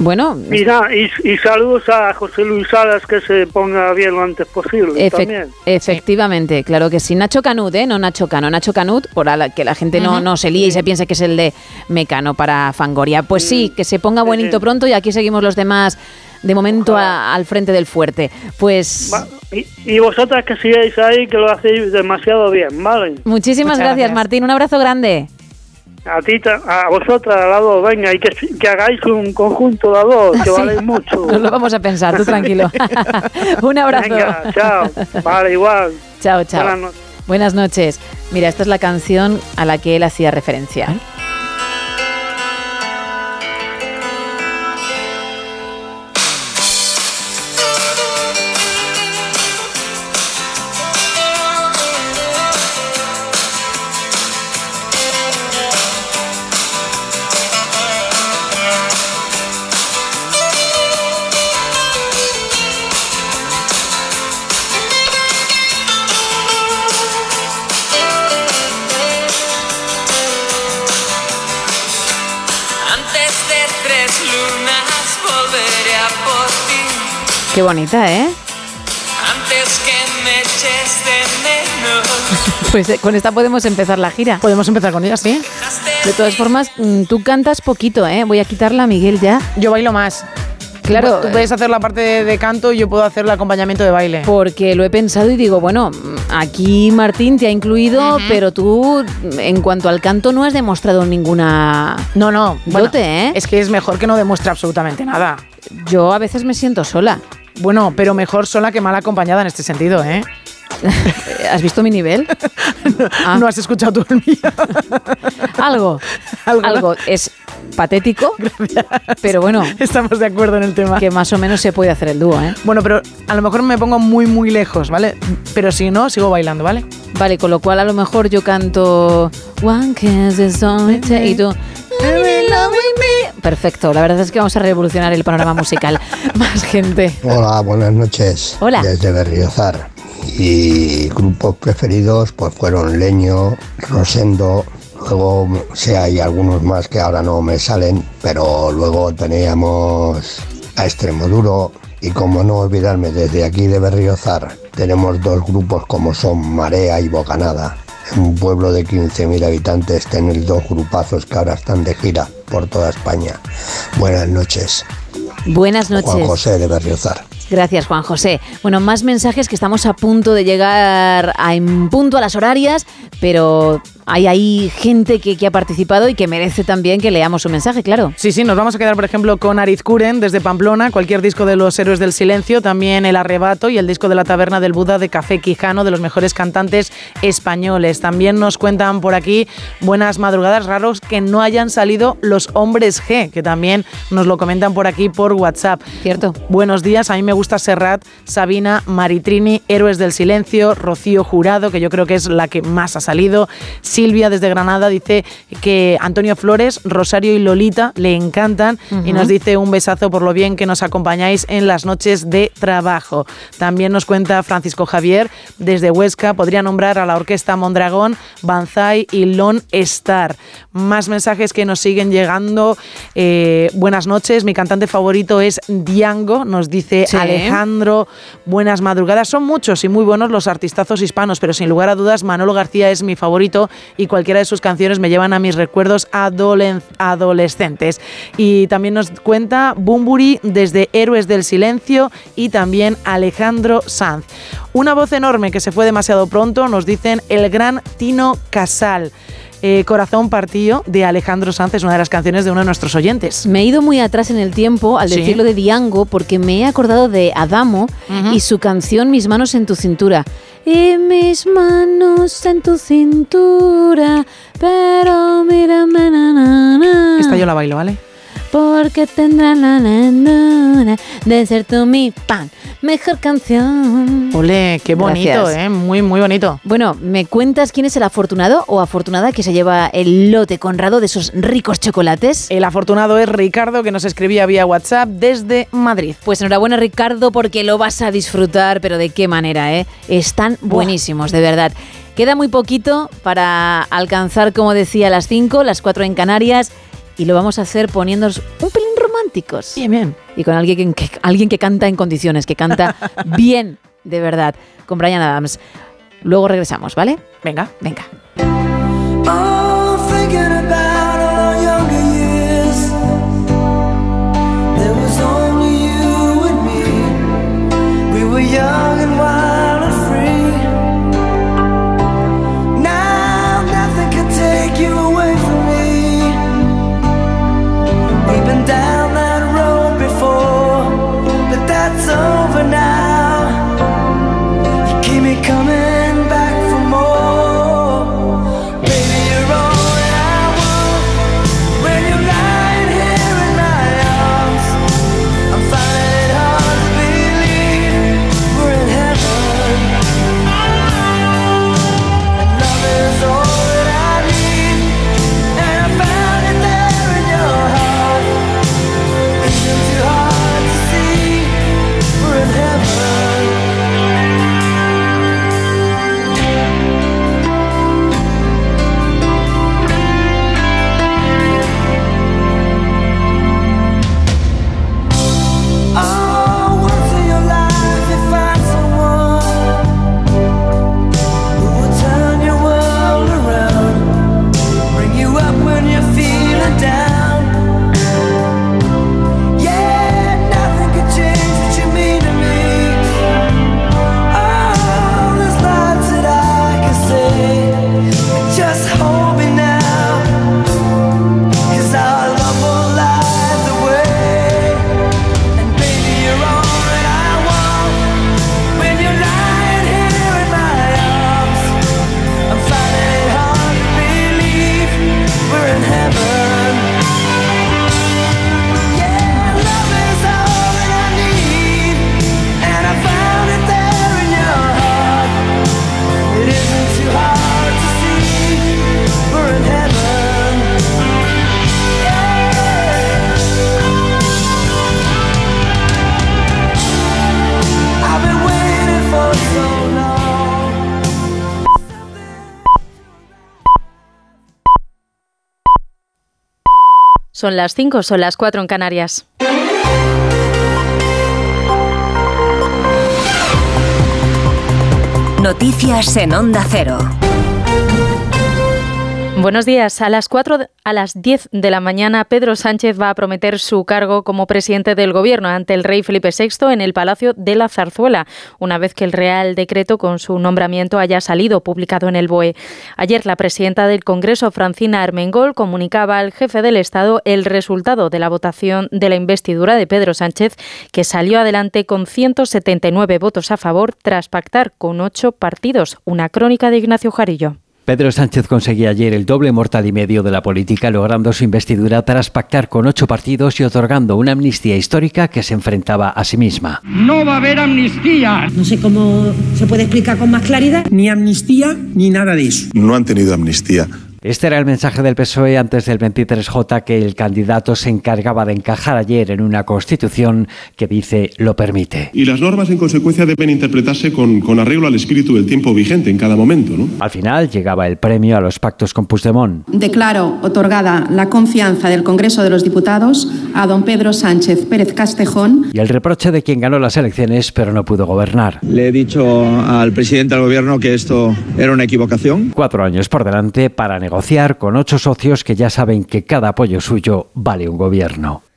Bueno, Y, nada, y, y saludos a José Luis Salas, que se ponga bien lo antes posible también. efectivamente, claro que sí. Nacho Canut, ¿eh? No Nacho Cano. Nacho Canut, por la, que la gente no, no se líe y se piense que es el de Mecano para Fangoria. Pues sí, que se ponga buenito pronto y aquí seguimos los demás de momento a- al frente del fuerte. Pues Y, y vosotras que sigáis ahí, que lo hacéis demasiado bien, ¿vale? muchísimas gracias. Martín. Un abrazo grande. A ti, a vosotras, a las dos, venga, y que, que hagáis un conjunto las dos, que valéis mucho. Nos lo vamos a pensar, tú tranquilo. Un abrazo. Venga, chao. Vale, igual. Chao, chao. Buenas noches. Buenas noches. Mira, esta es la canción a la que él hacía referencia. Bonita, ¿eh? Antes que me eches de menos. Pues eh, con esta podemos empezar la gira. Podemos empezar con ella, sí. De todas formas, mm, tú cantas poquito, ¿eh? Voy a quitarla a Miguel ya. Yo bailo más. Claro. Tú puedes hacer la parte de, de canto y yo puedo hacer el acompañamiento de baile. Porque lo he pensado y digo, bueno, aquí Martín te ha incluido, pero tú, en cuanto al canto, no has demostrado ninguna. No, no. Bueno, dote, ¿eh? Es que es mejor que no demuestre absolutamente nada. Yo a veces me siento sola. Bueno, pero mejor sola que mal acompañada en este sentido, ¿eh? ¿Has visto mi nivel? No has escuchado tú el mío. Algo. Algo. Es patético, pero bueno. Estamos de acuerdo en el tema. Que más o menos se puede hacer el dúo, ¿eh? Bueno, pero a lo mejor me pongo muy, muy lejos, ¿vale? Pero si no, sigo bailando, ¿vale? Vale, con lo cual a lo mejor yo canto One kiss is all it takes", y tú Perfecto, la verdad es que vamos a revolucionar el panorama musical. Más gente. Hola, buenas noches. Hola. Desde Berriozar. Y grupos preferidos pues fueron Leño, Rosendo, luego sí hay algunos más que ahora no me salen, pero luego teníamos a Extremoduro y como no olvidarme desde aquí de Berriozar tenemos dos grupos como son Marea y Bocanada. En un pueblo de 15.000 habitantes tenéis dos grupazos que ahora están de gira por toda España. Buenas noches. Buenas noches. Juan José de Berriozar. Gracias, Juan José. Bueno, más mensajes que estamos a punto de llegar a, en punto a las horarias, pero hay ahí gente que, que ha participado y que merece también que leamos su mensaje, claro. Sí, sí, nos vamos a quedar, por ejemplo, con Arizcuren desde Pamplona, cualquier disco de los Héroes del Silencio, también El Arrebato y el disco de la Taberna del Buda de Café Quijano, de los mejores cantantes españoles. También nos cuentan por aquí buenas madrugadas raros que no hayan salido los Hombres G, que también nos lo comentan por aquí por WhatsApp. Cierto. Buenos días, a mí me gusta Serrat, Sabina, Maritrini, Héroes del Silencio, Rocío Jurado, que yo creo que es la que más ha salido. Silvia desde Granada dice que Antonio Flores, Rosario y Lolita le encantan y nos dice un besazo por lo bien que nos acompañáis en las noches de trabajo. También nos cuenta Francisco Javier desde Huesca, podría nombrar a la orquesta Mondragón, Banzai y Lone Star. Más mensajes que nos siguen llegando. Eh, buenas noches, mi cantante favorito es Diango, nos dice Sí. Alejandro. Buenas madrugadas, son muchos y muy buenos los artistazos hispanos, pero sin lugar a dudas Manolo García es mi favorito y cualquiera de sus canciones me llevan a mis recuerdos adolescentes. Y también nos cuenta Bumburi desde Héroes del Silencio y también Alejandro Sanz. Una voz enorme que se fue demasiado pronto, nos dicen el gran Tino Casal. Eh, Corazón Partido de Alejandro Sanz es una de las canciones de uno de nuestros oyentes. Me he ido muy atrás en el tiempo al Sí. decirlo de Diango porque me he acordado de Adamo y su canción Mis manos en tu cintura. Y mis manos en tu cintura, pero mírame, na, na, na. Esta yo la bailo, ¿vale? Porque tendrán la leyenda de ser tú mi pan. Mejor canción. Ole, qué bonito, Gracias. ¿eh? Muy, muy bonito. Bueno, ¿me cuentas quién es el afortunado o afortunada que se lleva el lote conrado de esos ricos chocolates? El afortunado es Ricardo, que nos escribía vía WhatsApp desde Madrid. Pues enhorabuena Ricardo porque lo vas a disfrutar, pero de qué manera, ¿eh? Están buenísimos, de verdad. Queda muy poquito para alcanzar, como decía, las 5, las 4 en Canarias y lo vamos a hacer poniéndonos un pelín románticos. Bien, bien. Y con alguien que, alguien que canta en condiciones, que canta bien, de verdad, con Brian Adams. Luego regresamos, ¿vale? Venga. Venga. About Son las 5, son las 4 en Canarias. Noticias en Onda Cero. Buenos días. A las 4 a las 10 de la mañana, Pedro Sánchez va a prometer su cargo como presidente del Gobierno ante el rey Felipe VI en el Palacio de la Zarzuela, una vez que el Real Decreto con su nombramiento haya salido publicado en el BOE. Ayer, la presidenta del Congreso, Francina Armengol, comunicaba al jefe del Estado el resultado de la votación de la investidura de Pedro Sánchez, que salió adelante con 179 votos a favor tras pactar con ocho partidos. Una crónica de Ignacio Jarillo. Pedro Sánchez conseguía ayer el doble mortal y medio de la política, logrando su investidura tras pactar con ocho partidos y otorgando una amnistía histórica que se enfrentaba a sí misma. No va a haber amnistía. No sé cómo se puede explicar con más claridad. Ni amnistía ni nada de eso. No han tenido amnistía. Este era el mensaje del PSOE antes del 23J que el candidato se encargaba de encajar ayer en una constitución que dice lo permite. Y las normas en consecuencia deben interpretarse con, con arreglo al espíritu del tiempo vigente en cada momento. ¿no? Al final llegaba el premio a los pactos con Puigdemont. Declaro otorgada la confianza del Congreso de los Diputados a don Pedro Sánchez Pérez Castejón. Y el reproche de quien ganó las elecciones pero no pudo gobernar. Le he dicho al presidente del gobierno que esto era una equivocación. Cuatro años por delante para negociar negociar con ocho socios que ya saben que cada apoyo suyo vale un gobierno.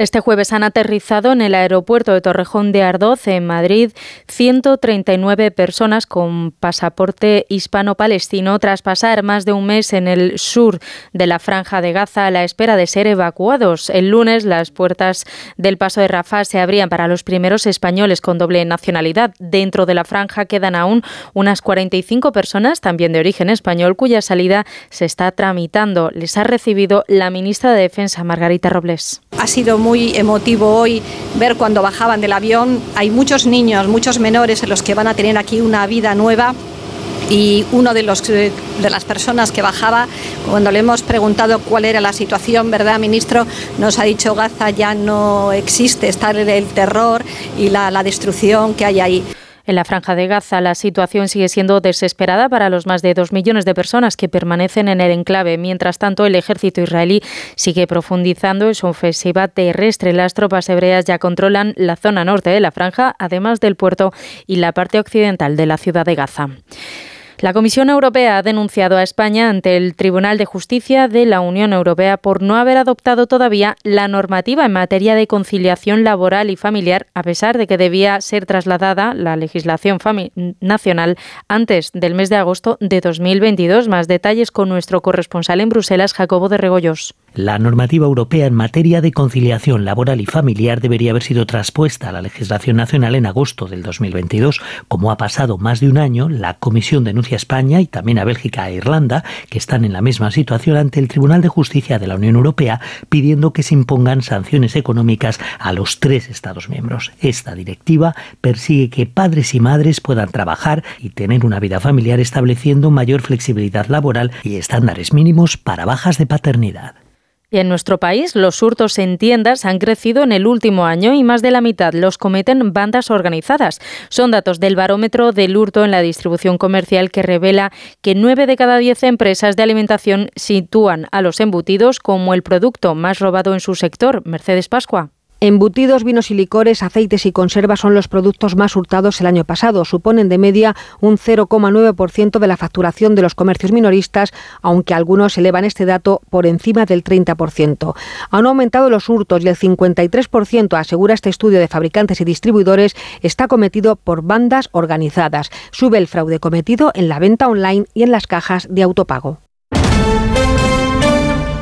Este jueves han aterrizado en el aeropuerto de Torrejón de Ardoz, en Madrid, 139 personas con pasaporte hispano-palestino tras pasar más de un mes en el sur de la franja de Gaza a la espera de ser evacuados. El lunes las puertas del paso de Rafah se abrían para los primeros españoles con doble nacionalidad. Dentro de la franja quedan aún unas 45 personas, también de origen español, cuya salida se está tramitando. Les ha recibido la ministra de Defensa, Margarita Robles. Ha sido emotivo hoy ver cuando bajaban del avión. Hay muchos niños, muchos menores en los que van a tener aquí una vida nueva y uno de, los, de las personas que bajaba, cuando le hemos preguntado cuál era la situación, ¿verdad, ministro? Nos ha dicho Gaza ya no existe, está el terror y la destrucción que hay ahí. En la franja de Gaza la situación sigue siendo desesperada para los más de dos millones de personas que permanecen en el enclave. Mientras tanto, el ejército israelí sigue profundizando en su ofensiva terrestre. Las tropas hebreas ya controlan la zona norte de la franja, además del puerto y la parte occidental de la ciudad de Gaza. La Comisión Europea ha denunciado a España ante el Tribunal de Justicia de la Unión Europea por no haber adoptado todavía la normativa en materia de conciliación laboral y familiar, a pesar de que debía ser trasladada la legislación nacional antes del mes de agosto de 2022. Más detalles con nuestro corresponsal en Bruselas, Jacobo de Regoyos. La normativa europea en materia de conciliación laboral y familiar debería haber sido traspuesta a la legislación nacional en agosto del 2022. Como ha pasado más de un año, la Comisión denuncia a España y también a Bélgica e Irlanda, que están en la misma situación ante el Tribunal de Justicia de la Unión Europea, pidiendo que se impongan sanciones económicas a los tres Estados miembros. Esta directiva persigue que padres y madres puedan trabajar y tener una vida familiar estableciendo mayor flexibilidad laboral y estándares mínimos para bajas de paternidad. En nuestro país, los hurtos en tiendas han crecido en el último año y más de la mitad los cometen bandas organizadas. Son datos del barómetro del hurto en la distribución comercial que revela que nueve de cada diez empresas de alimentación sitúan a los embutidos como el producto más robado en su sector. Mercedes Pascua. Embutidos, vinos y licores, aceites y conservas son los productos más hurtados el año pasado. Suponen de media un 0,9% de la facturación de los comercios minoristas, aunque algunos elevan este dato por encima del 30%. Han aumentado los hurtos y el 53%, asegura este estudio de fabricantes y distribuidores, está cometido por bandas organizadas. Sube el fraude cometido en la venta online y en las cajas de autopago.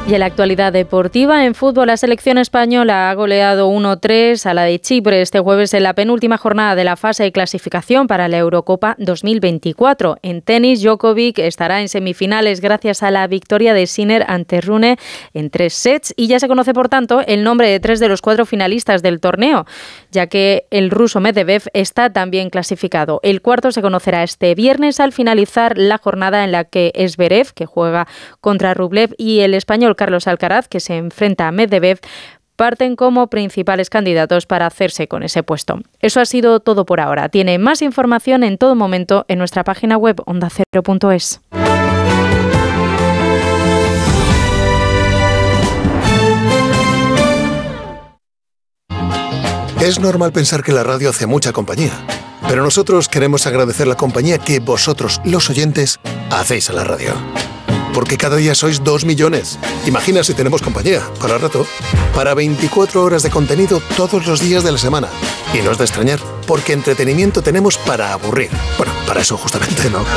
Y en la actualidad deportiva, en fútbol, la selección española ha goleado 1-3 a la de Chipre este jueves en la penúltima jornada de la fase de clasificación para la Eurocopa 2024. En tenis, Djokovic estará en semifinales gracias a la victoria de Sinner ante Rune en tres sets y ya se conoce, por tanto, el nombre de tres de los cuatro finalistas del torneo, ya que el ruso Medvedev está también clasificado. El cuarto se conocerá este viernes al finalizar la jornada en la que Esberev, que juega contra Rublev, y el español Carlos Alcaraz, que se enfrenta a Medvedev, parten como principales candidatos para hacerse con ese puesto. Eso ha sido todo por ahora. Tiene más información en todo momento en nuestra página web ondacero.es. Es normal pensar que la radio hace mucha compañía, pero nosotros queremos agradecer la compañía que vosotros, los oyentes, hacéis a la radio. Porque cada día sois dos millones. Imagina si tenemos compañía, para rato, para 24 horas de contenido todos los días de la semana. Y no es de extrañar, porque entretenimiento tenemos para aburrir. Bueno, para eso justamente no.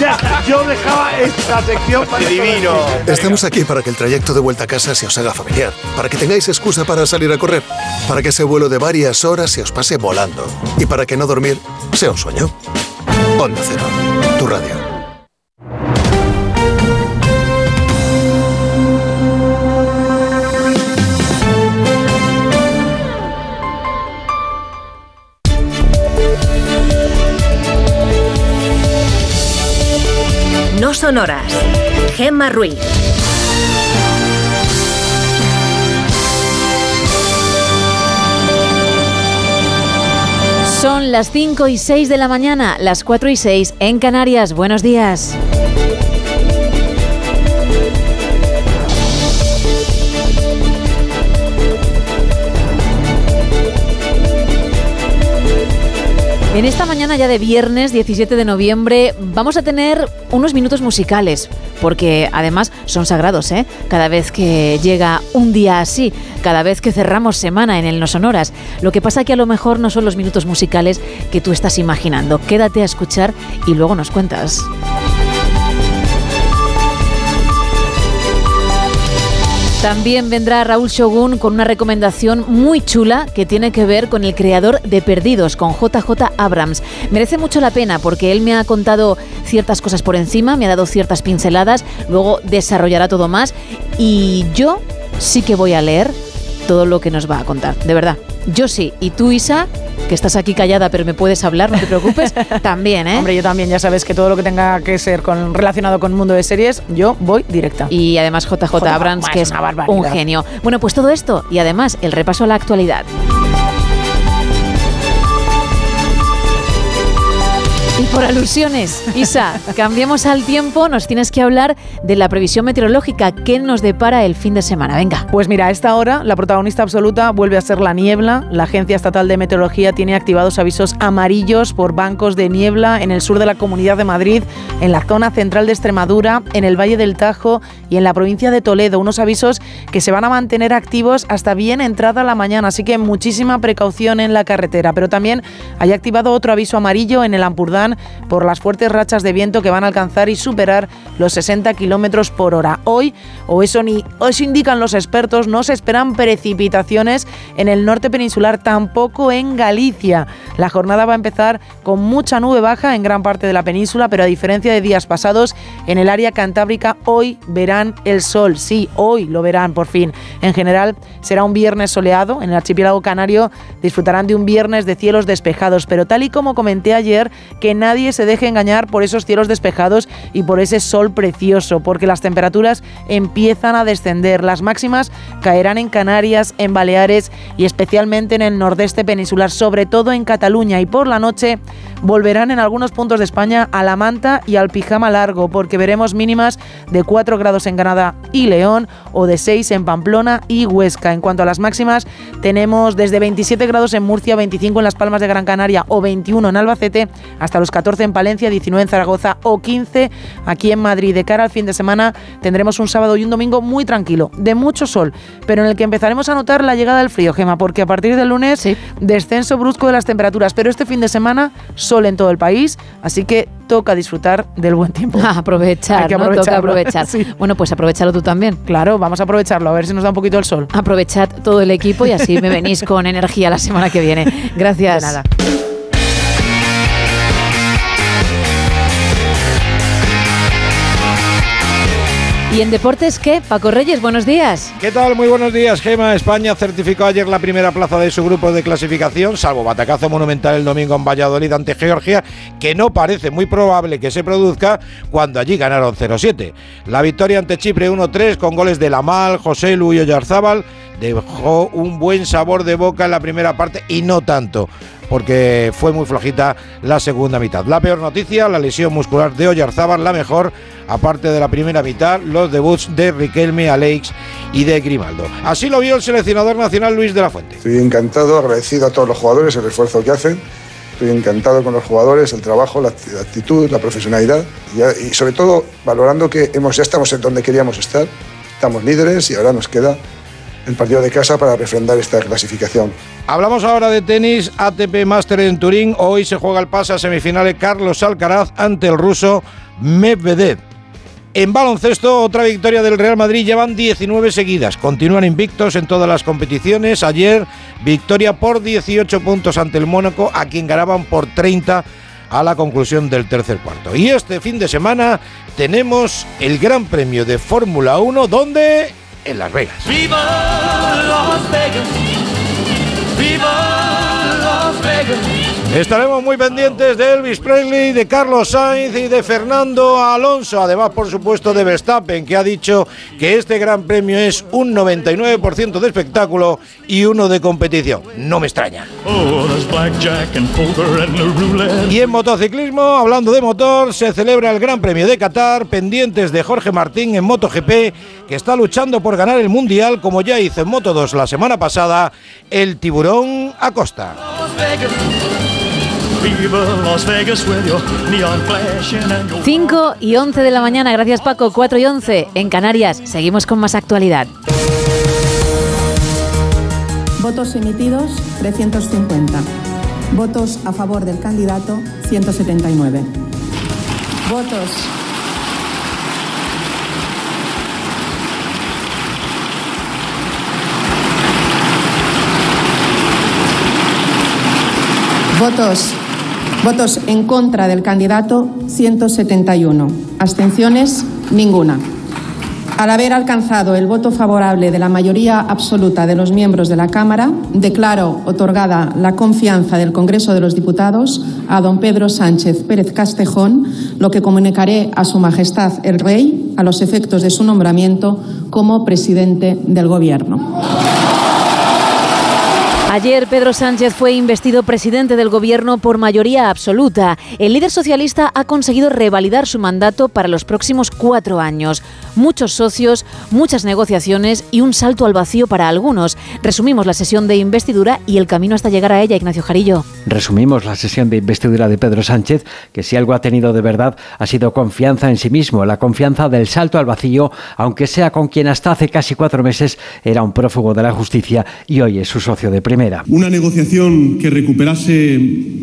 Ya, yo dejaba esta sección para Divino. Estamos aquí para que el trayecto de vuelta a casa se os haga familiar, para que tengáis excusa para salir a correr, para que ese vuelo de varias horas se os pase volando y para que no dormir sea un sueño. Onda Cero, tu radio. No son horas. Gemma Ruiz. Son las 5 y 6 de la mañana, las 4 y 6 en Canarias. Buenos días. En esta mañana ya de viernes 17 de noviembre vamos a tener unos minutos musicales, porque además son sagrados, ¿eh? Cada vez que llega un día así, cada vez que cerramos semana en el No Sonoras. Lo que pasa que a lo mejor no son los minutos musicales que tú estás imaginando. Quédate a escuchar y luego nos cuentas. También vendrá Raúl Shogun con una recomendación muy chula que tiene que ver con el creador de Perdidos, con JJ Abrams. Merece mucho la pena porque él me ha contado ciertas cosas por encima, me ha dado ciertas pinceladas, luego desarrollará todo más y yo sí que voy a leer todo lo que nos va a contar, de verdad. Yo sí, y tú Isa, que estás aquí callada pero me puedes hablar, no te preocupes, también, ¿eh? Hombre, yo también, ya sabes que todo lo que tenga que ser con, relacionado con el mundo de series, yo voy directa. Y además JJ Joder, Abrams, que es un genio. Bueno, pues todo esto y además el repaso a la actualidad. Por alusiones, Isa, cambiemos al tiempo, nos tienes que hablar de la previsión meteorológica. ¿Qué nos depara el fin de semana? Venga. Pues mira, a esta hora la protagonista absoluta vuelve a ser la niebla. La Agencia Estatal de Meteorología tiene activados avisos amarillos por bancos de niebla en el sur de la Comunidad de Madrid, en la zona central de Extremadura, en el Valle del Tajo y en la provincia de Toledo. Unos avisos que se van a mantener activos hasta bien entrada la mañana, así que muchísima precaución en la carretera. Pero también hay activado otro aviso amarillo en el Ampurdán por las fuertes rachas de viento que van a alcanzar y superar los 60 kilómetros por hora. Hoy, o eso ni eso indican los expertos, no se esperan precipitaciones en el norte peninsular, tampoco en Galicia. La jornada va a empezar con mucha nube baja en gran parte de la península, pero a diferencia de días pasados, en el área cantábrica hoy verán el sol. Sí, hoy lo verán por fin. En general, será un viernes soleado. En el archipiélago canario disfrutarán de un viernes de cielos despejados, pero tal y como comenté ayer, que nadie se deje engañar por esos cielos despejados y por ese sol precioso, porque las temperaturas empiezan a descender. Las máximas caerán en Canarias, en Baleares y especialmente en el nordeste peninsular, sobre todo en Cataluña. Y por la noche volverán en algunos puntos de España a la manta y al pijama largo, porque veremos mínimas de 4 grados en Granada y León o de 6 en Pamplona y Huesca. En cuanto a las máximas, tenemos desde 27 grados en Murcia, 25 en Las Palmas de Gran Canaria o 21 en Albacete, hasta los 14 en Palencia, 19 en Zaragoza o 15 aquí en Madrid. De cara al fin de semana tendremos un sábado y un domingo muy tranquilo, de mucho sol, pero en el que empezaremos a notar la llegada del frío, Gema, porque a partir del lunes descenso brusco de las temperaturas, pero este fin de semana sol en todo el país, así que toca disfrutar del buen tiempo. aprovechar, Hay que ¿no? Toca aprovecharlo. aprovechar. Sí. Bueno, pues aprovechalo tú también. Claro, vamos a aprovecharlo, a ver si nos da un poquito el sol. Aprovechad todo el equipo y así me venís con energía la semana que viene. Gracias. De nada. ¿Y en deportes qué? Paco Reyes, buenos días. ¿Qué tal? Muy buenos días, Gema. España certificó ayer la primera plaza de su grupo de clasificación, salvo batacazo monumental el domingo en Valladolid ante Georgia, que no parece muy probable que se produzca cuando allí ganaron 0-7. La victoria ante Chipre 1-3 con goles de Lamal, José Luis Oyarzábal dejó un buen sabor de boca en la primera parte y no tanto porque fue muy flojita la segunda mitad. La peor noticia, la lesión muscular de Oyarzábal, la mejor, aparte de la primera mitad, los debuts de Riquelme, Alex y de Grimaldo. Así lo vio el seleccionador nacional Luis de la Fuente. Estoy encantado, agradecido a todos los jugadores el esfuerzo que hacen. Estoy encantado con los jugadores, el trabajo, la actitud, la profesionalidad y, y sobre todo valorando que hemos, ya estamos en donde queríamos estar, estamos líderes y ahora nos queda el partido de casa para refrendar esta clasificación. Hablamos ahora de tenis, ATP Master en Turín. Hoy se juega el pase a semifinales Carlos Alcaraz ante el ruso Medvedev. En baloncesto, otra victoria del Real Madrid, llevan 19 seguidas. Continúan invictos en todas las competiciones. Ayer, victoria por 18 puntos ante el Mónaco, a quien ganaban por 30 a la conclusión del tercer cuarto. Y este fin de semana tenemos el Gran Premio de Fórmula 1, donde en Las Vegas. ¡Viva Las Vegas! ¡Viva Las Vegas! Estaremos muy pendientes de Elvis Presley, de Carlos Sainz y de Fernando Alonso, además por supuesto de Verstappen, que ha dicho que este Gran Premio es un 99% de espectáculo y uno de competición. No me extraña. Oh. Y en motociclismo, hablando de motor, se celebra el Gran Premio de Qatar, pendientes de Jorge Martín en MotoGP, que está luchando por ganar el Mundial, como ya hizo en Moto 2 la semana pasada, el tiburón Acosta. Las Vegas. Viva Las Vegas with your neon flashing and your 5 y 11 de la mañana, gracias Paco, 4 y 11 en Canarias. Seguimos con más actualidad. Votos emitidos 350. Votos a favor del candidato 179. Votos. Votos. Votos en contra del candidato 171. Abstenciones ninguna. Al haber alcanzado el voto favorable de la mayoría absoluta de los miembros de la Cámara, declaro otorgada la confianza del Congreso de los Diputados a don Pedro Sánchez Pérez Castejón, lo que comunicaré a Su Majestad el Rey a los efectos de su nombramiento como presidente del Gobierno. Ayer Pedro Sánchez fue investido presidente del gobierno por mayoría absoluta. El líder socialista ha conseguido revalidar su mandato para los próximos cuatro años. Muchos socios, muchas negociaciones y un salto al vacío para algunos. Resumimos la sesión de investidura y el camino hasta llegar a ella, Ignacio Jarillo. Resumimos la sesión de investidura de Pedro Sánchez, que si algo ha tenido de verdad ha sido confianza en sí mismo, la confianza del salto al vacío, aunque sea con quien hasta hace casi cuatro meses era un prófugo de la justicia y hoy es su socio de primera. Una negociación que recuperase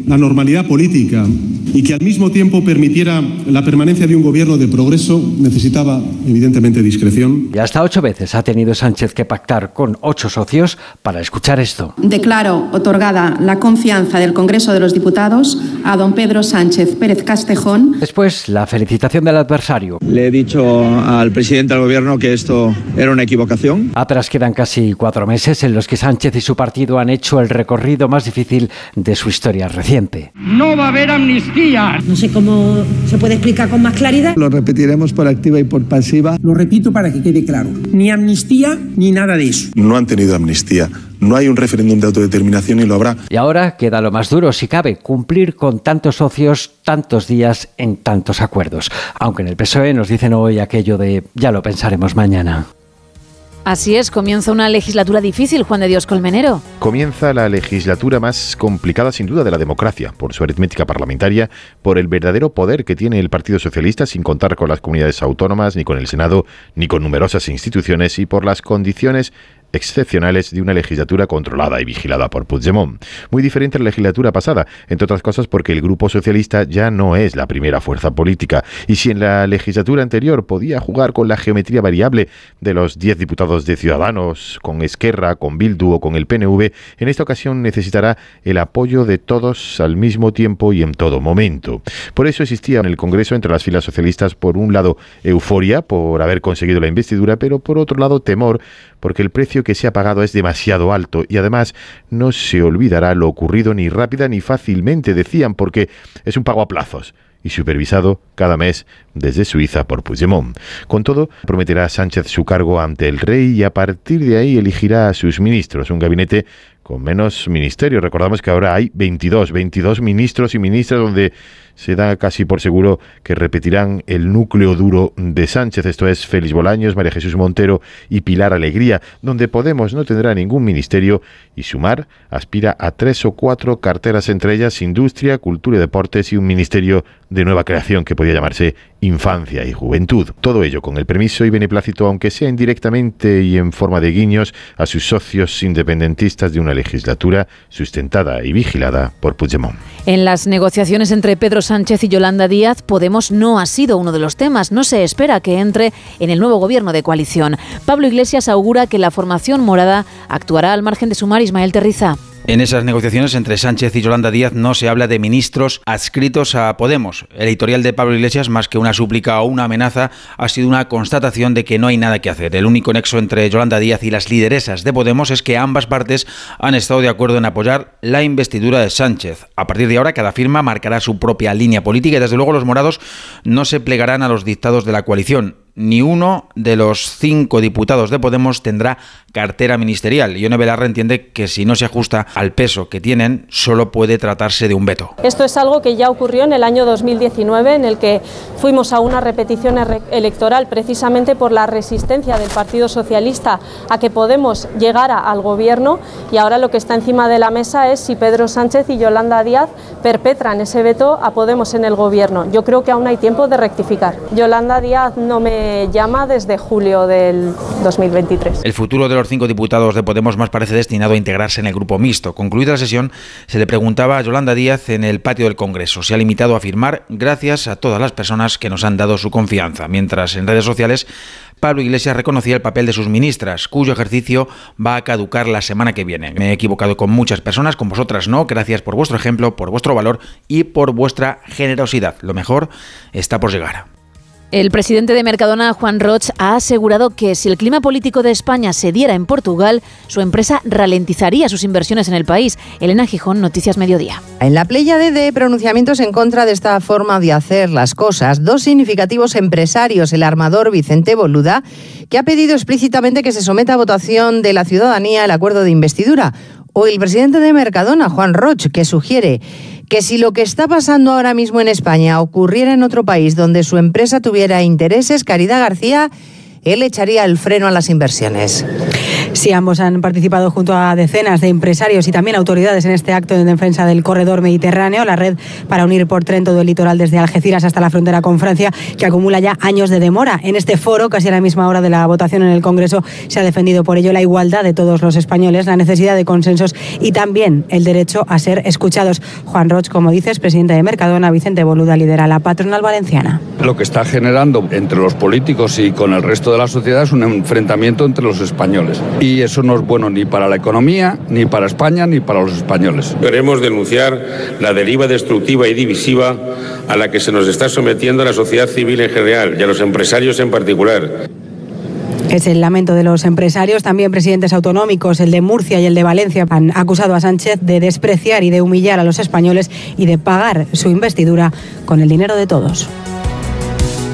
la normalidad política y que al mismo tiempo permitiera la permanencia de un gobierno de progreso necesitaba evidentemente discreción. Y hasta ocho veces ha tenido Sánchez que pactar con ocho socios para escuchar esto. Declaro otorgada la confianza del Congreso de los Diputados a don Pedro Sánchez Pérez Castejón. Después, la felicitación del adversario. Le he dicho al presidente del gobierno que esto era una equivocación. Atrás quedan casi cuatro meses en los que Sánchez y su partido han hecho el recorrido más difícil de su historia reciente. No va a haber amnistía. No sé cómo se puede explicar con más claridad. Lo repetiremos por activa y por pasiva. Lo repito para que quede claro. Ni amnistía ni nada de eso. No han tenido amnistía. No hay un referéndum de autodeterminación y lo habrá. Y ahora queda lo más duro, si cabe, cumplir con tantos socios, tantos días, en tantos acuerdos. Aunque en el PSOE nos dicen hoy aquello de ya lo pensaremos mañana. Así es, comienza una legislatura difícil, Juan de Dios Colmenero. Comienza la legislatura más complicada sin duda de la democracia, por su aritmética parlamentaria, por el verdadero poder que tiene el Partido Socialista sin contar con las comunidades autónomas, ni con el Senado, ni con numerosas instituciones, y por las condiciones excepcionales de una legislatura controlada y vigilada por Puigdemont. Muy diferente a la legislatura pasada, entre otras cosas porque el Grupo Socialista ya no es la primera fuerza política, y si en la legislatura anterior podía jugar con la geometría variable de los 10 diputados de Ciudadanos, con Esquerra, con Bildu o con el PNV, en esta ocasión necesitará el apoyo de todos al mismo tiempo y en todo momento. Por eso existía en el Congreso entre las filas socialistas, por un lado, euforia por haber conseguido la investidura, pero por otro lado, temor porque el precio que se ha pagado es demasiado alto y además no se olvidará lo ocurrido ni rápida ni fácilmente, decían, porque es un pago a plazos y supervisado cada mes desde Suiza por Puigdemont. Con todo, prometerá Sánchez su cargo ante el rey y a partir de ahí elegirá a sus ministros, un gabinete con menos ministerios. Recordamos que ahora hay 22, 22 ministros y ministras donde se da casi por seguro que repetirán el núcleo duro de Sánchez, esto es Félix Bolaños, María Jesús Montero y Pilar Alegría, donde Podemos no tendrá ningún ministerio y Sumar aspira a tres o cuatro carteras, entre ellas Industria, Cultura y Deportes y un ministerio de nueva creación que podría llamarse Infancia y Juventud. Todo ello con el permiso y beneplácito, aunque sea indirectamente y en forma de guiños, a sus socios independentistas de una legislatura sustentada y vigilada por Puigdemont. En las negociaciones entre Pedro Sánchez y Yolanda Díaz, Podemos no ha sido uno de los temas. No se espera que entre en el nuevo gobierno de coalición. Pablo Iglesias augura que la formación morada actuará al margen de sumar Ismael Terriza. En esas negociaciones entre Sánchez y Yolanda Díaz no se habla de ministros adscritos a Podemos. El editorial de Pablo Iglesias, más que una súplica o una amenaza, ha sido una constatación de que no hay nada que hacer. El único nexo entre Yolanda Díaz y las lideresas de Podemos es que ambas partes han estado de acuerdo en apoyar la investidura de Sánchez. A partir de ahora, cada firma marcará su propia línea política y desde luego los morados no se plegarán a los dictados de la coalición ni uno de los cinco diputados de Podemos tendrá cartera ministerial. Ione Belarra entiende que si no se ajusta al peso que tienen, solo puede tratarse de un veto. Esto es algo que ya ocurrió en el año 2019, en el que fuimos a una repetición electoral precisamente por la resistencia del Partido Socialista a que Podemos llegara al gobierno y ahora lo que está encima de la mesa es si Pedro Sánchez y Yolanda Díaz perpetran ese veto a Podemos en el gobierno. Yo creo que aún hay tiempo de rectificar. Yolanda Díaz no me llama desde julio del 2023. El futuro de los cinco diputados de Podemos más parece destinado a integrarse en el grupo mixto. Concluida la sesión, se le preguntaba a Yolanda Díaz en el patio del Congreso. Se ha limitado a afirmar gracias a todas las personas que nos han dado su confianza, mientras en redes sociales Pablo Iglesias reconocía el papel de sus ministras, cuyo ejercicio va a caducar la semana que viene. Me he equivocado con muchas personas, con vosotras no. Gracias por vuestro ejemplo, por vuestro valor y por vuestra generosidad. Lo mejor está por llegar. El presidente de Mercadona, Juan Roch, ha asegurado que si el clima político de España se diera en Portugal, su empresa ralentizaría sus inversiones en el país. Elena Gijón, Noticias Mediodía. En la playa de pronunciamientos en contra de esta forma de hacer las cosas, dos significativos empresarios, el armador Vicente Boluda, que ha pedido explícitamente que se someta a votación de la ciudadanía el acuerdo de investidura, o el presidente de Mercadona, Juan Roch, que sugiere que si lo que está pasando ahora mismo en España ocurriera en otro país donde su empresa tuviera intereses, Caridad García él echaría el freno a las inversiones. Sí, ambos han participado junto a decenas de empresarios y también autoridades en este acto en defensa del corredor mediterráneo, la red para unir por tren todo el litoral desde Algeciras hasta la frontera con Francia, que acumula ya años de demora. En este foro, casi a la misma hora de la votación en el Congreso, se ha defendido por ello la igualdad de todos los españoles, la necesidad de consensos y también el derecho a ser escuchados. Juan Roch, como dices, presidente de Mercadona, Vicente Boluda lidera la patronal valenciana. Lo que está generando entre los políticos y con el resto de la sociedad es un enfrentamiento entre los españoles. Y eso no es bueno ni para la economía, ni para España, ni para los españoles. Queremos denunciar la deriva destructiva y divisiva a la que se nos está sometiendo la sociedad civil en general y a los empresarios en particular. Es el lamento de los empresarios. También presidentes autonómicos, el de Murcia y el de Valencia, han acusado a Sánchez de despreciar y de humillar a los españoles y de pagar su investidura con el dinero de todos.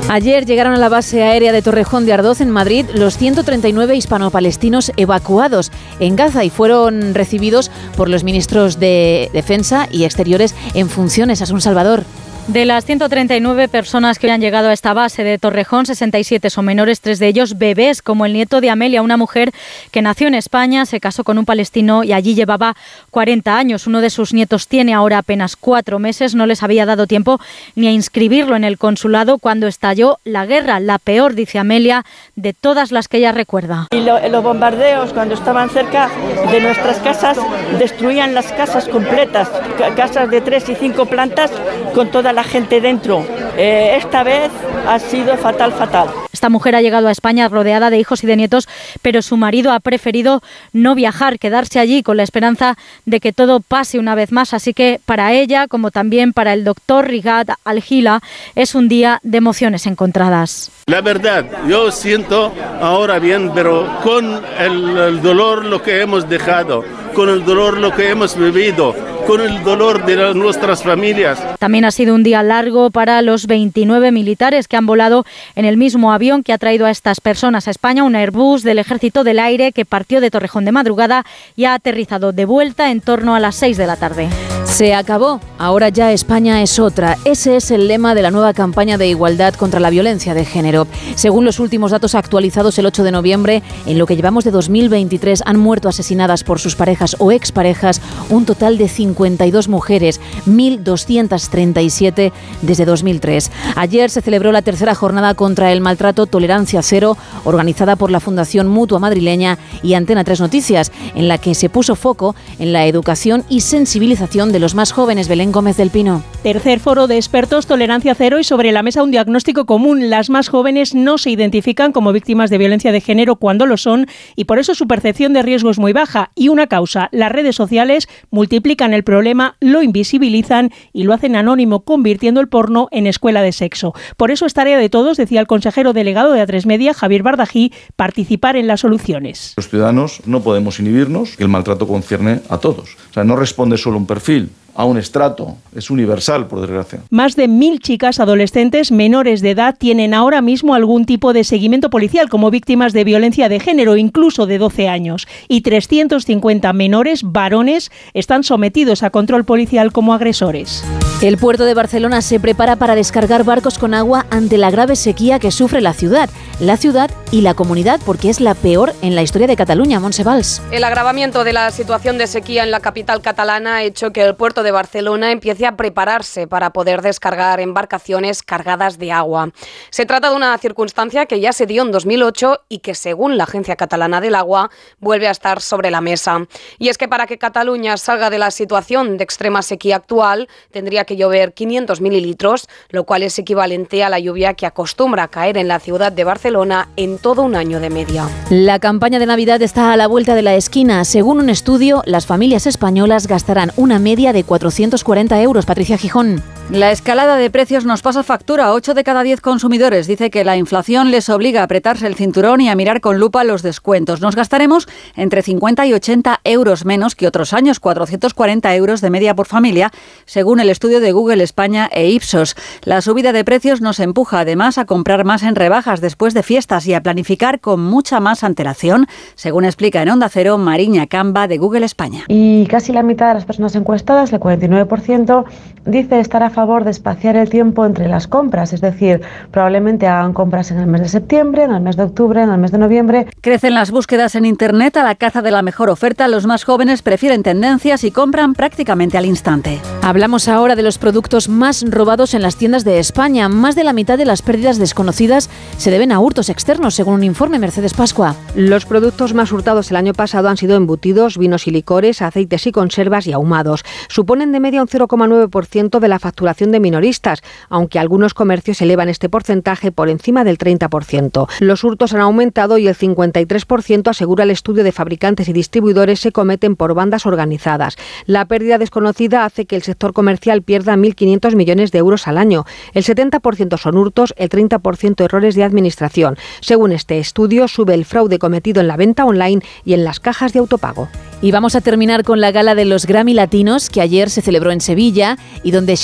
Ayer llegaron a la base aérea de Torrejón de Ardoz en Madrid los 139 hispano-palestinos evacuados en Gaza y fueron recibidos por los ministros de Defensa y Exteriores en funciones. a un Salvador. De las 139 personas que han llegado a esta base de Torrejón, 67 son menores, tres de ellos bebés, como el nieto de Amelia, una mujer que nació en España, se casó con un palestino y allí llevaba 40 años. Uno de sus nietos tiene ahora apenas cuatro meses, no les había dado tiempo ni a inscribirlo en el consulado cuando estalló la guerra, la peor, dice Amelia, de todas las que ella recuerda. Y los bombardeos, cuando estaban cerca de nuestras casas, destruían las casas completas, casas de tres y cinco plantas con toda la gente dentro. Eh, esta vez ha sido fatal, fatal. Esta mujer ha llegado a España rodeada de hijos y de nietos, pero su marido ha preferido no viajar, quedarse allí con la esperanza de que todo pase una vez más. Así que para ella, como también para el doctor Rigat Algila, es un día de emociones encontradas. La verdad, yo siento ahora bien, pero con el, el dolor lo que hemos dejado, con el dolor lo que hemos vivido, con el dolor de nuestras familias. También ha sido un día largo para los 29 militares que han volado en el mismo avión que ha traído a estas personas a España, un Airbus del Ejército del Aire que partió de Torrejón de madrugada y ha aterrizado de vuelta en torno a las 6 de la tarde. Se acabó. Ahora ya España es otra. Ese es el lema de la nueva campaña de igualdad contra la violencia de género. Según los últimos datos actualizados el 8 de noviembre, en lo que llevamos de 2023 han muerto asesinadas por sus parejas o exparejas un total de 52 mujeres, 1.237 desde 2003. Ayer se celebró la tercera jornada contra el maltrato Tolerancia Cero, organizada por la Fundación Mutua Madrileña y Antena 3 Noticias, en la que se puso foco en la educación y sensibilización de los más jóvenes. Belén Gómez del Pino. Tercer foro de expertos Tolerancia Cero y sobre la mesa un diagnóstico común. Las más jóvenes no se identifican como víctimas de violencia de género cuando lo son y por eso su percepción de riesgo es muy baja. Y una causa, las redes sociales multiplican el problema, lo invisibilizan y lo hacen anónimo, convirtiendo el porno en escuela de sexo. Por eso es tarea de todos, decía el consejero delegado de A3 Media, Javier Bardají, participar en las soluciones. Los ciudadanos no podemos inhibirnos, que el maltrato concierne a todos. O sea, no responde solo un perfil, a un estrato, es universal, por desgracia. Más de mil chicas adolescentes menores de edad tienen ahora mismo algún tipo de seguimiento policial como víctimas de violencia de género, incluso de 12 años. Y 350 menores varones están sometidos a control policial como agresores. El puerto de Barcelona se prepara para descargar barcos con agua ante la grave sequía que sufre la ciudad. La ciudad y la comunidad, porque es la peor en la historia de Cataluña, Monsevals. El agravamiento de la situación de sequía en la capital catalana ha hecho que el puerto de Barcelona empiece a prepararse para poder descargar embarcaciones cargadas de agua. Se trata de una circunstancia que ya se dio en 2008 y que, según la Agencia Catalana del Agua, vuelve a estar sobre la mesa. Y es que para que Cataluña salga de la situación de extrema sequía actual, tendría que llover 500 mililitros, lo cual es equivalente a la lluvia que acostumbra a caer en la ciudad de Barcelona en todo un año de media. La campaña de Navidad está a la vuelta de la esquina. Según un estudio, las familias españolas gastarán una media de 440 euros. Patricia Gijón. La escalada de precios nos pasa factura. 8 de cada 10 consumidores dice que la inflación les obliga a apretarse el cinturón y a mirar con lupa los descuentos. Nos gastaremos entre 50 y 80 euros menos que otros años, 440 euros de media por familia, según el estudio de Google España e Ipsos. La subida de precios nos empuja además a comprar más en rebajas después de fiestas y a planificar con mucha más antelación, según explica en Onda Cero Mariña Camba de Google España. Y casi la mitad de las personas encuestadas, el 49%, dice estar a favor de espaciar el tiempo entre las compras, es decir, probablemente hagan compras en el mes de septiembre, en el mes de octubre, en el mes de noviembre. Crecen las búsquedas en Internet a la caza de la mejor oferta. Los más jóvenes prefieren tendencias y compran prácticamente al instante. Hablamos ahora de los productos más robados en las tiendas de España. Más de la mitad de las pérdidas desconocidas se deben a hurtos externos, según un informe Mercedes Pascua. Los productos más hurtados el año pasado han sido embutidos, vinos y licores, aceites y conservas y ahumados. Suponen de media un 0,9% de la facturación de minoristas, aunque algunos comercios elevan este porcentaje por encima del 30%. Los hurtos han aumentado y el 53% asegura el estudio de fabricantes y distribuidores se cometen por bandas organizadas. La pérdida desconocida hace que el sector comercial pierda 1.500 millones de euros al año. El 70% son hurtos, el 30% errores de administración. Según este estudio, sube el fraude cometido en la venta online y en las cajas de autopago. Y vamos a terminar con la gala de los Grammy Latinos que ayer se celebró en Sevilla y donde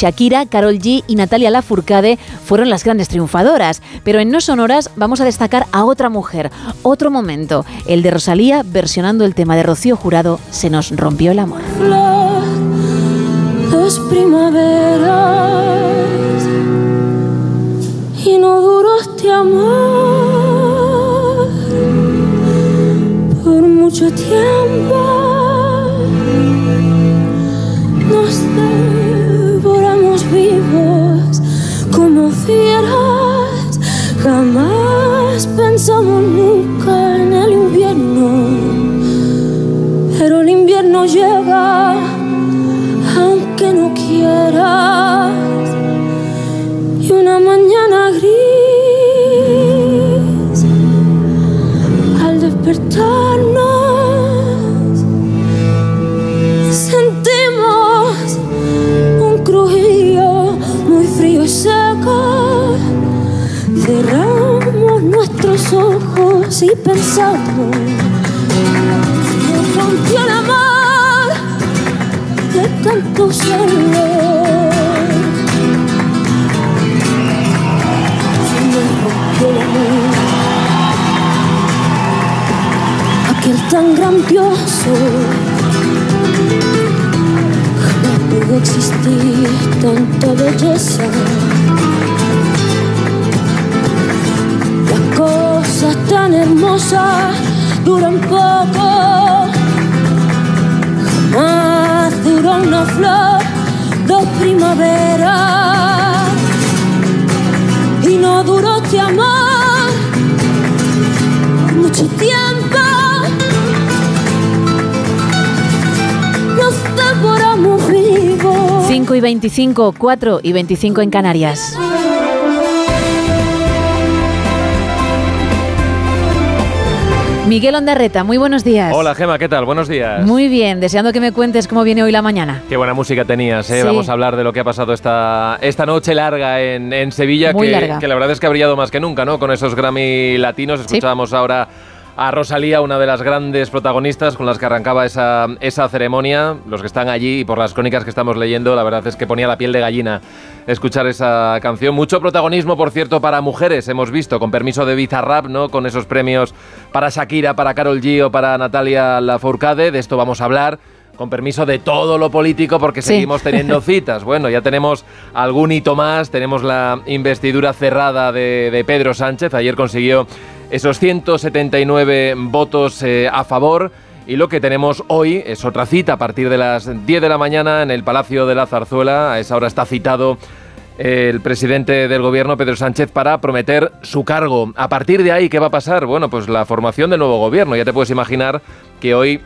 Carol G y Natalia Lafourcade fueron las grandes triunfadoras. Pero en No Sonoras vamos a destacar a otra mujer, otro momento, el de Rosalía versionando el tema de Rocío Jurado, Se nos rompió el amor. dos primaveras y no duró este amor por mucho tiempo. Pensamos nunca en el invierno. Pero el invierno llega y pensamos. Nos rompió el amor de tanto solo. Se me rompió el amor, aquel tan grandioso. Jamás pudo existir tanta belleza. Cosas tan hermosas duran poco. Jamás duró una flor de primavera. Y no duró este amor mucho tiempo. Nos devoramos vivos. 5 y 25, 4 y 25 en Canarias. Miguel Ondarreta, muy buenos días. Hola Gema, ¿qué tal? Buenos días. Muy bien, deseando que me cuentes cómo viene hoy la mañana. Qué buena música tenías, ¿eh? Sí. Vamos a hablar de lo que ha pasado esta, esta noche larga en, en Sevilla, Muy que, larga. que la verdad es que ha brillado más que nunca, ¿no? Con esos Grammy latinos. Escuchábamos ahora a Rosalía, una de las grandes protagonistas con las que arrancaba esa, esa ceremonia. Los que están allí y por las crónicas que estamos leyendo, la verdad es que ponía la piel de gallina escuchar esa canción. Mucho protagonismo, por cierto, para mujeres, hemos visto, con permiso de Bizarrap, ¿no? Con esos premios para Shakira, para Carol G o para Natalia Lafourcade. De esto vamos a hablar. Con permiso de todo lo político, porque Sí. seguimos teniendo citas. Bueno, ya tenemos algún hito más. Tenemos la investidura cerrada de, de Pedro Sánchez. Ayer consiguió esos 179 votos eh, a favor. Y lo que tenemos hoy es otra cita a partir de las 10 de la mañana en el Palacio de la Zarzuela. A esa hora está citado el presidente del gobierno, Pedro Sánchez, para prometer su cargo. A partir de ahí, ¿qué va a pasar? Bueno, pues la formación del nuevo gobierno. Ya te puedes imaginar que hoy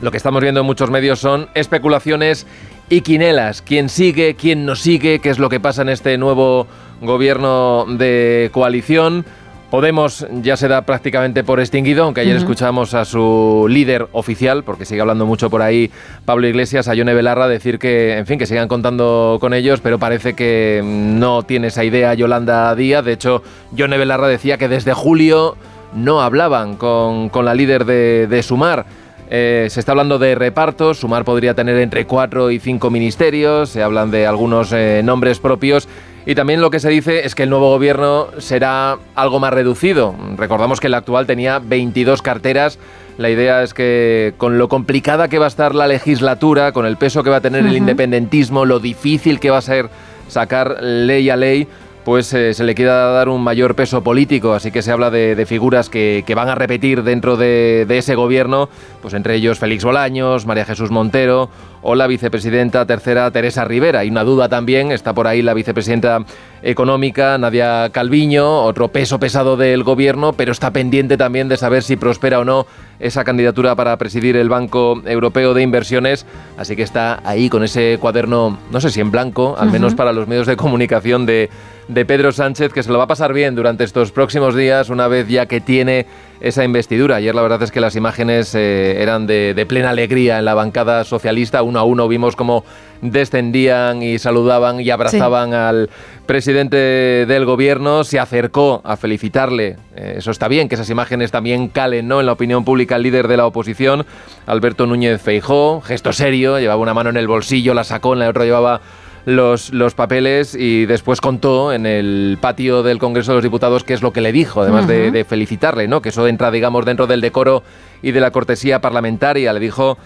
lo que estamos viendo en muchos medios son especulaciones y quinelas. ¿Quién sigue? ¿Quién no sigue? ¿Qué es lo que pasa en este nuevo gobierno de coalición? Podemos ya se da prácticamente por extinguido, aunque ayer escuchamos a su líder oficial, porque sigue hablando mucho por ahí Pablo Iglesias, a Yone Belarra, decir que, en fin, que sigan contando con ellos, pero parece que no tiene esa idea Yolanda Díaz. De hecho, Yone Belarra decía que desde julio no hablaban con, con la líder de, de Sumar. Eh, se está hablando de repartos, Sumar podría tener entre cuatro y cinco ministerios, se hablan de algunos eh, nombres propios y también lo que se dice es que el nuevo gobierno será algo más reducido. Recordamos que el actual tenía 22 carteras. La idea es que con lo complicada que va a estar la legislatura, con el peso que va a tener el independentismo, lo difícil que va a ser sacar ley a ley, pues eh, se le quiera dar un mayor peso político, así que se habla de, de figuras que, que van a repetir dentro de, de ese gobierno, pues entre ellos Félix Bolaños, María Jesús Montero o la vicepresidenta tercera Teresa Rivera. Y una duda también, está por ahí la vicepresidenta económica Nadia Calviño, otro peso pesado del gobierno, pero está pendiente también de saber si prospera o no esa candidatura para presidir el Banco Europeo de Inversiones, así que está ahí con ese cuaderno, no sé si en blanco, al menos para los medios de comunicación de, de Pedro Sánchez, que se lo va a pasar bien durante estos próximos días, una vez ya que tiene esa investidura. Ayer la verdad es que las imágenes eh, eran de, de plena alegría en la bancada socialista, uno a uno vimos cómo descendían y saludaban y abrazaban al presidente del gobierno, se acercó a felicitarle. Eh, eso está bien, que esas imágenes también calen ¿no? en la opinión pública el líder de la oposición, Alberto Núñez Feijó, gesto serio, llevaba una mano en el bolsillo, la sacó, en la otra llevaba los, los papeles y después contó en el patio del Congreso de los Diputados qué es lo que le dijo, además de, de felicitarle, ¿no? que eso entra, digamos, dentro del decoro y de la cortesía parlamentaria. Le dijo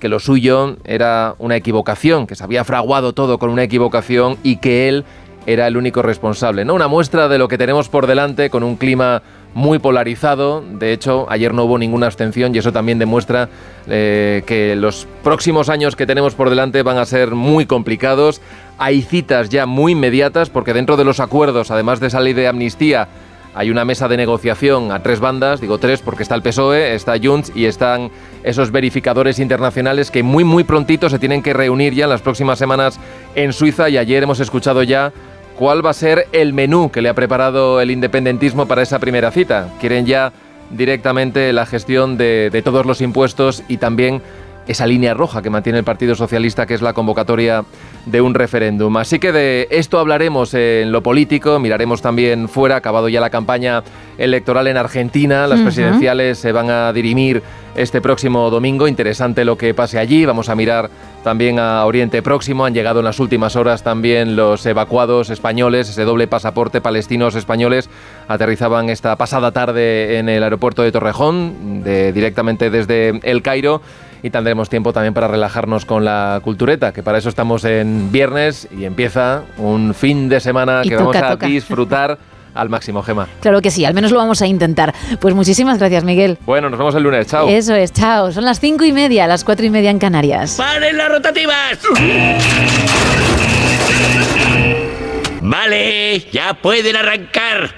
que lo suyo era una equivocación, que se había fraguado todo con una equivocación y que él era el único responsable. ¿no? Una muestra de lo que tenemos por delante con un clima muy polarizado. De hecho, ayer no hubo ninguna abstención y eso también demuestra eh, que los próximos años que tenemos por delante van a ser muy complicados. Hay citas ya muy inmediatas porque dentro de los acuerdos, además de esa ley de amnistía, hay una mesa de negociación a tres bandas, digo tres porque está el PSOE, está Junts y están esos verificadores internacionales que muy muy prontito se tienen que reunir ya en las próximas semanas en Suiza y ayer hemos escuchado ya cuál va a ser el menú que le ha preparado el independentismo para esa primera cita. Quieren ya directamente la gestión de, de todos los impuestos y también esa línea roja que mantiene el Partido Socialista, que es la convocatoria de un referéndum. Así que de esto hablaremos en lo político, miraremos también fuera, acabado ya la campaña electoral en Argentina, las presidenciales se van a dirimir este próximo domingo. Interesante lo que pase allí. Vamos a mirar también a Oriente Próximo. Han llegado en las últimas horas también los evacuados españoles, ese doble pasaporte palestinos españoles. Aterrizaban esta pasada tarde en el aeropuerto de Torrejón, de, directamente desde El Cairo. Y tendremos tiempo también para relajarnos con la cultureta, que para eso estamos en viernes y empieza un fin de semana Y que toca, vamos a toca. disfrutar al máximo, Gema. Claro que sí, al menos lo vamos a intentar. Pues muchísimas gracias, Miguel. Bueno, nos vemos el lunes. Chao. Eso es, chao. Son las cinco y media, las cuatro y media en Canarias. ¡Paren las rotativas! Vale, ya pueden arrancar.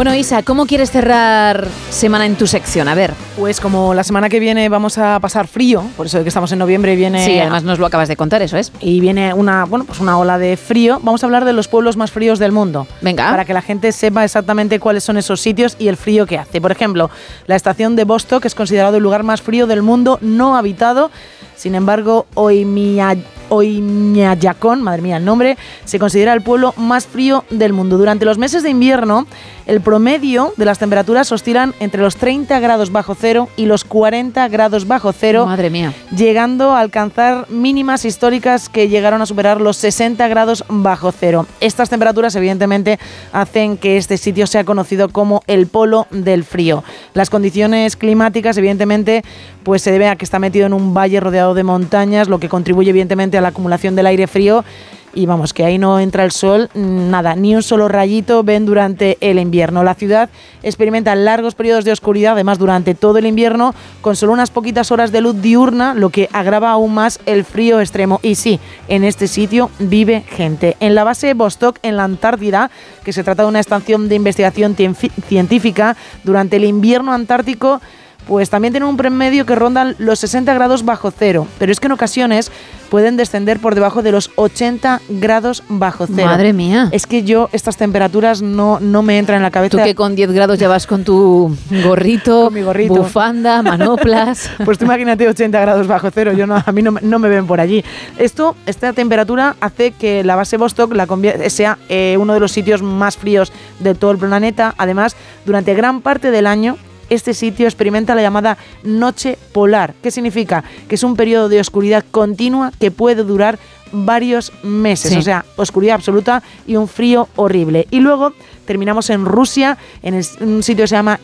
Bueno, Isa, ¿cómo quieres cerrar semana en tu sección? A ver. Pues como la semana que viene vamos a pasar frío, por eso que estamos en noviembre viene Sí, además nos lo acabas de contar, eso es. y viene una, bueno, pues una ola de frío, vamos a hablar de los pueblos más fríos del mundo. Venga. Para que la gente sepa exactamente cuáles son esos sitios y el frío que hace. Por ejemplo, la estación de Vostok es considerado el lugar más frío del mundo no habitado. Sin embargo, Oymia- Oymyakon, madre mía el nombre, se considera el pueblo más frío del mundo. Durante los meses de invierno, el promedio de las temperaturas oscilan entre los 30 grados bajo cero y los 40 grados bajo cero. Madre mía. Llegando a alcanzar mínimas históricas que llegaron a superar los 60 grados bajo cero. Estas temperaturas, evidentemente, hacen que este sitio sea conocido como el polo del frío. Las condiciones climáticas, evidentemente, pues se debe a que está metido en un valle rodeado de montañas, lo que contribuye, evidentemente, a la acumulación del aire frío. Y vamos, que ahí no entra el sol, nada, ni un solo rayito ven durante el invierno. La ciudad experimenta largos periodos de oscuridad, además durante todo el invierno, con solo unas poquitas horas de luz diurna, lo que agrava aún más el frío extremo. Y sí, en este sitio vive gente. En la base Vostok, en la Antártida, que se trata de una estación de investigación científica, durante el invierno antártico, pues también tienen un promedio que rondan los 60 grados bajo cero, pero es que en ocasiones pueden descender por debajo de los 80 grados bajo cero. Madre mía. Es que yo estas temperaturas no, no me entran en la cabeza. Tú que con 10 grados ya vas con tu gorrito, Con mi gorrito. bufanda, manoplas. Pues tú imagínate 80 grados bajo cero, yo no, a mí no, me- no me ven por allí. Esto, esta temperatura hace que la base Vostok la sea eh, uno de los sitios más fríos de todo el planeta. Además, durante gran parte del año, este sitio experimenta la llamada noche polar. ¿Qué significa? Que es un periodo de oscuridad continua que puede durar varios meses. Sí. O sea, oscuridad absoluta y un frío horrible. Y luego terminamos en Rusia, en el- un sitio que se llama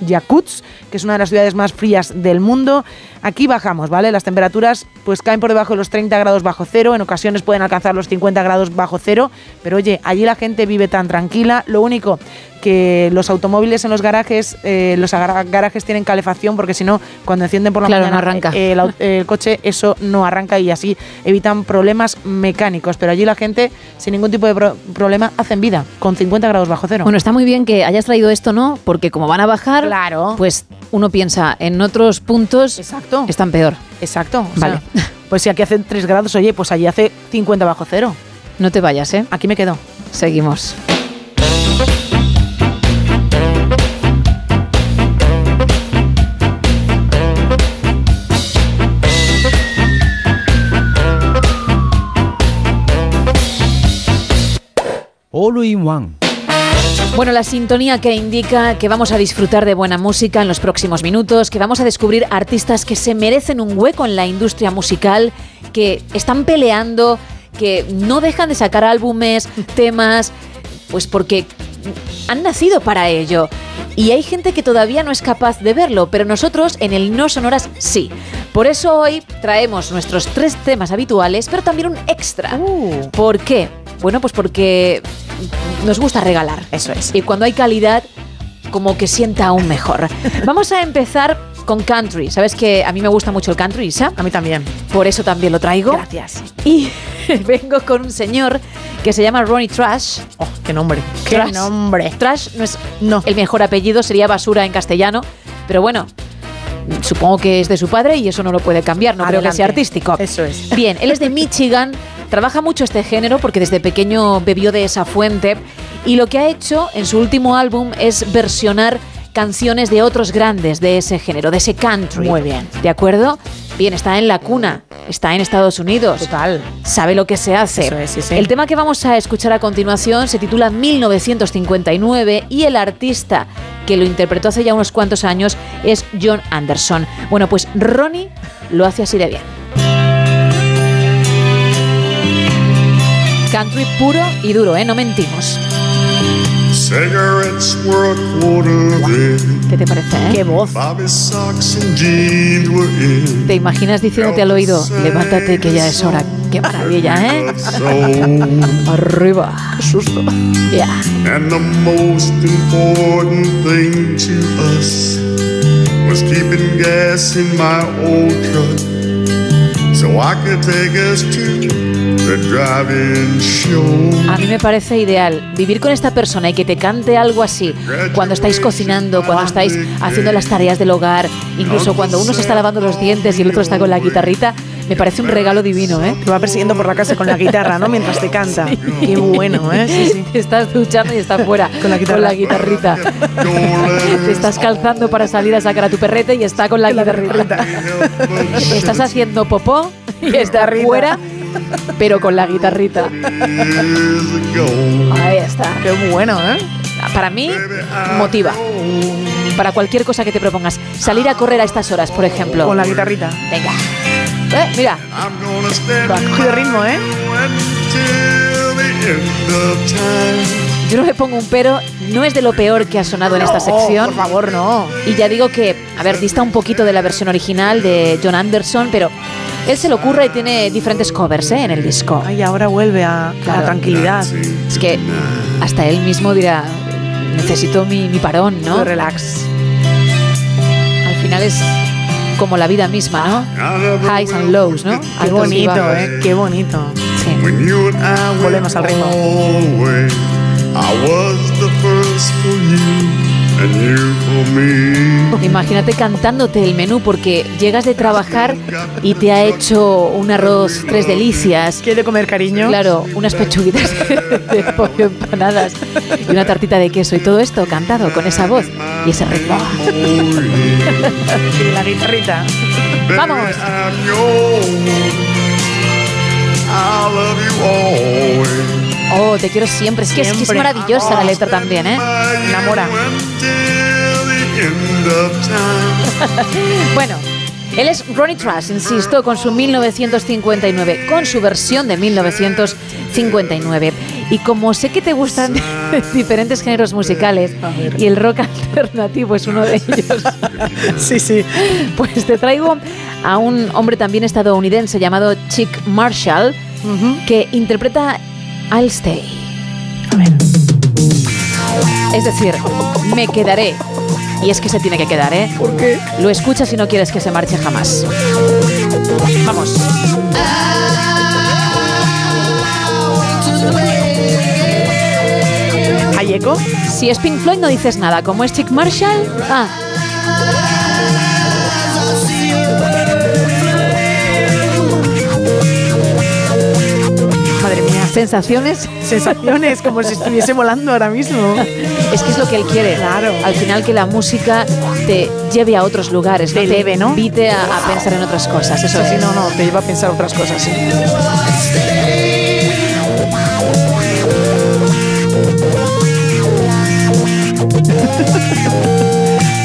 Yakutsk, que es una de las ciudades más frías del mundo. Aquí bajamos, ¿vale? Las temperaturas pues caen por debajo de los 30 grados bajo cero, en ocasiones pueden alcanzar los 50 grados bajo cero, pero oye, allí la gente vive tan tranquila. Lo único que los automóviles en los garajes, eh, los garajes tienen calefacción porque si no, cuando encienden por la Claro, mañana no arranca. eh, el coche, eso no arranca y así evitan problemas mecánicos. Pero allí la gente, sin ningún tipo de pro- problema, hacen vida con 50 grados bajo cero. Bueno, está muy bien que hayas traído esto, ¿no? Porque como van a bajar, Claro. pues uno piensa en otros puntos Exacto. Están peor. Exacto. o Vale. sea, pues si aquí hace 3 grados, oye, pues allí hace 50 bajo cero. No te vayas, ¿eh? Aquí me quedo. Seguimos. All in One. Bueno, la sintonía que indica que vamos a disfrutar de buena música en los próximos minutos, que vamos a descubrir artistas que se merecen un hueco en la industria musical, que están peleando, que no dejan de sacar álbumes, temas, pues porque han nacido para ello. Y hay gente que todavía no es capaz de verlo, pero nosotros en el No Sonoras sí. Por eso hoy traemos nuestros tres temas habituales, pero también un extra. ¿Por qué? Bueno, pues porque nos gusta regalar. Eso es. Y cuando hay calidad, como que sienta aún mejor. Vamos a empezar con country. ¿Sabes que a mí me gusta mucho el country, Isa? A mí también. Por eso también lo traigo. Gracias. Y vengo con un señor que se llama Ronnie Trash. Oh, qué nombre. Qué Trash. nombre. Trash no es No. el mejor apellido, sería basura en castellano, pero bueno, supongo que es de su padre y eso no lo puede cambiar, no creo que sea artístico. Eso es. Bien, él es de Michigan, trabaja mucho este género porque desde pequeño bebió de esa fuente y lo que ha hecho en su último álbum es versionar canciones de otros grandes de ese género, de ese country. Muy bien. ¿De acuerdo? Bien, está en la cuna, está en Estados Unidos. Total. Sabe lo que se hace. Eso es, sí, sí. El tema que vamos a escuchar a continuación se titula 1959 y el artista que lo interpretó hace ya unos cuantos años es John Anderson. Bueno, pues Ronnie lo hace así de bien. Country puro y duro, ¿eh? No mentimos. Cigarettes were a quarter then. ¿Qué te parece, eh? Qué voz. Bobby socks and jeans were in. ¿Te imaginas diciéndote al oído, levántate que ya es hora? ¡Qué maravilla, eh! Arriba. Qué susto. Ya. and the most important thing to us was keeping gas in my old truck so I could take us to. A mí me parece ideal vivir con esta persona y que te cante algo así cuando estáis cocinando, cuando estáis haciendo las tareas del hogar, incluso cuando uno se está lavando los dientes y el otro está con la guitarrita. Me parece un regalo divino, ¿eh? Te va persiguiendo por la casa con la guitarra, ¿no? Mientras te canta. Qué bueno, ¿eh? Sí, sí. Te estás duchando y está fuera Con la guitarra. guitarrita. Te estás calzando para salir a sacar a tu perrete y está con la guitarrita. Estás haciendo popó y está fuera, pero con la guitarrita. Ahí está. Qué bueno, ¿eh? Para mí, motiva. Para cualquier cosa que te propongas. Salir a correr a estas horas, por ejemplo. Con la guitarrita. Venga. Eh, mira. Has cogido ritmo, ¿eh? Yo no le pongo un pero, no es de lo peor que ha sonado en esta sección. por favor, no. Y ya digo que, a ver, dista un poquito de la versión original de John Anderson, pero él se lo ocurre y tiene diferentes covers ¿eh? en el disco. Ay, ahora vuelve a, a la tranquilidad. Es que hasta él mismo dirá, necesito mi, mi parón, ¿no? Relax. Al final es como la vida misma, ¿no? Highs and lows, ¿no? Qué bonito. ¿eh? Qué bonito. Sí. Volvemos al ritmo. Imagínate cantándote el menú porque llegas de trabajar y te ha hecho un arroz tres delicias. ¿Quiere comer cariño? Claro, unas pechuguitas de pollo empanadas y una tartita de queso y todo esto cantado con esa voz y ese ritmo. Sí, la guitarrita. ¡Vamos! I love you always. Oh, te quiero siempre. Es que es, que es maravillosa la letra también, ¿eh? Enamora. Bueno, él es Ronnie Trash, insisto, con su 1959, con su versión de 1959. Y como sé que te gustan diferentes géneros musicales y el rock alternativo es uno de ellos, Sí, sí. pues te traigo a un hombre también estadounidense llamado Chick Marshall que interpreta I'll Stay. Es decir, me quedaré. Y es que se tiene que quedar, ¿eh? ¿Por qué? Lo escuchas si no quieres que se marche jamás. Vamos. ¿Hay eco? Si es Pink Floyd no dices nada. Como es Chick Marshall, ah, sensaciones. Sensaciones como si estuviese volando ahora mismo. Es que es lo que él quiere. Claro. Al final que la música te lleve a otros lugares, Te ¿no? invite a, a pensar en otras cosas. Eso sí, es. no, no, te lleva a pensar otras cosas. sí.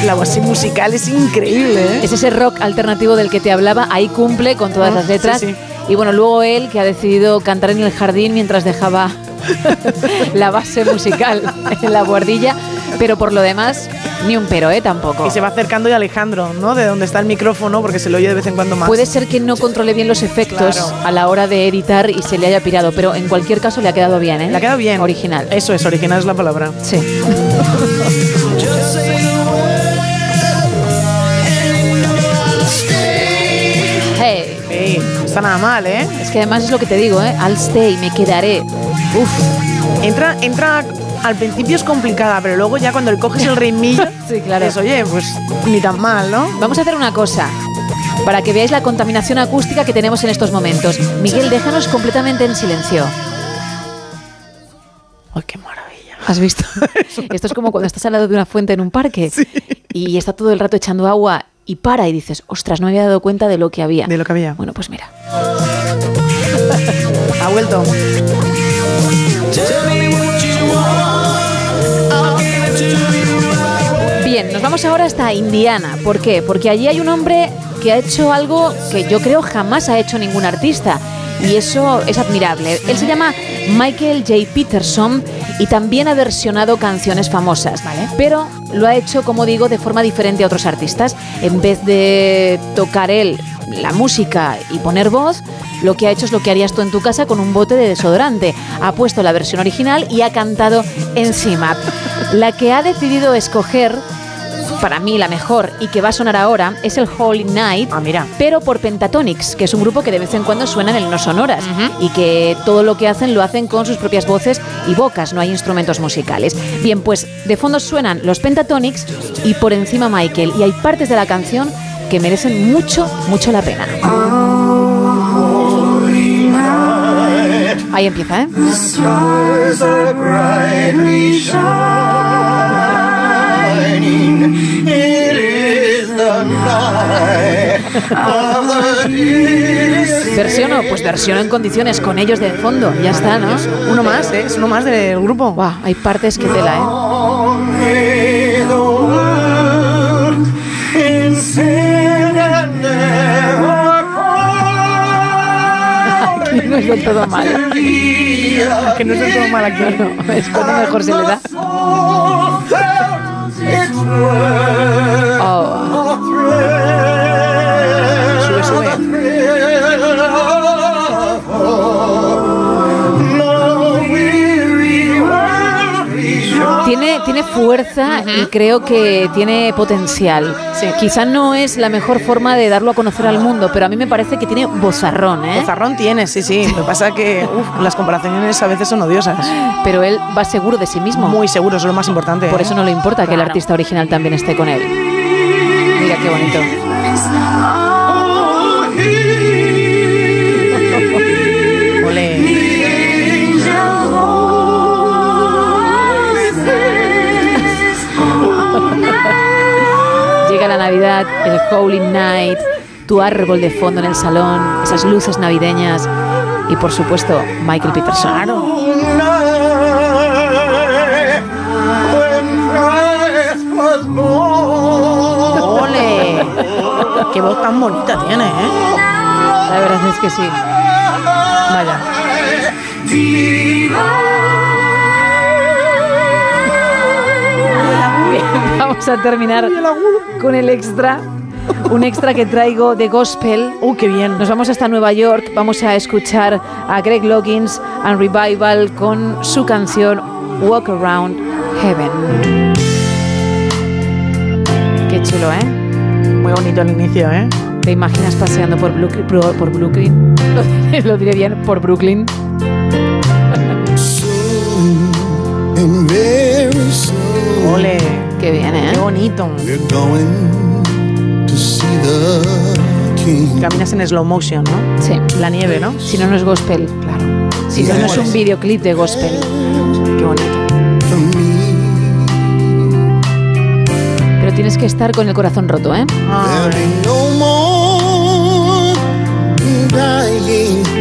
La así musical es increíble, ¿eh? Es ese rock alternativo del que te hablaba, ahí cumple con todas Ah, las letras. sí, sí. Y bueno, luego él que ha decidido cantar en el jardín mientras dejaba la base musical en la guardilla, pero por lo demás, ni un pero, ¿eh? Tampoco. Y se va acercando y Alejandro, ¿no? De donde está el micrófono, porque se lo oye de vez en cuando más. Puede ser que no controle bien los efectos Claro. a la hora de editar y se le haya pirado, pero en cualquier caso le ha quedado bien, ¿eh? Le ha quedado bien. Original. Eso es, original es la palabra. Sí. está nada mal, ¿eh? Es que además es lo que te digo, ¿eh? I'll stay, me quedaré. Uf. Entra, entra, al principio es complicada, pero luego ya cuando le coges el ritmillo, Sí, claro. pues oye, pues ni tan mal, ¿no? Vamos a hacer una cosa. Para que veáis la contaminación acústica que tenemos en estos momentos. Miguel, déjanos completamente en silencio. Ay, qué maravilla. ¿Has visto? Esto es como cuando estás al lado de una fuente en un parque y está todo el rato echando agua y para y dices, ostras, no me había dado cuenta de lo que había. De lo que había. Bueno, pues mira. ha vuelto. Bien, nos vamos ahora hasta Indiana. ¿Por qué? Porque allí hay un hombre que ha hecho algo que yo creo jamás ha hecho ningún artista. Y eso es admirable. Él se llama Michael J. Peterson y también ha versionado canciones famosas. Pero lo ha hecho, como digo, de forma diferente a otros artistas. En vez de tocar él la música y poner voz, lo que ha hecho es lo que harías tú en tu casa con un bote de desodorante. Ha puesto la versión original y ha cantado encima. La que ha decidido escoger para mí la mejor y que va a sonar ahora es el Holy Night, pero por Pentatonics, que es un grupo que de vez en cuando suena en el No Sonoras y que todo lo que hacen lo hacen con sus propias voces y bocas, no hay instrumentos musicales. Bien, pues de fondo suenan los Pentatonics y por encima Michael y hay partes de la canción que merecen mucho, mucho la pena. Ahí empieza, ¿eh? Versiono, pues versiono en condiciones con ellos de fondo, ya está, ¿no? Uno más, ¿eh? es uno más del grupo. Buah, hay partes que tela, ¿eh? no es del todo mal. que no es del todo mal aquí. No, es cuando mejor se le da. Sube, Tiene, tiene fuerza y creo que tiene potencial. Quizá no es la mejor forma de darlo a conocer al mundo, pero a mí me parece que tiene bozarrón, ¿eh? Bozarrón tiene, sí, sí. Lo que pasa es que uf, las comparaciones a veces son odiosas. Pero él va seguro de sí mismo. Muy seguro, eso es lo más importante. Por ¿eh? eso no le importa que el Claro. artista original también esté con él. Mira qué bonito. Navidad, el Holy Night, tu árbol de fondo en el salón, esas luces navideñas y por supuesto Michael Peterson. ¡Ole! ¡Qué voz tan bonita tiene, eh! La verdad es que sí. Vaya. Vamos a terminar con el extra. Un extra que traigo de gospel. ¡Uh, qué bien! Nos vamos hasta Nueva York. Vamos a escuchar a Greg Loggins and Revival con su canción Walk Around Heaven. Qué chulo, ¿eh? Muy bonito el inicio, ¿eh? ¿Te imaginas paseando por Brooklyn? Por, por Brooklyn? Lo, diré bien, por Brooklyn. ¡Ole! Qué bien, ¿eh? ¡Qué bonito! we're going to see the King. Caminas en slow motion, ¿no? Sí. La nieve, ¿no? Si no, no es gospel. Claro. Si no, no es un videoclip de gospel. Qué bonito. Pero tienes que estar con el corazón roto, ¿eh?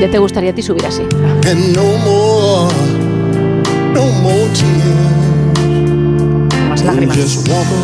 Ya te gustaría a ti subir así. Lágrimas. ¡Vamos!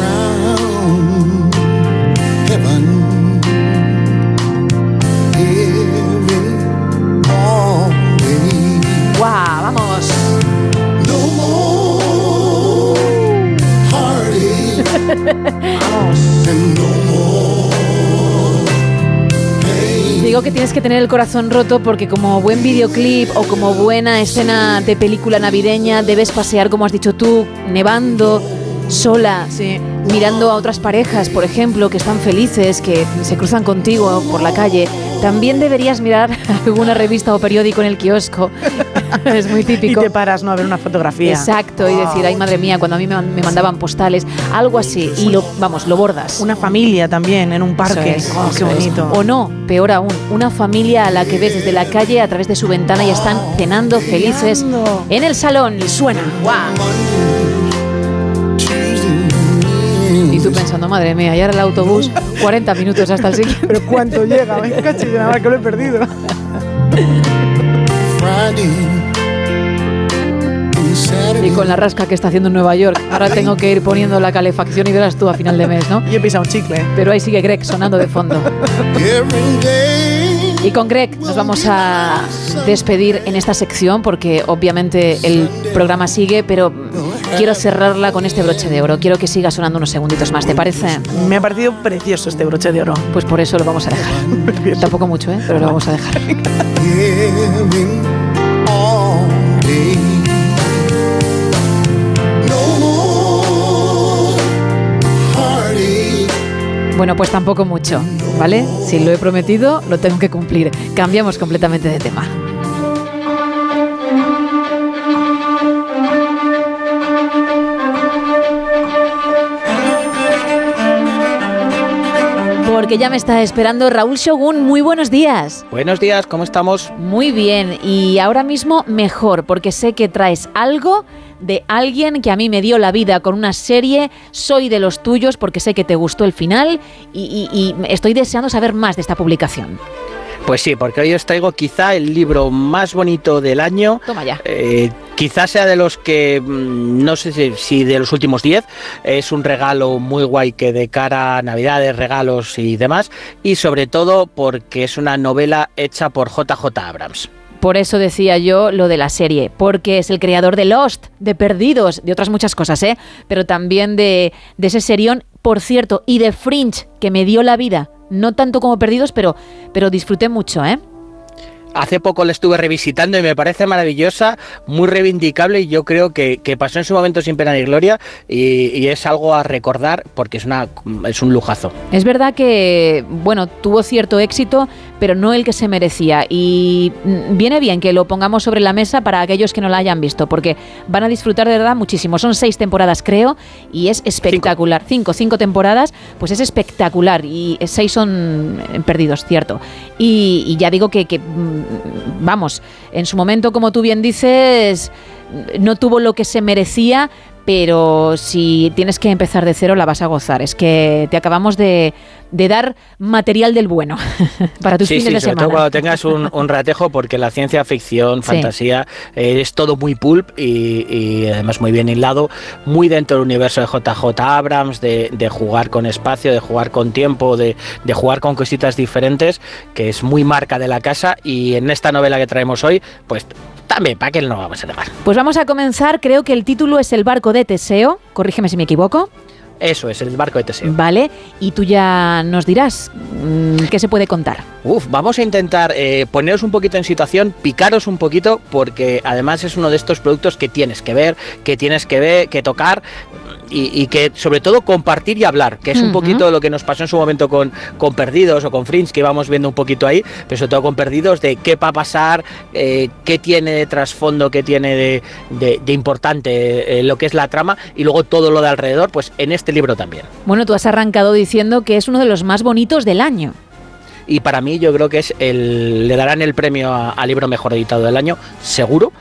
Digo que tienes que tener el corazón roto porque como buen videoclip o como buena escena de película navideña debes pasear, como has dicho tú, nevando, sola, mirando a otras parejas, por ejemplo, que están felices, que se cruzan contigo por la calle. También deberías mirar alguna revista o periódico en el kiosco. es muy Y típico. te paras, ¿no? A ver una fotografía. Exacto, y decir, ay madre mía, cuando a mí me, me mandaban postales, algo así, y lo, vamos, lo bordas. Una familia también en un parque. Es, Oh, qué es. bonito. O no, peor aún, una familia a la que ves desde la calle a través de su ventana y están cenando felices en el salón y suena. ¡Guau! Tú pensando, madre mía, y ahora el autobús, 40 minutos hasta el siguiente. Pero ¿cuánto llega? Me cacho de nada que lo he perdido. Y con la rasca que está haciendo en Nueva York, ahora tengo que ir poniendo la calefacción y verás tú a final de mes, ¿no? Y he pisado un chicle. Pero ahí sigue Greg sonando de fondo. Y con Greg nos vamos a despedir en esta sección porque obviamente el programa sigue, pero quiero cerrarla con este broche de oro. Quiero que siga sonando unos segunditos más, ¿te parece? Me ha parecido precioso este broche de oro. Pues por eso lo vamos a dejar. Tampoco mucho, ¿eh? Pero lo vamos a dejar. Bueno, pues tampoco mucho, ¿vale? Si lo he prometido, lo tengo que cumplir. Cambiamos completamente de tema. Porque ya me está esperando Raúl Shogun. Muy buenos días. Buenos días, ¿cómo estamos? Muy bien, y ahora mismo mejor, porque sé que traes algo de alguien que a mí me dio la vida con una serie. Soy de los tuyos porque sé que te gustó el final y, y- y estoy deseando saber más de esta publicación. Pues sí, porque hoy os traigo quizá el libro más bonito del año. Toma ya. Eh, quizás sea de los que, mm, no sé si, si de los últimos 10, es un regalo muy guay que de cara a Navidades, regalos y demás, y sobre todo porque es una novela hecha por JJ Abrams. Por eso decía yo lo de la serie, porque es el creador de Lost, de Perdidos, de otras muchas cosas, ¿eh? Pero también de, de ese serión, por cierto, y de Fringe, que me dio la vida. No tanto como Perdidos, pero, pero disfruté mucho, ¿eh? Hace poco la estuve revisitando y me parece maravillosa, muy reivindicable y yo creo que, que pasó en su momento sin pena ni gloria y, y es algo a recordar porque es, una, es un lujazo. Es verdad que, bueno, tuvo cierto éxito, pero no el que se merecía. Y mm, viene bien que lo pongamos sobre la mesa para aquellos que no la hayan visto, porque van a disfrutar de verdad muchísimo. Son seis temporadas, creo, y es espectacular. Cinco, cinco, temporadas, pues es espectacular. Y seis son eh, perdidos, cierto. Y, y ya digo que, que, mm, vamos, en su momento, como tú bien dices, no tuvo lo que se merecía, pero si tienes que empezar de cero la vas a gozar. Es que te acabamos de, de dar material del bueno para tus sí, fines sí, de sobre semana. todo cuando tengas un, un ratejo, porque la ciencia ficción, Sí. fantasía, eh, es todo muy pulp y, y además muy bien hilado, muy dentro del universo de JJ Abrams, de, de jugar con espacio, de jugar con tiempo, de, de jugar con cositas diferentes, que es muy marca de la casa y en esta novela que traemos hoy, pues también, ¿para qué no vamos a negar? Pues vamos a comenzar, creo que el título es El barco de Teseo, corrígeme si me equivoco, Eso es, el barco de Teseo. ¿vale? Y tú ya nos dirás mm, qué se puede contar. Uf, vamos a intentar eh, poneros un poquito en situación, picaros un poquito, porque además es uno de estos productos que tienes que ver, que tienes que ver, que tocar y, y que sobre todo compartir y hablar, que es un poquito lo que nos pasó en su momento con, con Perdidos o con Fringe, que íbamos viendo un poquito ahí, pero sobre todo con Perdidos, de qué va a pasar, eh, qué tiene de trasfondo, qué tiene de, de- de importante eh, lo que es la trama y luego todo lo de alrededor, pues en este libro también. Bueno, tú has arrancado diciendo que es uno de los más bonitos del año. y para mí yo creo que es el le darán el premio a- al libro mejor editado del año seguro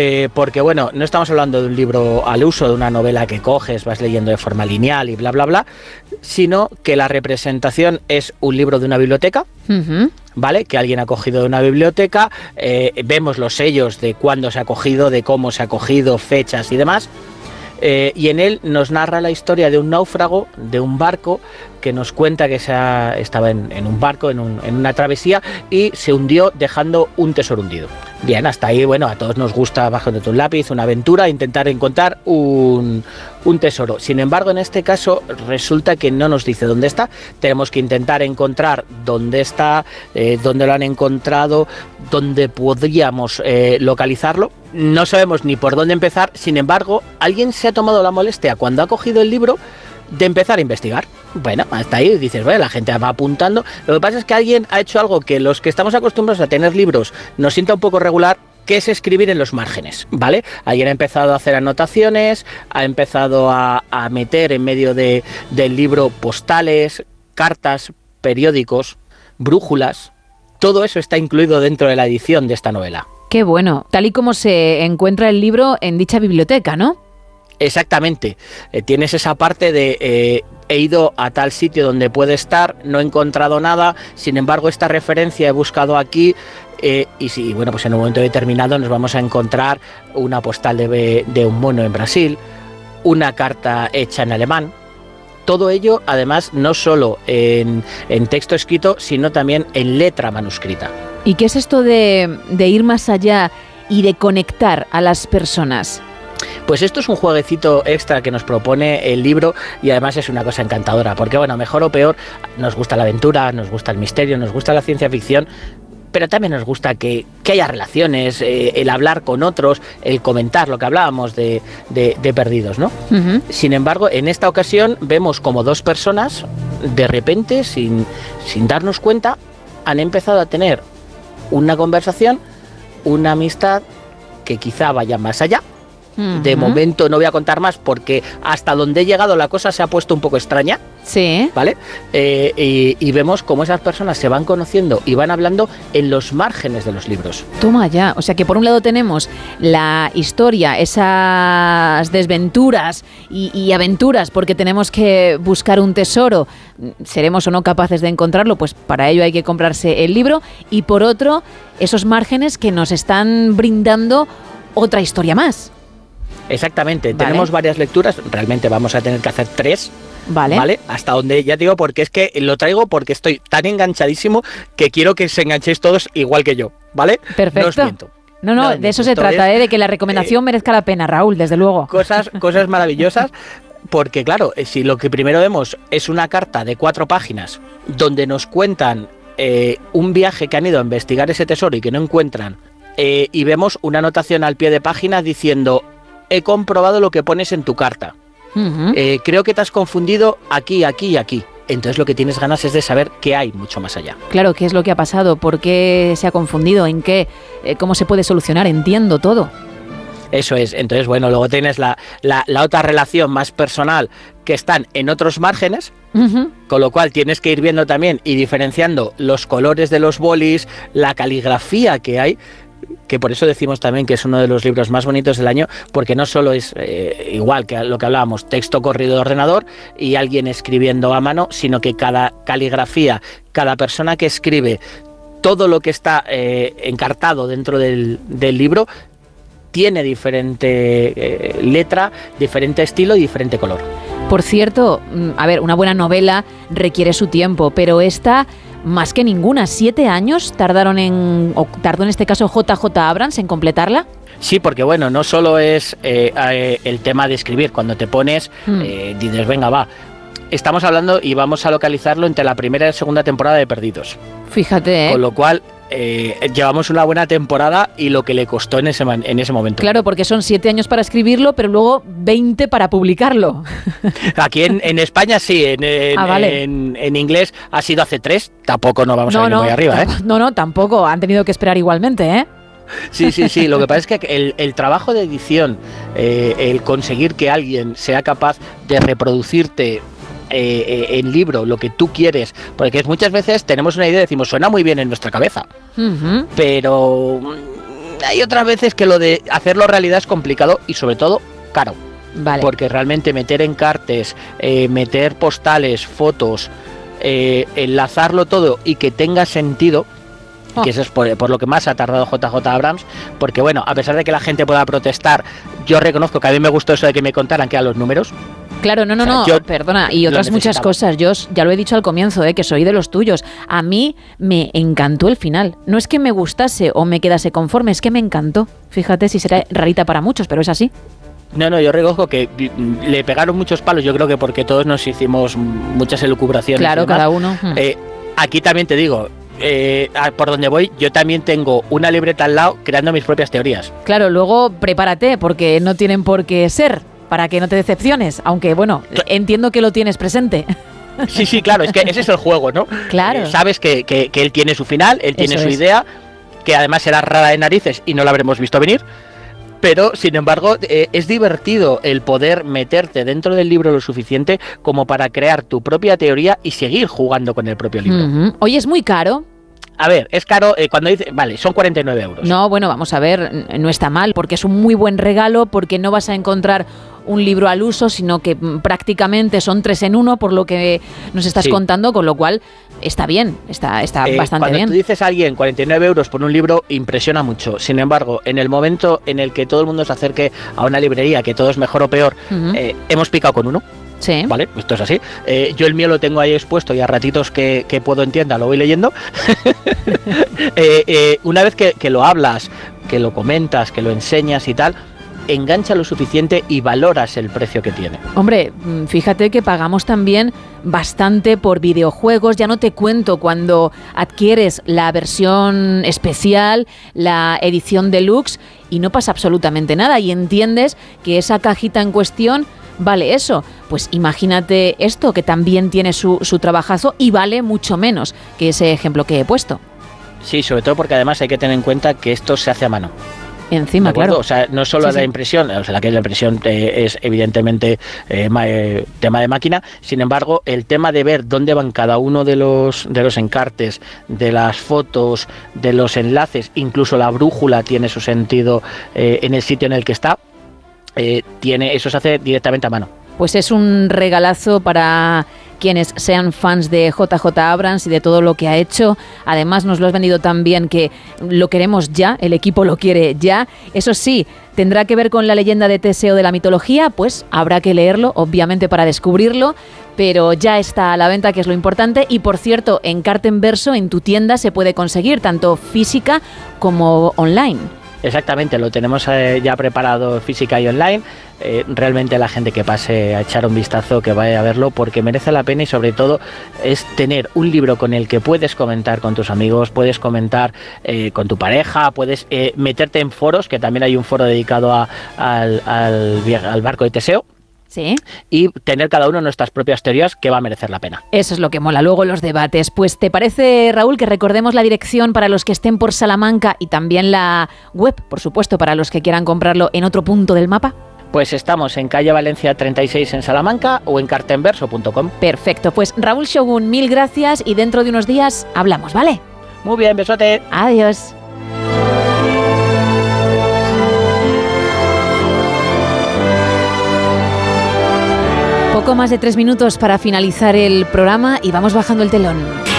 eh, porque bueno no estamos hablando de un libro al uso de una novela que coges vas leyendo de forma lineal y bla bla bla sino que la representación es un libro de una biblioteca. ¿vale? Que alguien ha cogido de una biblioteca, eh, vemos los sellos de cuándo se ha cogido, de cómo se ha cogido, fechas y demás. Eh, y en él nos narra la historia de un náufrago, de un barco, que nos cuenta que se estaba en, un barco, en, en una travesía, y se hundió dejando un tesoro hundido. Bien, hasta ahí, bueno, a todos nos gusta bajo de un lápiz, una aventura, intentar encontrar un, un tesoro. Sin embargo, en este caso resulta que no nos dice dónde está. Tenemos que intentar encontrar dónde está, eh, dónde lo han encontrado, dónde podríamos eh, localizarlo. No sabemos ni por dónde empezar. Sin embargo, alguien se ha tomado la molestia cuando ha cogido el libro de empezar a investigar. Bueno, hasta ahí dices, bueno, la gente va apuntando. Lo que pasa es que alguien ha hecho algo que los que estamos acostumbrados a tener libros nos sienta un poco regular, que es escribir en los márgenes, ¿vale? Alguien ha empezado a hacer anotaciones, ha empezado a, a meter en medio de- del libro postales, cartas, periódicos, brújulas. Todo eso está incluido dentro de la edición de esta novela. Qué bueno, tal y como se encuentra el libro en dicha biblioteca, ¿no? Exactamente. Eh, tienes esa parte de eh, he ido a tal sitio donde puede estar, no he encontrado nada, sin embargo esta referencia he buscado aquí eh, y si, bueno, pues en un momento determinado nos vamos a encontrar una postal de, de un mono en Brasil, una carta hecha en alemán. Todo ello, además, no solo en, en texto escrito, sino también en letra manuscrita. ¿Y qué es esto de, de ir más allá y de conectar a las personas? Pues esto es un jueguecito extra que nos propone el libro y además es una cosa encantadora, porque bueno, mejor o peor, nos gusta la aventura, nos gusta el misterio, nos gusta la ciencia ficción, pero también nos gusta que, que haya relaciones, eh, el hablar con otros, el comentar lo que hablábamos de, de- de perdidos, ¿no? Sin embargo, en esta ocasión vemos como dos personas, de repente, sin, sin darnos cuenta, han empezado a tener una conversación, una amistad que quizá vaya más allá. De momento no voy a contar más porque hasta donde he llegado la cosa se ha puesto un poco extraña. Sí. ¿Vale? Eh, y, y vemos cómo esas personas se van conociendo y van hablando en los márgenes de los libros. Toma ya. O sea que por un lado tenemos la historia, esas desventuras y, y aventuras porque tenemos que buscar un tesoro. Seremos o no capaces de encontrarlo, pues para ello hay que comprarse el libro. Y por otro, esos márgenes que nos están brindando otra historia más. Exactamente, Vale. tenemos varias lecturas, realmente vamos a tener que hacer tres. Vale. Hasta donde ya digo, porque es que lo traigo porque estoy tan enganchadísimo que quiero que se enganchéis todos igual que yo, ¿vale? Perfecto. No os miento. No, no, de eso se trata, ¿eh? de que la recomendación merezca la pena, Raúl, desde luego. Cosas, cosas maravillosas. Porque claro, eh, si lo que primero vemos es una carta de cuatro páginas donde nos cuentan eh, un viaje que han ido a investigar ese tesoro y que no encuentran, eh, y vemos una anotación al pie de página diciendo, he comprobado lo que pones en tu carta. Eh, creo que te has confundido aquí, aquí y aquí. Entonces lo que tienes ganas es de saber qué hay mucho más allá. Claro, ¿qué es lo que ha pasado? ¿Por qué se ha confundido? ¿En qué? Eh, ¿Cómo se puede solucionar? Entiendo todo. Eso es. Entonces, bueno, luego tienes la, la- la otra relación más personal que están en otros márgenes, con lo cual tienes que ir viendo también y diferenciando los colores de los bolis, la caligrafía que hay, que por eso decimos también que es uno de los libros más bonitos del año, porque no solo es eh, igual que lo que hablábamos, texto corrido de ordenador y alguien escribiendo a mano, sino que cada caligrafía, cada persona que escribe, todo lo que está eh, encartado dentro del, libro, tiene diferente eh, letra, diferente estilo y diferente color. Por cierto, mm, a ver, una buena novela requiere su tiempo, pero esta, más que ninguna, siete años tardaron en, o tardó en este caso JJ Abrams en completarla. Sí, porque bueno, no solo es eh, eh, el tema de escribir, cuando te pones, Mm. eh, dices, venga, va. Estamos hablando y vamos a localizarlo entre la primera y la segunda temporada de Perdidos. Fíjate, ¿eh? Con lo cual, eh, llevamos una buena temporada y lo que le costó en ese, en ese momento. Claro, porque son siete años para escribirlo, pero luego 20 para publicarlo. Aquí en, en España sí, en, en- Ah, vale. en- en inglés ha sido hace tres, tampoco nos vamos a no, ir no, muy arriba, ¿eh? no, no, tampoco. Han tenido que esperar igualmente, ¿eh? Sí, sí, sí. Lo que pasa es que el, el trabajo de edición, eh, el conseguir que alguien sea capaz de reproducirte eh, eh, en libro lo que tú quieres, porque es muchas veces tenemos una idea y decimos suena muy bien en nuestra cabeza, pero mm, hay otras veces que lo de hacerlo realidad es complicado y sobre todo caro. Vale. Porque realmente meter encartes, eh, meter postales, fotos, eh, enlazarlo todo y que tenga sentido, Oh. que eso es por, por lo que más ha tardado JJ Abrams, porque bueno, a pesar de que la gente pueda protestar, yo reconozco que a mí me gustó eso de que me contaran que eran los números. Claro, no, no, O sea, no, yo perdona, y otras muchas cosas. Yo ya lo he dicho al comienzo, eh, que soy de los tuyos. A mí me encantó el final. No es que me gustase o me quedase conforme, es que me encantó. Fíjate si será rarita para muchos, pero es así. No, no, yo reconozco que le pegaron muchos palos, yo creo que porque todos nos hicimos muchas elucubraciones. Claro, cada uno. hmm. Eh, aquí también te digo, eh, por donde voy, yo también tengo una libreta al lado creando mis propias teorías. Claro, luego prepárate, porque no tienen por qué ser, para que no te decepciones. Aunque, bueno, entiendo que lo tienes presente. Sí, sí, claro, es que ese es el juego, ¿no? Claro. Eh, sabes que, que- que él tiene su final, él tiene Eso su es. idea, que además será rara de narices y no la habremos visto venir. Pero, sin embargo, eh, es divertido el poder meterte dentro del libro lo suficiente como para crear tu propia teoría y seguir jugando con el propio libro. Oye, es muy caro. A ver, es caro eh, cuando dice, vale, son 49 euros. No, bueno, vamos a ver, no está mal, porque es un muy buen regalo, porque no vas a encontrar un libro al uso, sino que mm, prácticamente son tres en uno, por lo que nos estás Sí. contando, con lo cual está bien, está, está Eh, bastante cuando bien. tú dices a alguien 49 euros por un libro, impresiona mucho. Sin embargo, en el momento en el que todo el mundo se acerque a una librería, que todo es mejor o peor, eh, hemos picado con uno. Sí. ¿Vale? Esto es así. Eh, yo el mío lo tengo ahí expuesto y a ratitos que, que puedo en tienda lo voy leyendo. Eh, eh, una vez que, que lo hablas, que lo comentas, que lo enseñas y tal, engancha lo suficiente y valoras el precio que tiene. Hombre, mm, fíjate que pagamos también bastante por videojuegos. Ya no te cuento cuando adquieres la versión especial, la edición deluxe, y no pasa absolutamente nada. Y entiendes que esa cajita en cuestión vale eso. Pues imagínate esto, que también tiene su, su trabajazo y vale mucho menos que ese ejemplo que he puesto. Sí, sobre todo porque además hay que tener en cuenta que esto se hace a mano. Encima, claro. O sea, no solo Sí, la sí. impresión, o sea, la que la impresión eh, es evidentemente eh, ma- eh, tema de máquina, sin embargo, el tema de ver dónde van cada uno de los, de los encartes, de las fotos, de los enlaces, incluso la brújula tiene su sentido en el sitio en el que está, tiene, eso se hace directamente a mano. Pues es un regalazo para quienes sean fans de JJ Abrams y de todo lo que ha hecho. Además nos lo has vendido tan bien que lo queremos ya, el equipo lo quiere ya. Eso sí, tendrá que ver con la leyenda de Teseo de la mitología, pues habrá que leerlo, obviamente para descubrirlo, pero ya está a la venta, que es lo importante. Y por cierto, en carta en verso en tu tienda se puede conseguir, tanto física como online. Exactamente, lo tenemos eh, ya preparado física y online. Eh, realmente la gente que pase a echar un vistazo, que vaya a verlo, porque merece la pena y sobre todo es tener un libro con el que puedes comentar con tus amigos, puedes comentar eh, con tu pareja, puedes meterte en foros, que también hay un foro dedicado al, al al barco de Teseo. Sí. Y tener cada uno nuestras propias teorías que va a merecer la pena. Eso es lo que mola luego los debates. Pues ¿te parece, Raúl, que recordemos la dirección para los que estén por Salamanca y también la web, por supuesto, para los que quieran comprarlo en otro punto del mapa? Pues estamos en calle Valencia 36 en Salamanca o en cartenverso.com. Perfecto, pues Raúl Shogun, mil gracias y dentro de unos días hablamos, ¿vale? Muy bien, besote. Adiós. Poco más de tres minutos para finalizar el programa y vamos bajando el telón.